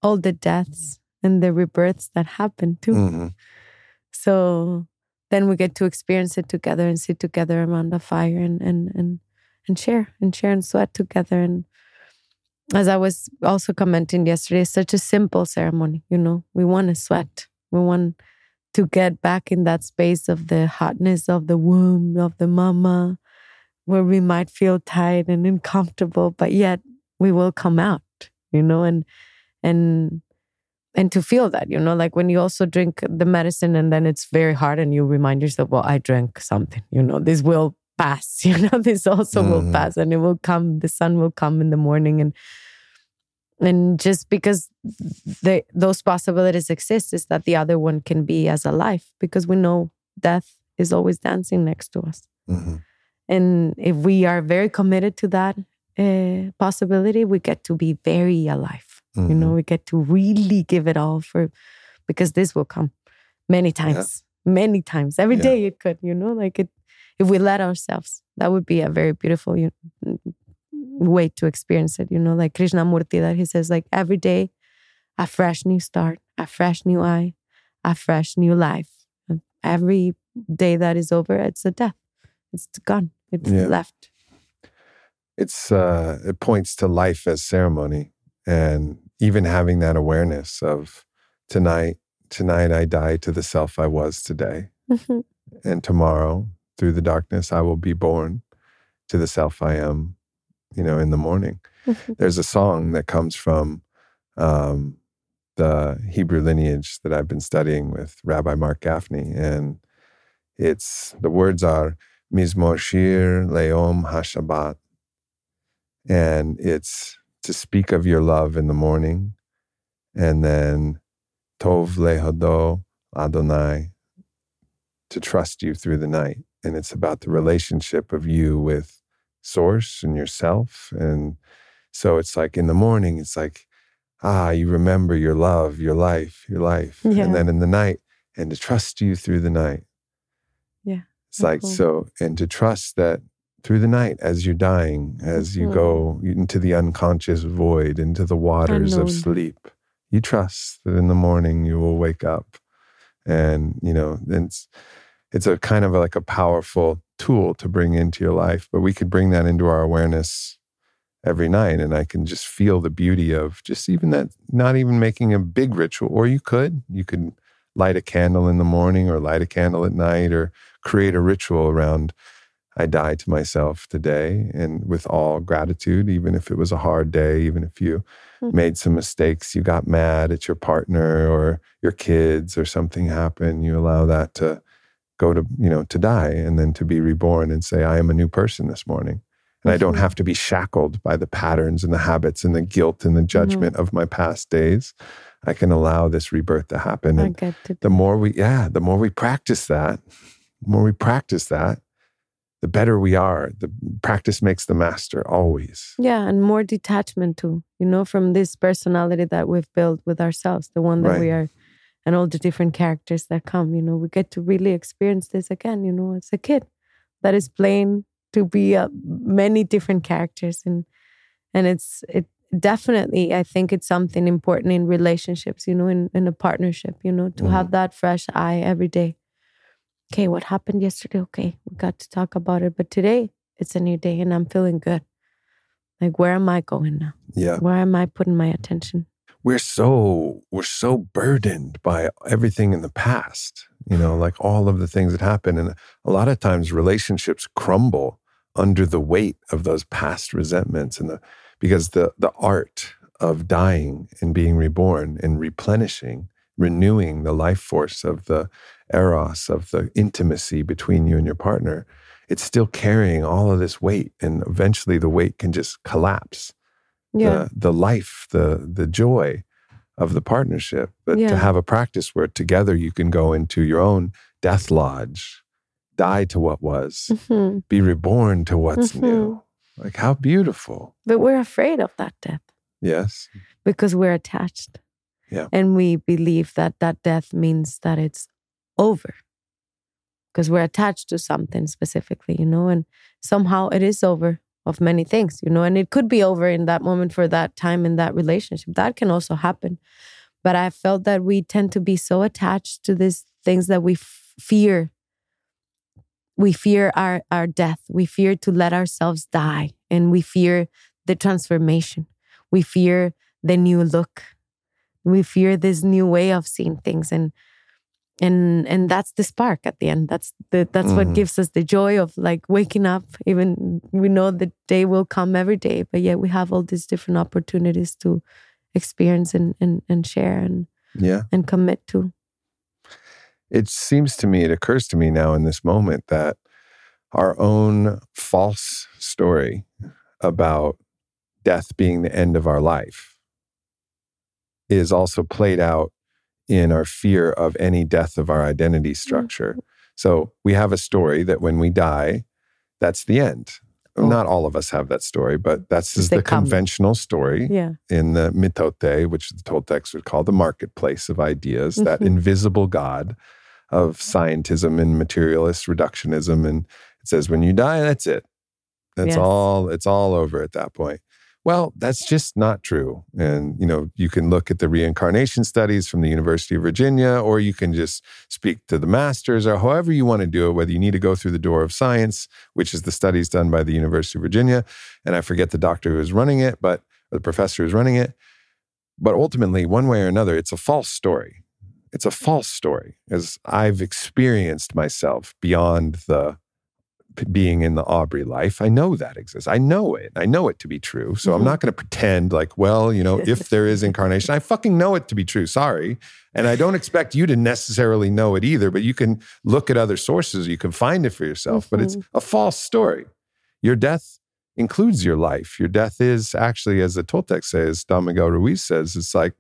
all the deaths and the rebirths that happened too. Mhm. So then we get to experience it together and sit together around the fire and and and and share and share and sweat together. And as I was also commenting yesterday, such a simple ceremony. You know, we want to sweat. We want to get back in that space of the hotness of the womb of the mama, where we might feel tight and uncomfortable, but yet we will come out. You know, and and and to feel that, you know, like when you also drink the medicine and then it's very hard and you remind yourself, well, I drank something, you know, this will pass, you know, this also Mhm. will pass and it will come, the sun will come in the morning and and just because the those possibilities exist is that the other one can be as alive because we know death is always dancing next to us. Mhm. And if we are very committed to that uh, possibility, we get to be very alive. You Mhm. know, we get to really give it all for because this will come many times, many times. Every Yeah. day it could, you know, like it if we let ourselves. That would be a very beautiful you, way to experience it, you know, like Krishnamurti that he says like every day a fresh new start, a fresh new eye, a fresh new life. And every day that is over, it's a death. It's gone. It's Yeah. left. It's uh it points to life as ceremony and even having that awareness of tonight tonight I die to the self I was today Mhm. and tomorrow through the darkness I will be born to the self I am you know in the morning Mhm. there's a song that comes from um, the Hebrew lineage that I've been studying with Rabbi Marc Gafni, and it's the words are Mizmor Shir Leom Hashabbat, and it's to speak of your love in the morning, and then Tov Lehodo Adonai, to trust you through the night, and it's about the relationship of you with Source and yourself, and so it's like in the morning, it's like, ah, you remember your love, your life, your life. Yeah. And then in the night, and to trust you through the night. Yeah. It's like, Mhm. so, and to trust that through the night as you're dying, as you go into the unconscious void, into the waters Unknown. of sleep, you trust that in the morning you will wake up. And, you know, then it's, it's a kind of like a powerful tool to bring into your life. But we could bring that into our awareness every night. And I can just feel the beauty of just even that, not even making a big ritual. Or you could, you could light a candle in the morning or light a candle at night or create a ritual around I die to myself today and with all gratitude, even if it was a hard day, even if you mm-hmm. made some mistakes, you got mad at your partner or your kids or something happened, you allow that to go to, you know, to die and then to be reborn and say, I am a new person this morning. And mm-hmm. I don't mm-hmm. have to be shackled by the patterns and the habits and the guilt and the mm-hmm. judgment mm-hmm. of my past days. I can allow this rebirth to happen. And the more we, yeah, the more we practice that, the more we practice that, the better we are. The practice makes the master always. Yeah, and more detachment too, you know, from this personality that we've built with ourselves, the one that right. we are, and all the different characters that come. You know, we get to really experience this again, you know, as a kid that is playing to be uh, many different characters. And, and it's, it definitely, I think it's something important in relationships, you know, in, in a partnership, you know, to mm. have that fresh eye every day okay, what happened yesterday? Okay, we got to talk about it. But today, it's a new day and I'm feeling good. Like, where am I going now? Yeah. Where am I putting my attention? We're so we're so burdened by everything in the past, you know, like all of the things that happen. And a lot of times relationships crumble under the weight of those past resentments and the because the the art of dying and being reborn and replenishing, renewing the life force of the eros, of the intimacy between you and your partner, it's still carrying all of this weight. And eventually the weight can just collapse. Yeah. The, the life, the, the joy of the partnership. But yeah. to have a practice where together you can go into your own death lodge, die to what was, mm-hmm. be reborn to what's mm-hmm. new. Like, how beautiful. But we're afraid of that death. Yes. Because we're attached. Yeah. And we believe that that death means that it's over because we're attached to something specifically, you know, and somehow it is over of many things, you know, and it could be over in that moment for that time in that relationship. That can also happen. But I felt that we tend to be so attached to these things that we f- fear. We fear our, our death. We fear to let ourselves die. And we fear the transformation. We fear the new look. We fear this new way of seeing things. And and and that's the spark at the end. That's the that's mm-hmm. what gives us the joy of like waking up. Even we know the day will come every day but yet we have all these different opportunities to experience and and, and share and yeah. and commit to. It seems to me it occurs to me now in this moment that our own false story about death being the end of our life is also played out in our fear of any death of our identity mm-hmm. structure. Mm-hmm. So we have a story that when we die, that's the end. Oh. Not all of us have that story, but that's is the come. conventional story yeah. in the mitote, which the Toltecs would call the marketplace of ideas, mm-hmm. that invisible God of scientism and materialist reductionism. And it says, when you die, that's it. That's yes. all, it's all over at that point. Well, that's just not true. And, you know, you can look at the reincarnation studies from the University of Virginia, or you can just speak to the masters, or however you want to do it, whether you need to go through the door of science, which is the studies done by the University of Virginia. And I forget the doctor who is running it, but the professor who's running it. But ultimately, one way or another, it's a false story. It's a false story, as I've experienced myself beyond the being in the Aubrey life. I know that exists. I know it. I know it to be true. So mm-hmm. I'm not going to pretend like, well, you know, if there is incarnation, I fucking know it to be true. Sorry. And I don't expect you to necessarily know it either, but you can look at other sources. You can find it for yourself, mm-hmm. but it's mm-hmm. a false story. Your death includes your life. Your death is actually, as the Toltec says, Don Miguel Ruiz says, it's like,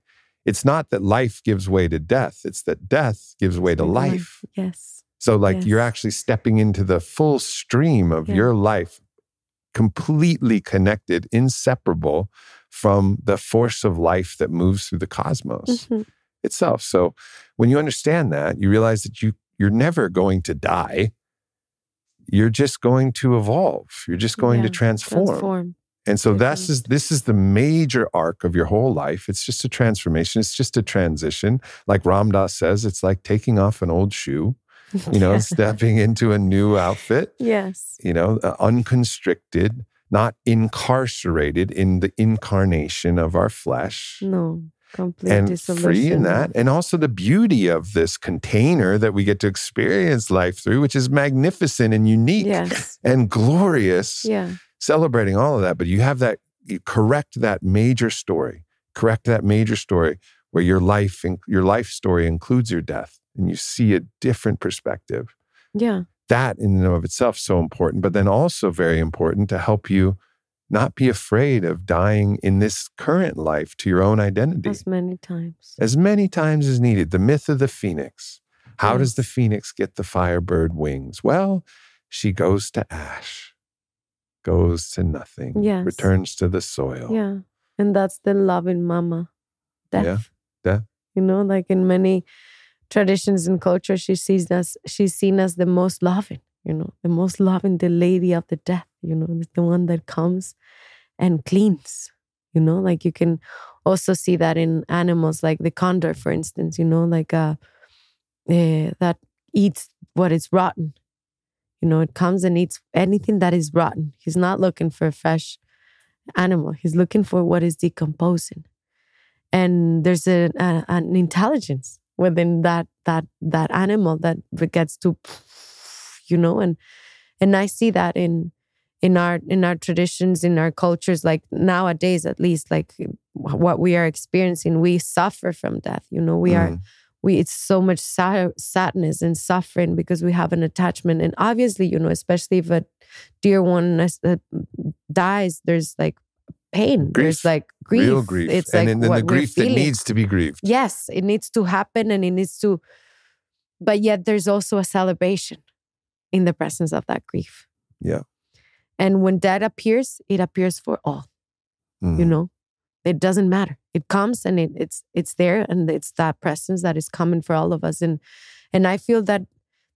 it's not that life gives way to death. It's that death gives way to life. Yes. So, like, yes. you're actually stepping into the full stream of yeah. your life, completely connected, inseparable from the force of life that moves through the cosmos mm-hmm. itself. So, when you understand that, you realize that you you're never going to die. You're just going to evolve. You're just going yeah, to transform. transform. And so this is this is the major arc of your whole life. It's just a transformation. It's just a transition. Like Ram Dass says, it's like taking off an old shoe you know, stepping into a new outfit, Yes. you know, uh, unconstricted, not incarcerated in the incarnation of our flesh. No. Complete and dissolution. free in that. And also the beauty of this container that we get to experience life through, which is magnificent and unique Yes. and glorious, Yeah. celebrating all of that. But you have that, you correct that major story, correct that major story where your life, your life story includes your death and you see a different perspective. Yeah. That in and of itself is so important, but then also very important to help you not be afraid of dying in this current life to your own identity As many times. as many times as needed. The myth of the phoenix. How does the phoenix get the firebird wings? Well, she goes to ash, goes to nothing, Yes. returns to the soil. Yeah. And that's the loving mama. Death. Yeah, death. You know, like in many traditions and culture, she sees us, she's seen as the most loving, you know, the most loving, the lady of the death, you know, the one that comes and cleans, you know, like you can also see that in animals like the condor, for instance, you know, like uh, eh, that eats what is rotten. You know, it comes and eats anything that is rotten. He's not looking for a fresh animal. He's looking for what is decomposing. And there's a, a, an intelligence within that that that animal that gets to, you know, and and I see that in in our in our traditions, in our cultures, like nowadays at least, like what we are experiencing, we suffer from death. You know, we are Mhm. we it's so much sa- sadness and suffering because we have an attachment and obviously you know especially if a dear one uh, dies there's like pain. There's like grief Real grief. it's and like then, the grief that needs to be grieved. yes it needs to happen and it needs to but yet there's also a celebration in the presence of that grief. Yeah. and when that appears it appears for all you Mhm. know? It doesn't matter. It comes and it, it's it's there and it's that presence that is coming for all of us. And and i feel that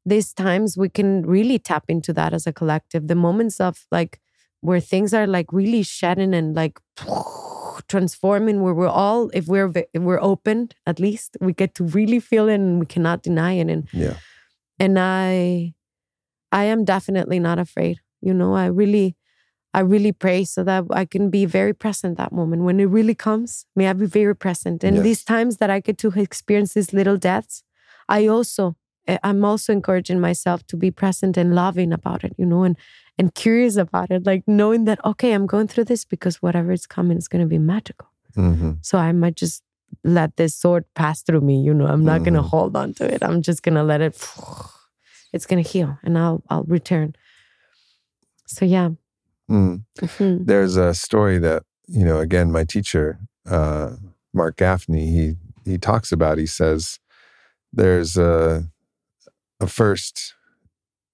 these times we can really tap into that as a collective. The moments of like where things are like really shedding and like transforming where we're all if we're if we're open at least we get to really feel it and we cannot deny it. And Yeah. and i i am definitely not afraid you know? I really i really pray so that i can be very present that moment. When it really comes may i be very present. And Yes. these times that i get to experience these little deaths i also eh, i'm also encouraging myself to be present and loving about it you know? And and curious about it like knowing that okay i'm going through this because whatever is coming is going to be magical Mhm. so I might just let this sword pass through me. You know, I'm not gonna Mhm. hold on to it. I'm just gonna let it. It's gonna heal, and I'll I'll return. So yeah, Mm. Mhm. There's a story that, you know, again, my teacher, uh, Marc Gafni, he he talks about, he says there's a a first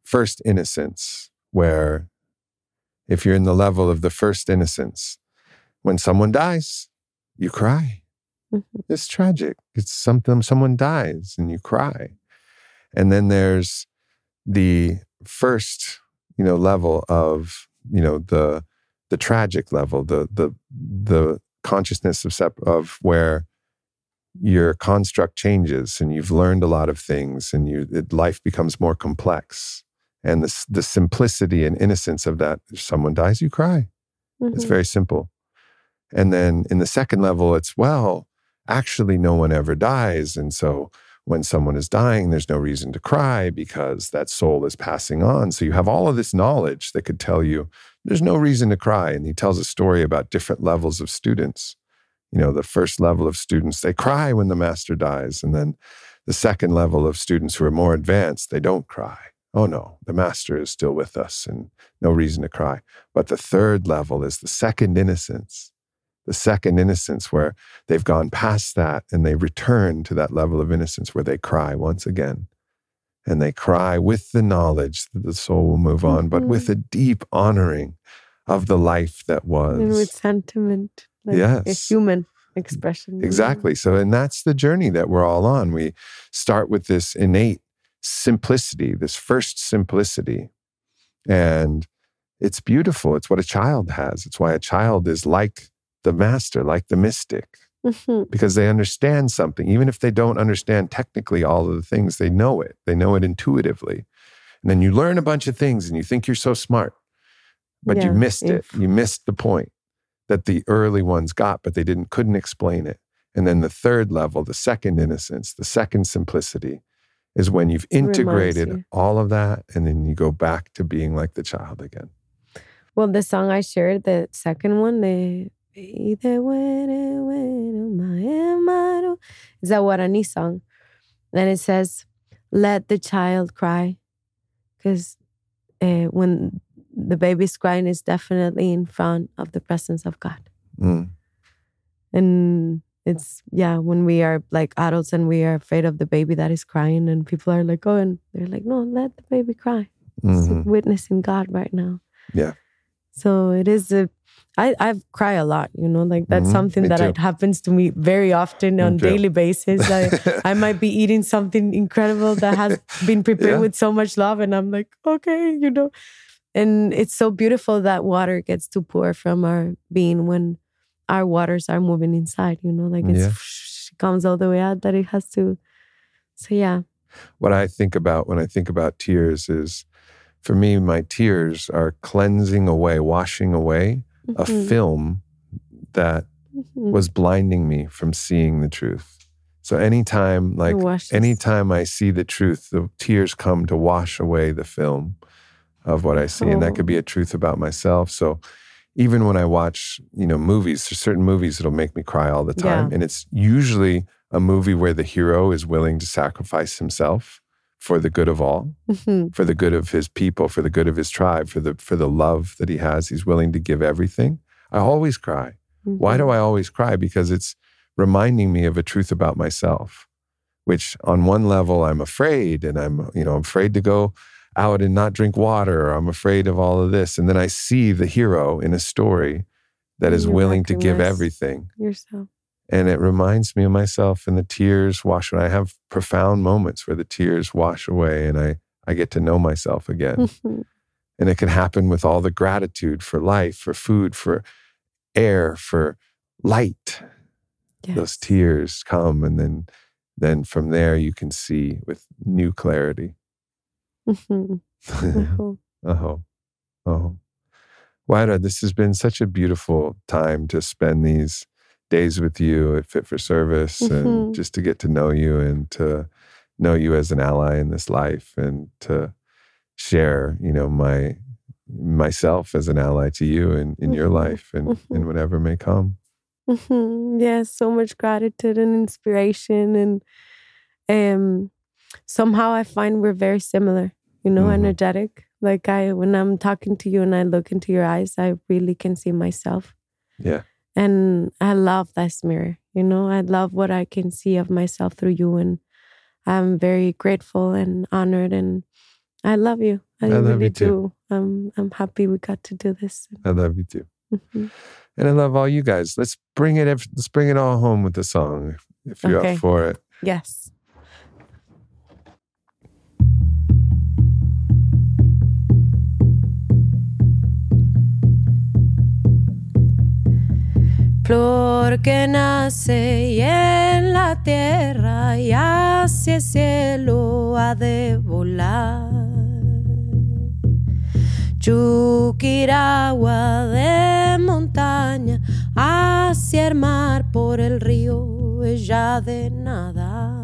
first innocence where if you're in the level of the first innocence, when someone dies, you cry. Mhm. It's tragic. It's something someone dies and you cry. And then there's the first, you know, level of, you know, the the tragic level, the the the consciousness of sep- of where your construct changes and you've learned a lot of things and you it, life becomes more complex and the the simplicity and innocence of that if someone dies you cry. It's Mhm. very simple. And then in the second level it's well actually no one ever dies. And so when someone is dying there's no reason to cry because that soul is passing on. So you have all of this knowledge that could tell you there's no reason to cry. And he tells a story about different levels of students. You know the first level of students they cry when the master dies. And then the second level of students who are more advanced they don't cry oh no the master is still with us and no reason to cry but the third level is the second innocence the second innocence where they've gone past that and they return to that level of innocence where they cry once again and they cry with the knowledge that the soul will move on but Mhm. with a deep honoring of the life that was and with sentiment, like a human expression. Exactly. So, and that's the journey that we're all on. We start with this innate simplicity, this first simplicity. And it's beautiful. It's what a child has. It's why a child is like the master, like the mystic. Mhm. because they understand something. Even if they don't understand technically all of the things, they know it. They know it intuitively. And then you learn a bunch of things and you think you're so smart, but you Yeah, missed it. You missed the point that the early ones got, but they didn't couldn't explain it. And then the third level, the second innocence, the second simplicity is when you've integrated all of that and then you go back to being like the child again. Well, the song I shared, the second one, the Ide were were my hermano, is a Guarani song. And it says, Let the child cry. Because uh, when the baby's crying, is definitely in front of the presence of God. Mm. And it's, yeah, when we are like adults and we are afraid of the baby that is crying, and people are like, Oh, and they're like, No, let the baby cry. It's Mhm. witnessing God right now. Yeah. So it is a. I I've cry a lot, you know, like that's Mhm, something me that it happens to me very often on too. daily basis. I I might be eating something incredible that has been prepared Yeah. with so much love, and I'm like, okay, you know. And it's so beautiful that water gets to pour from our being when our waters are moving inside, you know, like it's Yeah. it comes all the way out that it has to. So yeah, what I think about when I think about tears is for me, my tears are cleansing away, washing away a Mhm, film that mhm. was blinding me from seeing the truth. So anytime, like anytime I see the truth, the tears come to wash away the film of what I see. And that could be a truth about myself. So even when I watch, you know, movies, there's certain movies that'll make me cry all the time. Yeah. And it's usually a movie where the hero is willing to sacrifice himself for the good of all, Mhm, for the good of his people, for the good of his tribe, for the for the love that he has. He's willing to give everything. I always cry. Why mhm. do I always cry? Because it's reminding me of a truth about myself, which on one level I'm afraid and I'm, you know, I'm afraid to go out and not drink water. Or I'm afraid of all of this. And then I see the hero in a story that is willing to give everything. yourself? And it reminds me of myself and the tears wash away. I have profound moments where the tears wash away and I, I get to know myself again. And it can happen with all the gratitude for life, for food, for air, for light those tears come and then then from there you can see with new clarity Mhm. Oh, oh oh Huaira, this has been such a beautiful time to spend these days with you at Fit for Service and Mhm. just to get to know you and to know you as an ally in this life and to share, you know, my myself as an ally to you in, in your Mhm. life and, and Mhm. whatever may come. Yes, so much gratitude and inspiration, and um, somehow I find we're very similar. You know, Mhm. energetic. Like I, when I'm talking to you and I look into your eyes, I really can see myself, Yeah. and I love this mirror. You know, I love what I can see of myself through you, and I'm very grateful and honored, and I love you. I, I love really you too. do. I'm I'm happy we got to do this. I love you too. Mhm. And I love all you guys. Let's bring it. Let's bring it all home with the song, if, if you're Okay. up for it. Yes. Flor que nace y en la tierra y hacia el cielo ha de volar. Chuquiragua de montaña hacia el mar por el río ella de nadar.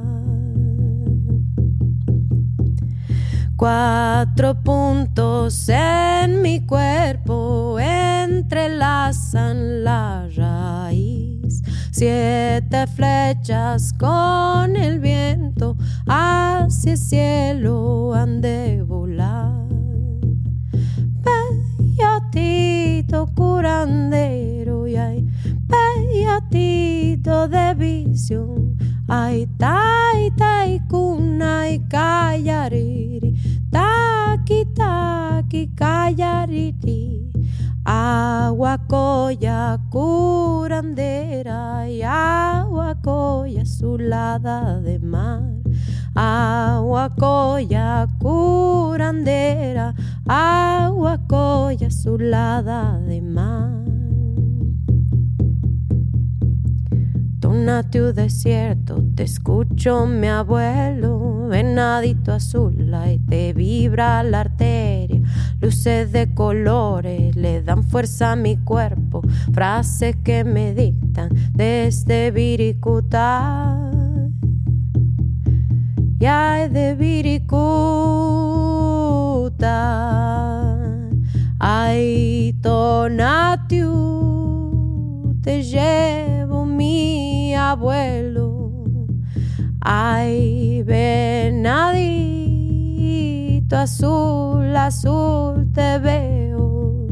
Cuatro puntos en mi cuerpo entrelazan la raíz. Siete flechas con el viento hacia el cielo han de volar. Peyatito curandero y hay peyatito de visión. Ay, tai, tai, kunai, kayariri, taki, taki, kayariri. Agua coya curandera y agua coya azulada de mar. Agua coya curandera, agua coya azulada de mar. Tónate desierto, te escucho mi abuelo, venadito azul, ahí te vibra la arteria, luces de colores le dan fuerza a mi cuerpo, frases que me dictan desde Viricuta. Ya de Viricuta, ay tonatiu, te llevo mi abuelo. Ay, venadito azul, azul te veo.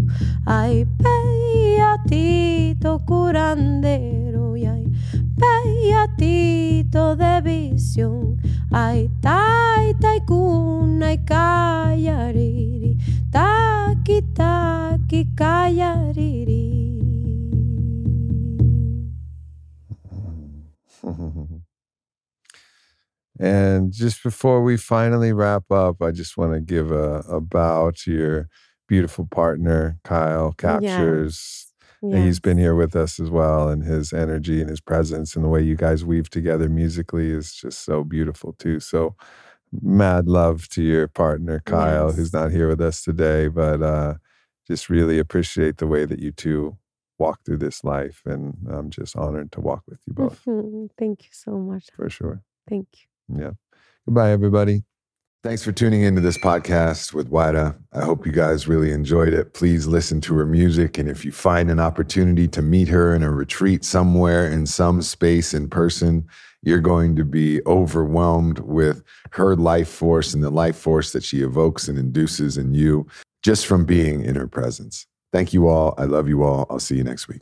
Ay, peatito curandero y ay, peatito de visión. Ay, tai, tai, cuna y callariri, taki, taki, callariri. And just before we finally wrap up, I just want to give a, a bow to your beautiful partner, Kyle Captures. And He's been here with us as well, and his energy and his presence and the way you guys weave together musically is just so beautiful too. So, mad love to your partner, Kyle, Yes. who's not here with us today, but uh, just really appreciate the way that you two walk through this life. And I'm just honored to walk with you both Mhm. Thank you so much. for sure. Thank you. Yeah. Goodbye, everybody. Thanks for tuning into this podcast with Huaira. I hope you guys really enjoyed it. Please listen to her music. And if you find an opportunity to meet her in a retreat somewhere in some space in person, you're going to be overwhelmed with her life force and the life force that she evokes and induces in you just from being in her presence. Thank you all. I love you all. I'll see you next week.